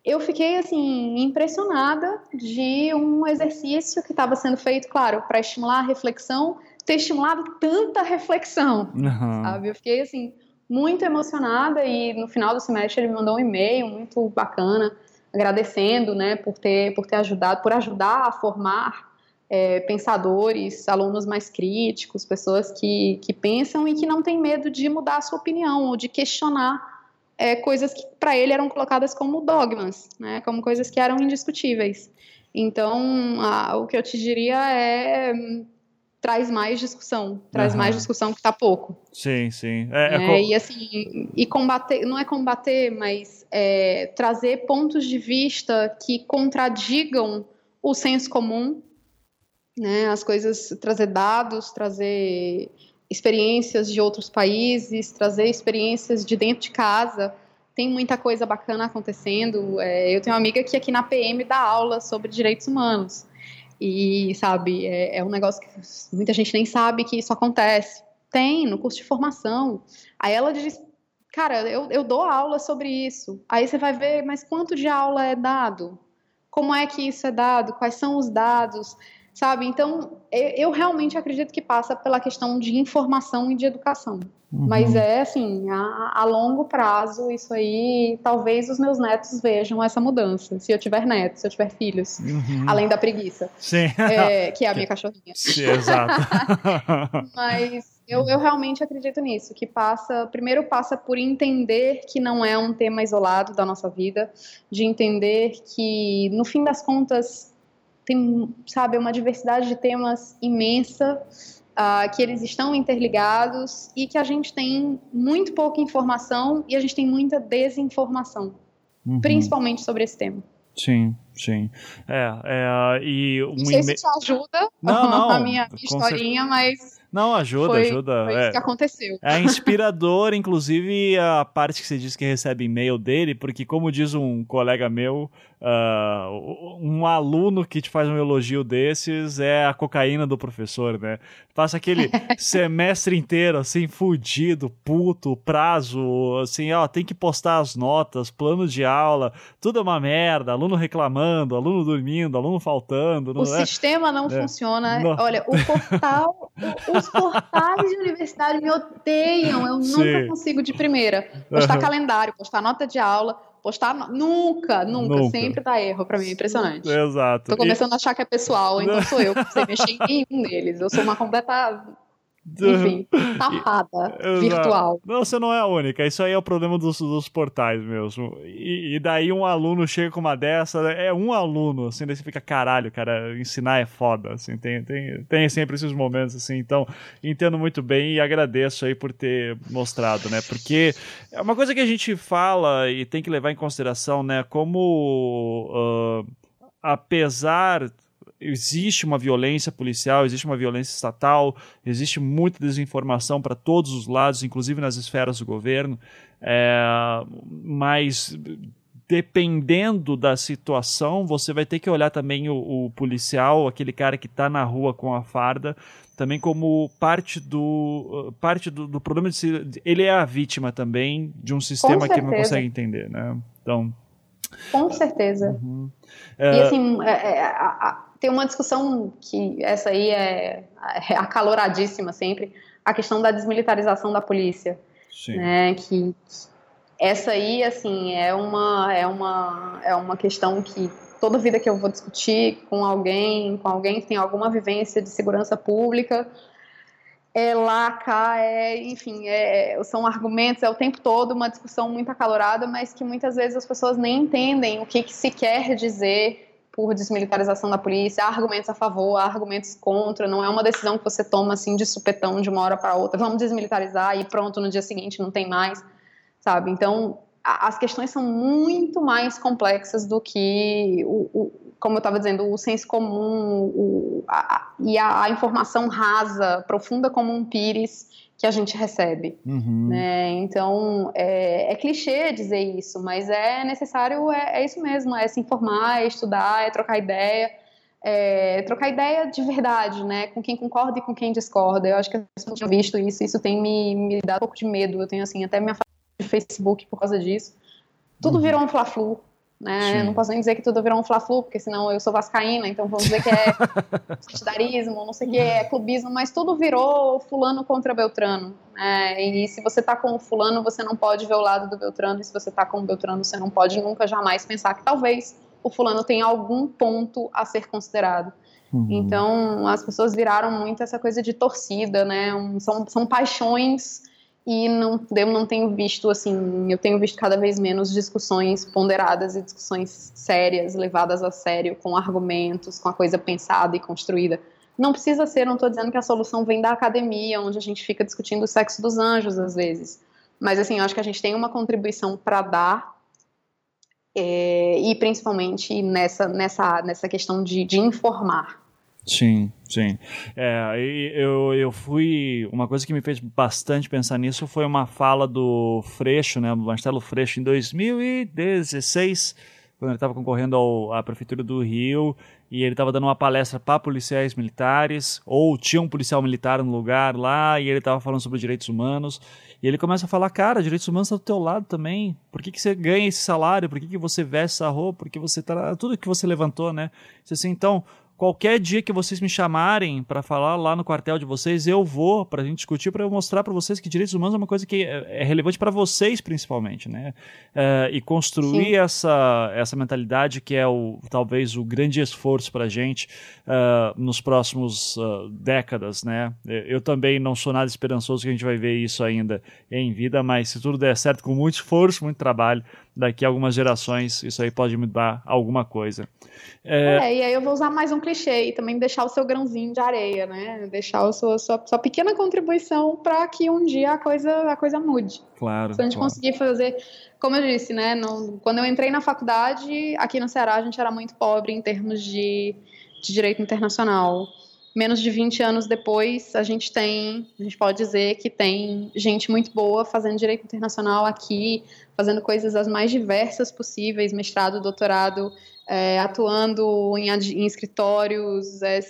Eu fiquei assim impressionada de um exercício que estava sendo feito, claro, para estimular a reflexão, ter estimulado tanta reflexão, uhum. sabe? Eu fiquei assim muito emocionada e no final do semestre ele me mandou um e-mail muito bacana agradecendo, né, por ter por ter ajudado, por ajudar a formar é, pensadores, alunos mais críticos, pessoas que, que pensam e que não têm medo de mudar a sua opinião ou de questionar é, coisas que para ele eram colocadas como dogmas, né, como coisas que eram indiscutíveis. Então, a, o que eu te diria é traz mais discussão, traz uhum. mais discussão que está pouco. Sim, sim. É, é, é, e assim, e combater, não é combater, mas é, trazer pontos de vista que contradigam o senso comum, né, as coisas, trazer dados, trazer experiências de outros países, trazer experiências de dentro de casa. Tem muita coisa bacana acontecendo. É, eu tenho uma amiga que aqui na PM dá aula sobre direitos humanos. E, sabe, é, é um negócio que muita gente nem sabe que isso acontece. Tem, no curso de formação. Aí ela diz, cara, eu, eu dou aula sobre isso. Aí você vai ver, mas quanto de aula é dado? Como é que isso é dado? Quais são os dados? Sabe? Então, eu realmente acredito que passa pela questão de informação e de educação. Uhum. Mas é assim, a, a, longo prazo, isso aí, talvez os meus netos vejam essa mudança. Se eu tiver netos, se eu tiver filhos, uhum. além da preguiça. Sim. É, que é a minha cachorrinha. Sim, exato. Mas eu, eu realmente acredito nisso, que passa, primeiro passa por entender que não é um tema isolado da nossa vida, de entender que, no fim das contas, tem, sabe, uma diversidade de temas imensa, uh, que eles estão interligados e que a gente tem muito pouca informação e a gente tem muita desinformação, uhum. principalmente sobre esse tema. Sim, sim. É, é e um Não sei se isso ajuda não, não, a minha historinha, mas Não, ajuda, foi, ajuda. Foi é, isso que aconteceu. É inspirador, inclusive, a parte que você diz que recebe e-mail dele, porque, como diz um colega meu, Uh, um aluno que te faz um elogio desses é a cocaína do professor, né? Passa aquele semestre inteiro, assim, fudido, puto, prazo, assim, ó, tem que postar as notas, plano de aula, tudo é uma merda, aluno reclamando, aluno dormindo, aluno faltando. o é? sistema não é. funciona. Não. Olha, o portal, os portais de universidade me odeiam, eu Sim. nunca consigo de primeira. Postar uhum. calendário, postar nota de aula, postar. Nunca, nunca, nunca. sempre dá erro pra mim, é impressionante. Exato. Tô começando e... a achar que é pessoal, então sou eu que sei mexer em nenhum deles. Eu sou uma completa enfim, tapada virtual. Não, você não é a única. Isso aí é o problema dos, dos portais mesmo. E, e, daí um aluno chega com uma dessa, é um aluno, assim, daí você fica, caralho, cara, ensinar é foda, assim, tem, tem, tem sempre esses momentos, assim, então entendo muito bem e agradeço aí por ter mostrado, né, porque é uma coisa que a gente fala e tem que levar em consideração, né, como uh, apesar existe uma violência policial, existe uma violência estatal, existe muita desinformação para todos os lados, inclusive nas esferas do governo, é, mas dependendo da situação, você vai ter que olhar também o, o policial, aquele cara que está na rua com a farda, também como parte do parte do, do problema de se, ele é a vítima também de um sistema que não consegue entender, né? Então com certeza. Uhum. É... E assim, é, é, a, a, tem uma discussão que essa aí é, é acaloradíssima sempre, a questão da desmilitarização da polícia. Sim. Né, que essa aí, assim, é uma, é uma, é uma questão que toda vida que eu vou discutir com alguém, com alguém que tem alguma vivência de segurança pública, é lá, cá, é, enfim, é, são argumentos, é o tempo todo uma discussão muito acalorada, mas que muitas vezes as pessoas nem entendem o que, que se quer dizer por desmilitarização da polícia, há argumentos a favor, há argumentos contra, não é uma decisão que você toma assim de supetão de uma hora para outra, vamos desmilitarizar e pronto, no dia seguinte não tem mais, sabe? Então, a, as questões são muito mais complexas do que, o, o como eu estava dizendo, o senso comum o, a, e a, a informação rasa, profunda como um pires que a gente recebe. Uhum. Né? Então, é, é, clichê dizer isso, mas é necessário, é, é, isso mesmo, é se informar, é estudar, é trocar ideia, é trocar ideia de verdade, né? com quem concorda e com quem discorda. Eu acho que eu não tinha visto isso, isso tem me, me dado um pouco de medo, eu tenho assim, até minha de Facebook por causa disso. Tudo uhum. virou um fla-flu, né? Não posso nem dizer que tudo virou um fla-flu, porque senão eu sou vascaína, então vamos dizer que é partidarismo, não sei o que, é clubismo, mas tudo virou fulano contra Beltrano. Né? E se você tá com o fulano, você não pode ver o lado do Beltrano, e se você tá com o Beltrano, você não pode nunca jamais pensar que talvez o fulano tenha algum ponto a ser considerado. Uhum. Então, as pessoas viraram muito essa coisa de torcida, né? Um, são, são paixões e não, eu não tenho visto, assim, eu tenho visto cada vez menos discussões ponderadas e discussões sérias, levadas a sério, com argumentos, com a coisa pensada e construída. Não precisa ser, não estou dizendo que a solução vem da academia, onde a gente fica discutindo o sexo dos anjos, às vezes. Mas, assim, eu acho que a gente tem uma contribuição para dar, é, e principalmente nessa, nessa, nessa questão de, de informar. Sim, sim. É, eu, eu fui. Uma coisa que me fez bastante pensar nisso foi uma fala do Freixo, né? Marcelo Freixo, em 2016, quando ele estava concorrendo ao, à Prefeitura do Rio, e ele estava dando uma palestra para policiais militares, ou tinha um policial militar no lugar lá, e ele estava falando sobre direitos humanos. E ele começa a falar, cara, direitos humanos estão tá do teu lado também. Por que, que você ganha esse salário? Por que, que você veste essa roupa? Por que você tá. Tudo que você levantou, né? Assim, então, Qualquer dia que vocês me chamarem para falar lá no quartel de vocês, eu vou para a gente discutir, para eu mostrar para vocês que direitos humanos é uma coisa que é, é relevante para vocês, principalmente, né? É, e construir essa, essa mentalidade que é o, talvez o grande esforço para a gente uh, nos próximos uh, décadas, né? Eu também não sou nada esperançoso que a gente vai ver isso ainda em vida, mas se tudo der certo, com muito esforço, muito trabalho, daqui a algumas gerações isso aí pode mudar alguma coisa. É... é... e aí eu vou usar mais um clichê e também deixar o seu grãozinho de areia, né? Deixar a sua, sua, sua pequena contribuição para que um dia a coisa, a coisa mude. Claro. Se a gente claro. conseguir fazer, como eu disse, né? Quando eu entrei na faculdade, aqui no Ceará a gente era muito pobre em termos de, de direito internacional. Menos de 20 anos depois, a gente tem, a gente pode dizer que tem gente muito boa fazendo direito internacional aqui, fazendo coisas as mais diversas possíveis, mestrado, doutorado, é, atuando em, em escritórios, é,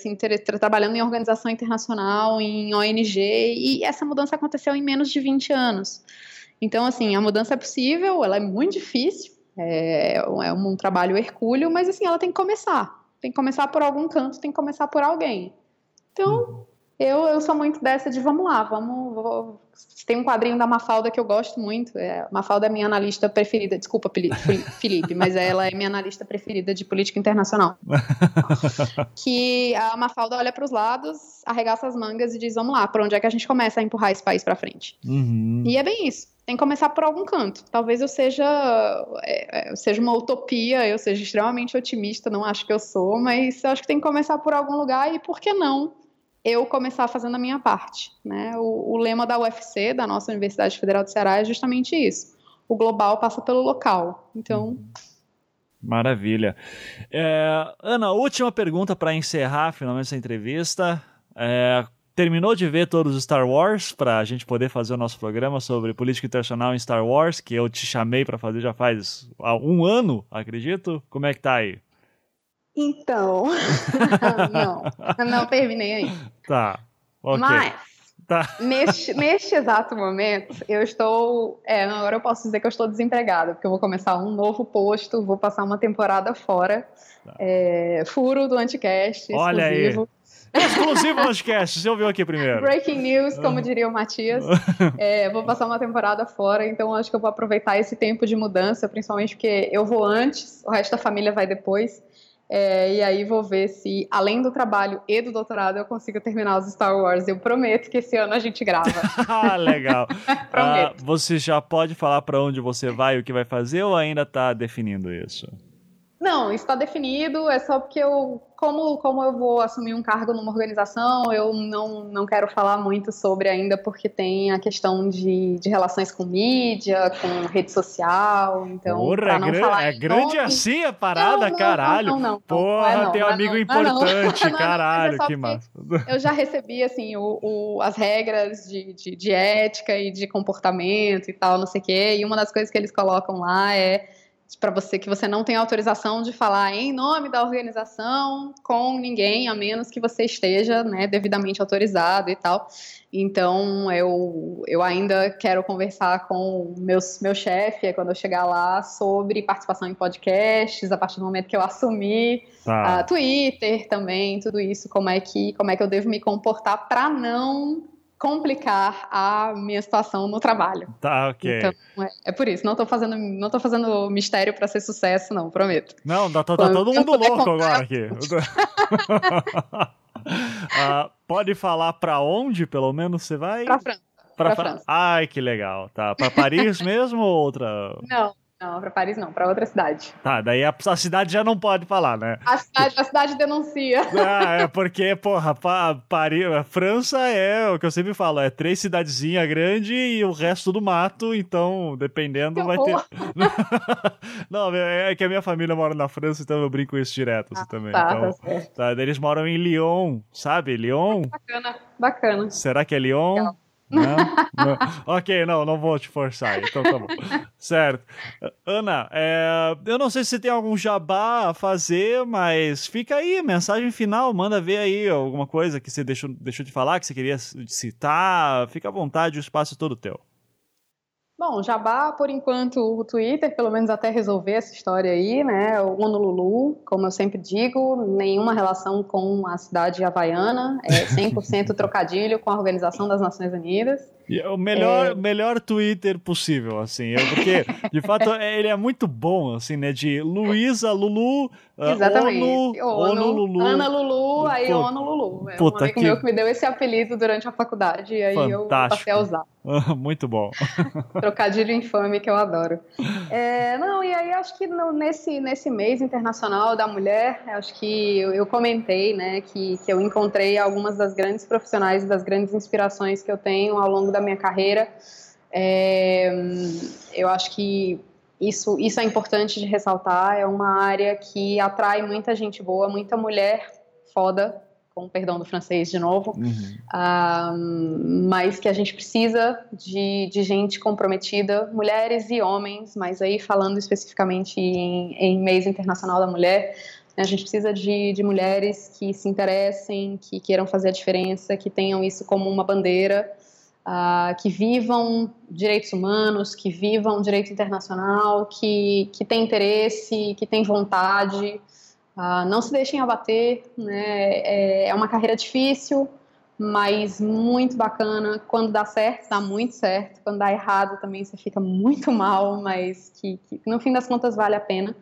trabalhando em organização internacional, em ONG, e essa mudança aconteceu em menos de 20 anos. Então, assim, a mudança é possível, ela é muito difícil, é, é um trabalho hercúleo, mas assim, ela tem que começar. Tem que começar por algum canto, tem que começar por alguém. Então, uhum. eu, eu sou muito dessa de vamos lá, vamos. Vou... Tem um quadrinho da Mafalda que eu gosto muito. É, Mafalda é minha analista preferida. Desculpa, Felipe, mas ela é minha analista preferida de política internacional. que a Mafalda olha para os lados, arregaça as mangas e diz: vamos lá, por onde é que a gente começa a empurrar esse país para frente? Uhum. E é bem isso tem que começar por algum canto. Talvez eu seja, é, é, eu seja uma utopia, eu seja extremamente otimista, não acho que eu sou, mas eu acho que tem que começar por algum lugar e por que não eu começar fazendo a minha parte. Né? O, o lema da UFC, da nossa Universidade Federal do Ceará, é justamente isso. O global passa pelo local. Então. Maravilha. É, Ana, última pergunta para encerrar finalmente essa entrevista. É, terminou de ver todos os Star Wars para a gente poder fazer o nosso programa sobre política internacional em Star Wars, que eu te chamei para fazer já faz um ano, acredito. Como é que tá aí? Então, não, não terminei aí. Tá, ok. Mas, tá. neste, neste exato momento, eu estou, é, agora eu posso dizer que eu estou desempregada, porque eu vou começar um novo posto, vou passar uma temporada fora, tá. é, furo do Anticast, Olha exclusivo. Aí. Exclusivo podcast, você ouviu aqui primeiro. Breaking news, como diria o Matias. É, vou passar uma temporada fora, então acho que eu vou aproveitar esse tempo de mudança, principalmente porque eu vou antes, o resto da família vai depois. É, e aí vou ver se, além do trabalho e do doutorado, eu consigo terminar os Star Wars. Eu prometo que esse ano a gente grava. ah, legal. prometo. Ah, você já pode falar para onde você vai, o que vai fazer, ou ainda está definindo isso? Não, isso está definido, é só porque eu, como, como eu vou assumir um cargo numa organização, eu não, não quero falar muito sobre ainda, porque tem a questão de, de relações com mídia, com rede social, então. Porra, é, não falar é grande assim a parada, não, caralho. Não, não, não, Porra, é tem um amigo importante, caralho, é que massa. Eu já recebi, assim, o, o, as regras de, de, de ética e de comportamento e tal, não sei o quê, e uma das coisas que eles colocam lá é para você que você não tem autorização de falar em nome da organização com ninguém, a menos que você esteja né, devidamente autorizado e tal. Então, eu, eu ainda quero conversar com o meu, chefe, quando eu chegar lá, sobre participação em podcasts, a partir do momento que eu assumir, tá. uh, Twitter também, tudo isso, como é que, como é que eu devo me comportar para não complicar a minha situação no trabalho. Tá, ok. Então, é, é por isso. Não tô fazendo, não tô fazendo mistério para ser sucesso, não, prometo. Não, tá, tá, tá todo mundo louco contar... agora aqui. uh, pode falar para onde, pelo menos, você vai? Pra França. Pra, pra França. Ai, que legal. Tá. Pra Paris mesmo ou outra? Não, não, pra Paris não, pra outra cidade. Tá, daí a, a, cidade já não pode falar, né? A cidade, a cidade denuncia. Ah, é porque, porra, pa, Paris, a França é o que eu sempre falo, é três cidadezinhas grandes e o resto do mato, então, dependendo, que vai ter. não, é, é que a minha família mora na França, então eu brinco isso direto assim, ah, também. Tá, então, tá, certo. tá, eles moram em Lyon, sabe? Lyon? Bacana, bacana. Será que é Lyon? Legal. Não? não? Ok, não, não vou te forçar. Então tá bom. certo. Ana, é, eu não sei se tem algum jabá a fazer, mas fica aí, mensagem final, manda ver aí alguma coisa que você deixou, deixou de falar, que você queria citar. Fica à vontade, o espaço é todo teu. Bom, Jabá, por enquanto, o Twitter, pelo menos até resolver essa história aí, né? O Honolulu, como eu sempre digo, nenhuma relação com a cidade havaiana, é 100% trocadilho com a Organização das Nações Unidas. É o melhor, é... melhor Twitter possível, assim, porque, de fato, é, ele é muito bom, assim, né, de Luísa, Lulu, ah, Exatamente. ONU, Lulu. Ana Lulu, aí Pô, ONU Lulu. É um amigo que... meu que me deu esse apelido durante a faculdade, e aí Fantástico. eu passei a usar. muito bom. Trocadilho infame que eu adoro. É, não, e aí acho que no, nesse, nesse mês internacional da mulher, acho que eu, eu comentei, né, que, que eu encontrei algumas das grandes profissionais e das grandes inspirações que eu tenho ao longo da minha carreira. É, eu acho que isso, isso é importante de ressaltar. É uma área que atrai muita gente boa, muita mulher foda, com perdão do francês de novo, uhum. uh, mas que a gente precisa de, de, gente comprometida, mulheres e homens, mas aí falando especificamente em, em mês internacional da mulher, a gente precisa de, de mulheres que se interessem, que queiram fazer a diferença, que tenham isso como uma bandeira, uh, que vivam direitos humanos, que vivam direito internacional, que, que têm interesse, que têm vontade, Uh, não se deixem abater, né? É, é, uma carreira difícil, mas muito bacana. Quando dá certo, dá muito certo. Quando dá errado, também você fica muito mal, mas que, que no fim das contas vale a pena.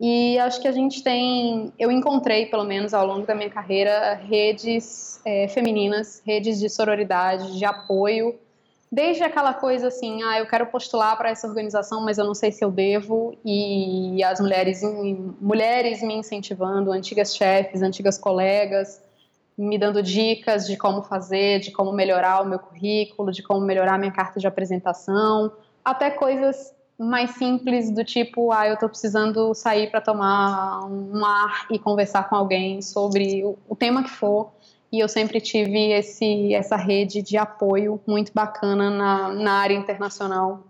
E acho que a gente tem, eu encontrei, pelo menos ao longo da minha carreira, redes é, femininas, redes de sororidade, de apoio, Desde aquela coisa assim, ah, eu quero postular para essa organização, mas eu não sei se eu devo, e as mulheres, mulheres me incentivando, antigas chefes, antigas colegas, me dando dicas de como fazer, de como melhorar o meu currículo, de como melhorar minha carta de apresentação, até coisas mais simples do tipo, ah, eu estou precisando sair para tomar um ar e conversar com alguém sobre o, o tema que for e eu sempre tive esse, essa rede de apoio muito bacana na, na área internacional,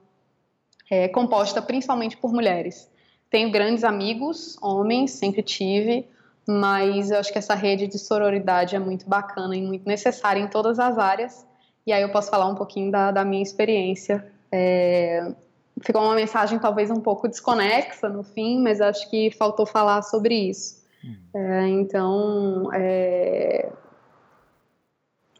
é, composta principalmente por mulheres. Tenho grandes amigos, homens, sempre tive, mas eu acho que essa rede de sororidade é muito bacana e muito necessária em todas as áreas. E aí eu posso falar um pouquinho da, da minha experiência. É, ficou uma mensagem talvez um pouco desconexa no fim, mas acho que faltou falar sobre isso. Hum. É, então, é,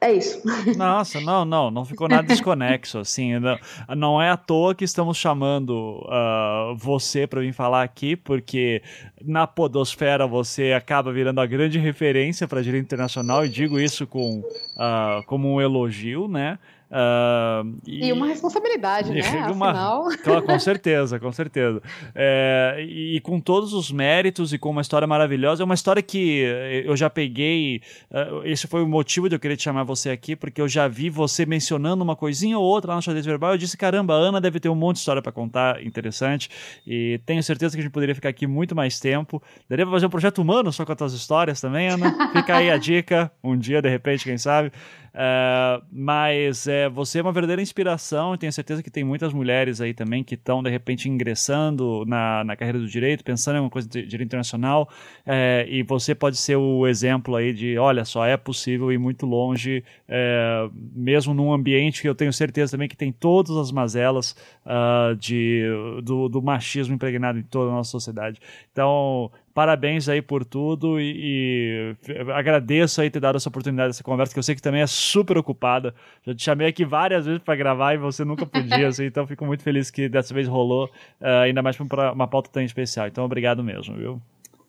é isso. Nossa, não, não, não ficou nada desconexo, assim, não, não é à toa que estamos chamando uh, você para vir falar aqui, porque na podosfera você acaba virando a grande referência para direito internacional, e digo isso com, uh, como um elogio, né? Uh, e, e, uma responsabilidade, né? Uma, Afinal... Claro, com certeza, com certeza. É, e, com todos os méritos e com uma história maravilhosa. É uma história que eu já peguei. Uh, esse foi o motivo de eu querer te chamar você aqui, porque eu já vi você mencionando uma coisinha ou outra lá no xadrez verbal. Eu disse: caramba, a Ana deve ter um monte de história para contar interessante. E tenho certeza que a gente poderia ficar aqui muito mais tempo. Daria pra fazer um projeto humano só com as tuas histórias também, Ana. Fica aí a dica. Um dia, de repente, quem sabe. Uh, mas é, você é uma verdadeira inspiração e tenho certeza que tem muitas mulheres aí também que estão de repente ingressando na, na carreira do direito, pensando em uma coisa de direito internacional é, e você pode ser o exemplo aí de, olha só, é possível ir muito longe, é, mesmo num ambiente que eu tenho certeza também que tem todas as mazelas uh, de, do, do machismo impregnado em toda a nossa sociedade. Então, parabéns aí por tudo e, e, agradeço aí ter dado essa oportunidade dessa conversa, que eu sei que também é super ocupada. Já te chamei aqui várias vezes para gravar e você nunca podia, assim, então fico muito feliz que dessa vez rolou, uh, ainda mais para uma pauta tão especial. Então, obrigado mesmo, viu?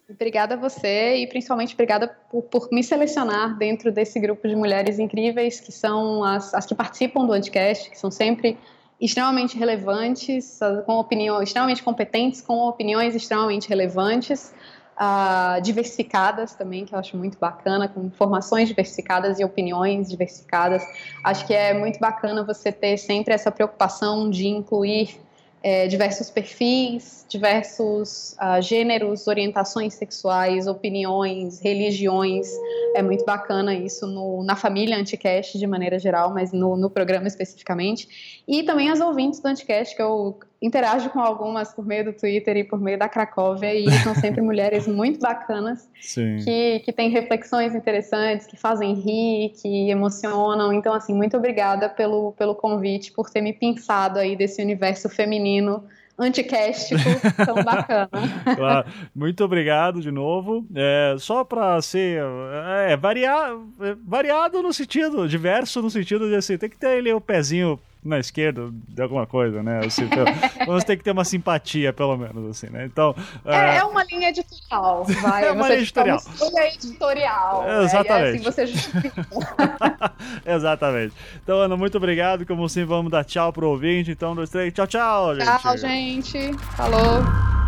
Obrigada a você e principalmente obrigada por, por, me selecionar dentro desse grupo de mulheres incríveis que são as, as que participam do podcast, que são sempre extremamente relevantes, com opiniões extremamente competentes, com opiniões extremamente relevantes uh, diversificadas também, que eu acho muito bacana, com informações diversificadas e opiniões diversificadas. Acho que é muito bacana você ter sempre essa preocupação de incluir é, diversos perfis, diversos uh, gêneros, orientações sexuais, opiniões, religiões. É muito bacana isso no, na família Anticast de maneira geral, mas no, no programa especificamente. E também as ouvintes do Anticast, que eu interajo com algumas por meio do Twitter e por meio da Cracóvia, e são sempre mulheres muito bacanas, que, que têm reflexões interessantes, que fazem rir, que emocionam. Então, assim, muito obrigada pelo, pelo convite, por ter me pensado aí desse universo feminino anticástico tão bacana. Claro. Muito obrigado de novo. É, só para ser é, variar, é, variado no sentido, diverso no sentido de assim, tem que ter ali o pezinho na esquerda de alguma coisa, né? Assim, então, vamos ter que ter uma simpatia, pelo menos, assim, né? Então. É, é... é uma linha editorial, vai. É uma você linha editorial. Uma editorial. É, exatamente. Né? Assim exatamente. Então, Ana, muito obrigado. Como sempre, vamos dar tchau pro ouvinte. Então, dois, três, tchau, tchau, gente. Tchau, gente. Falou.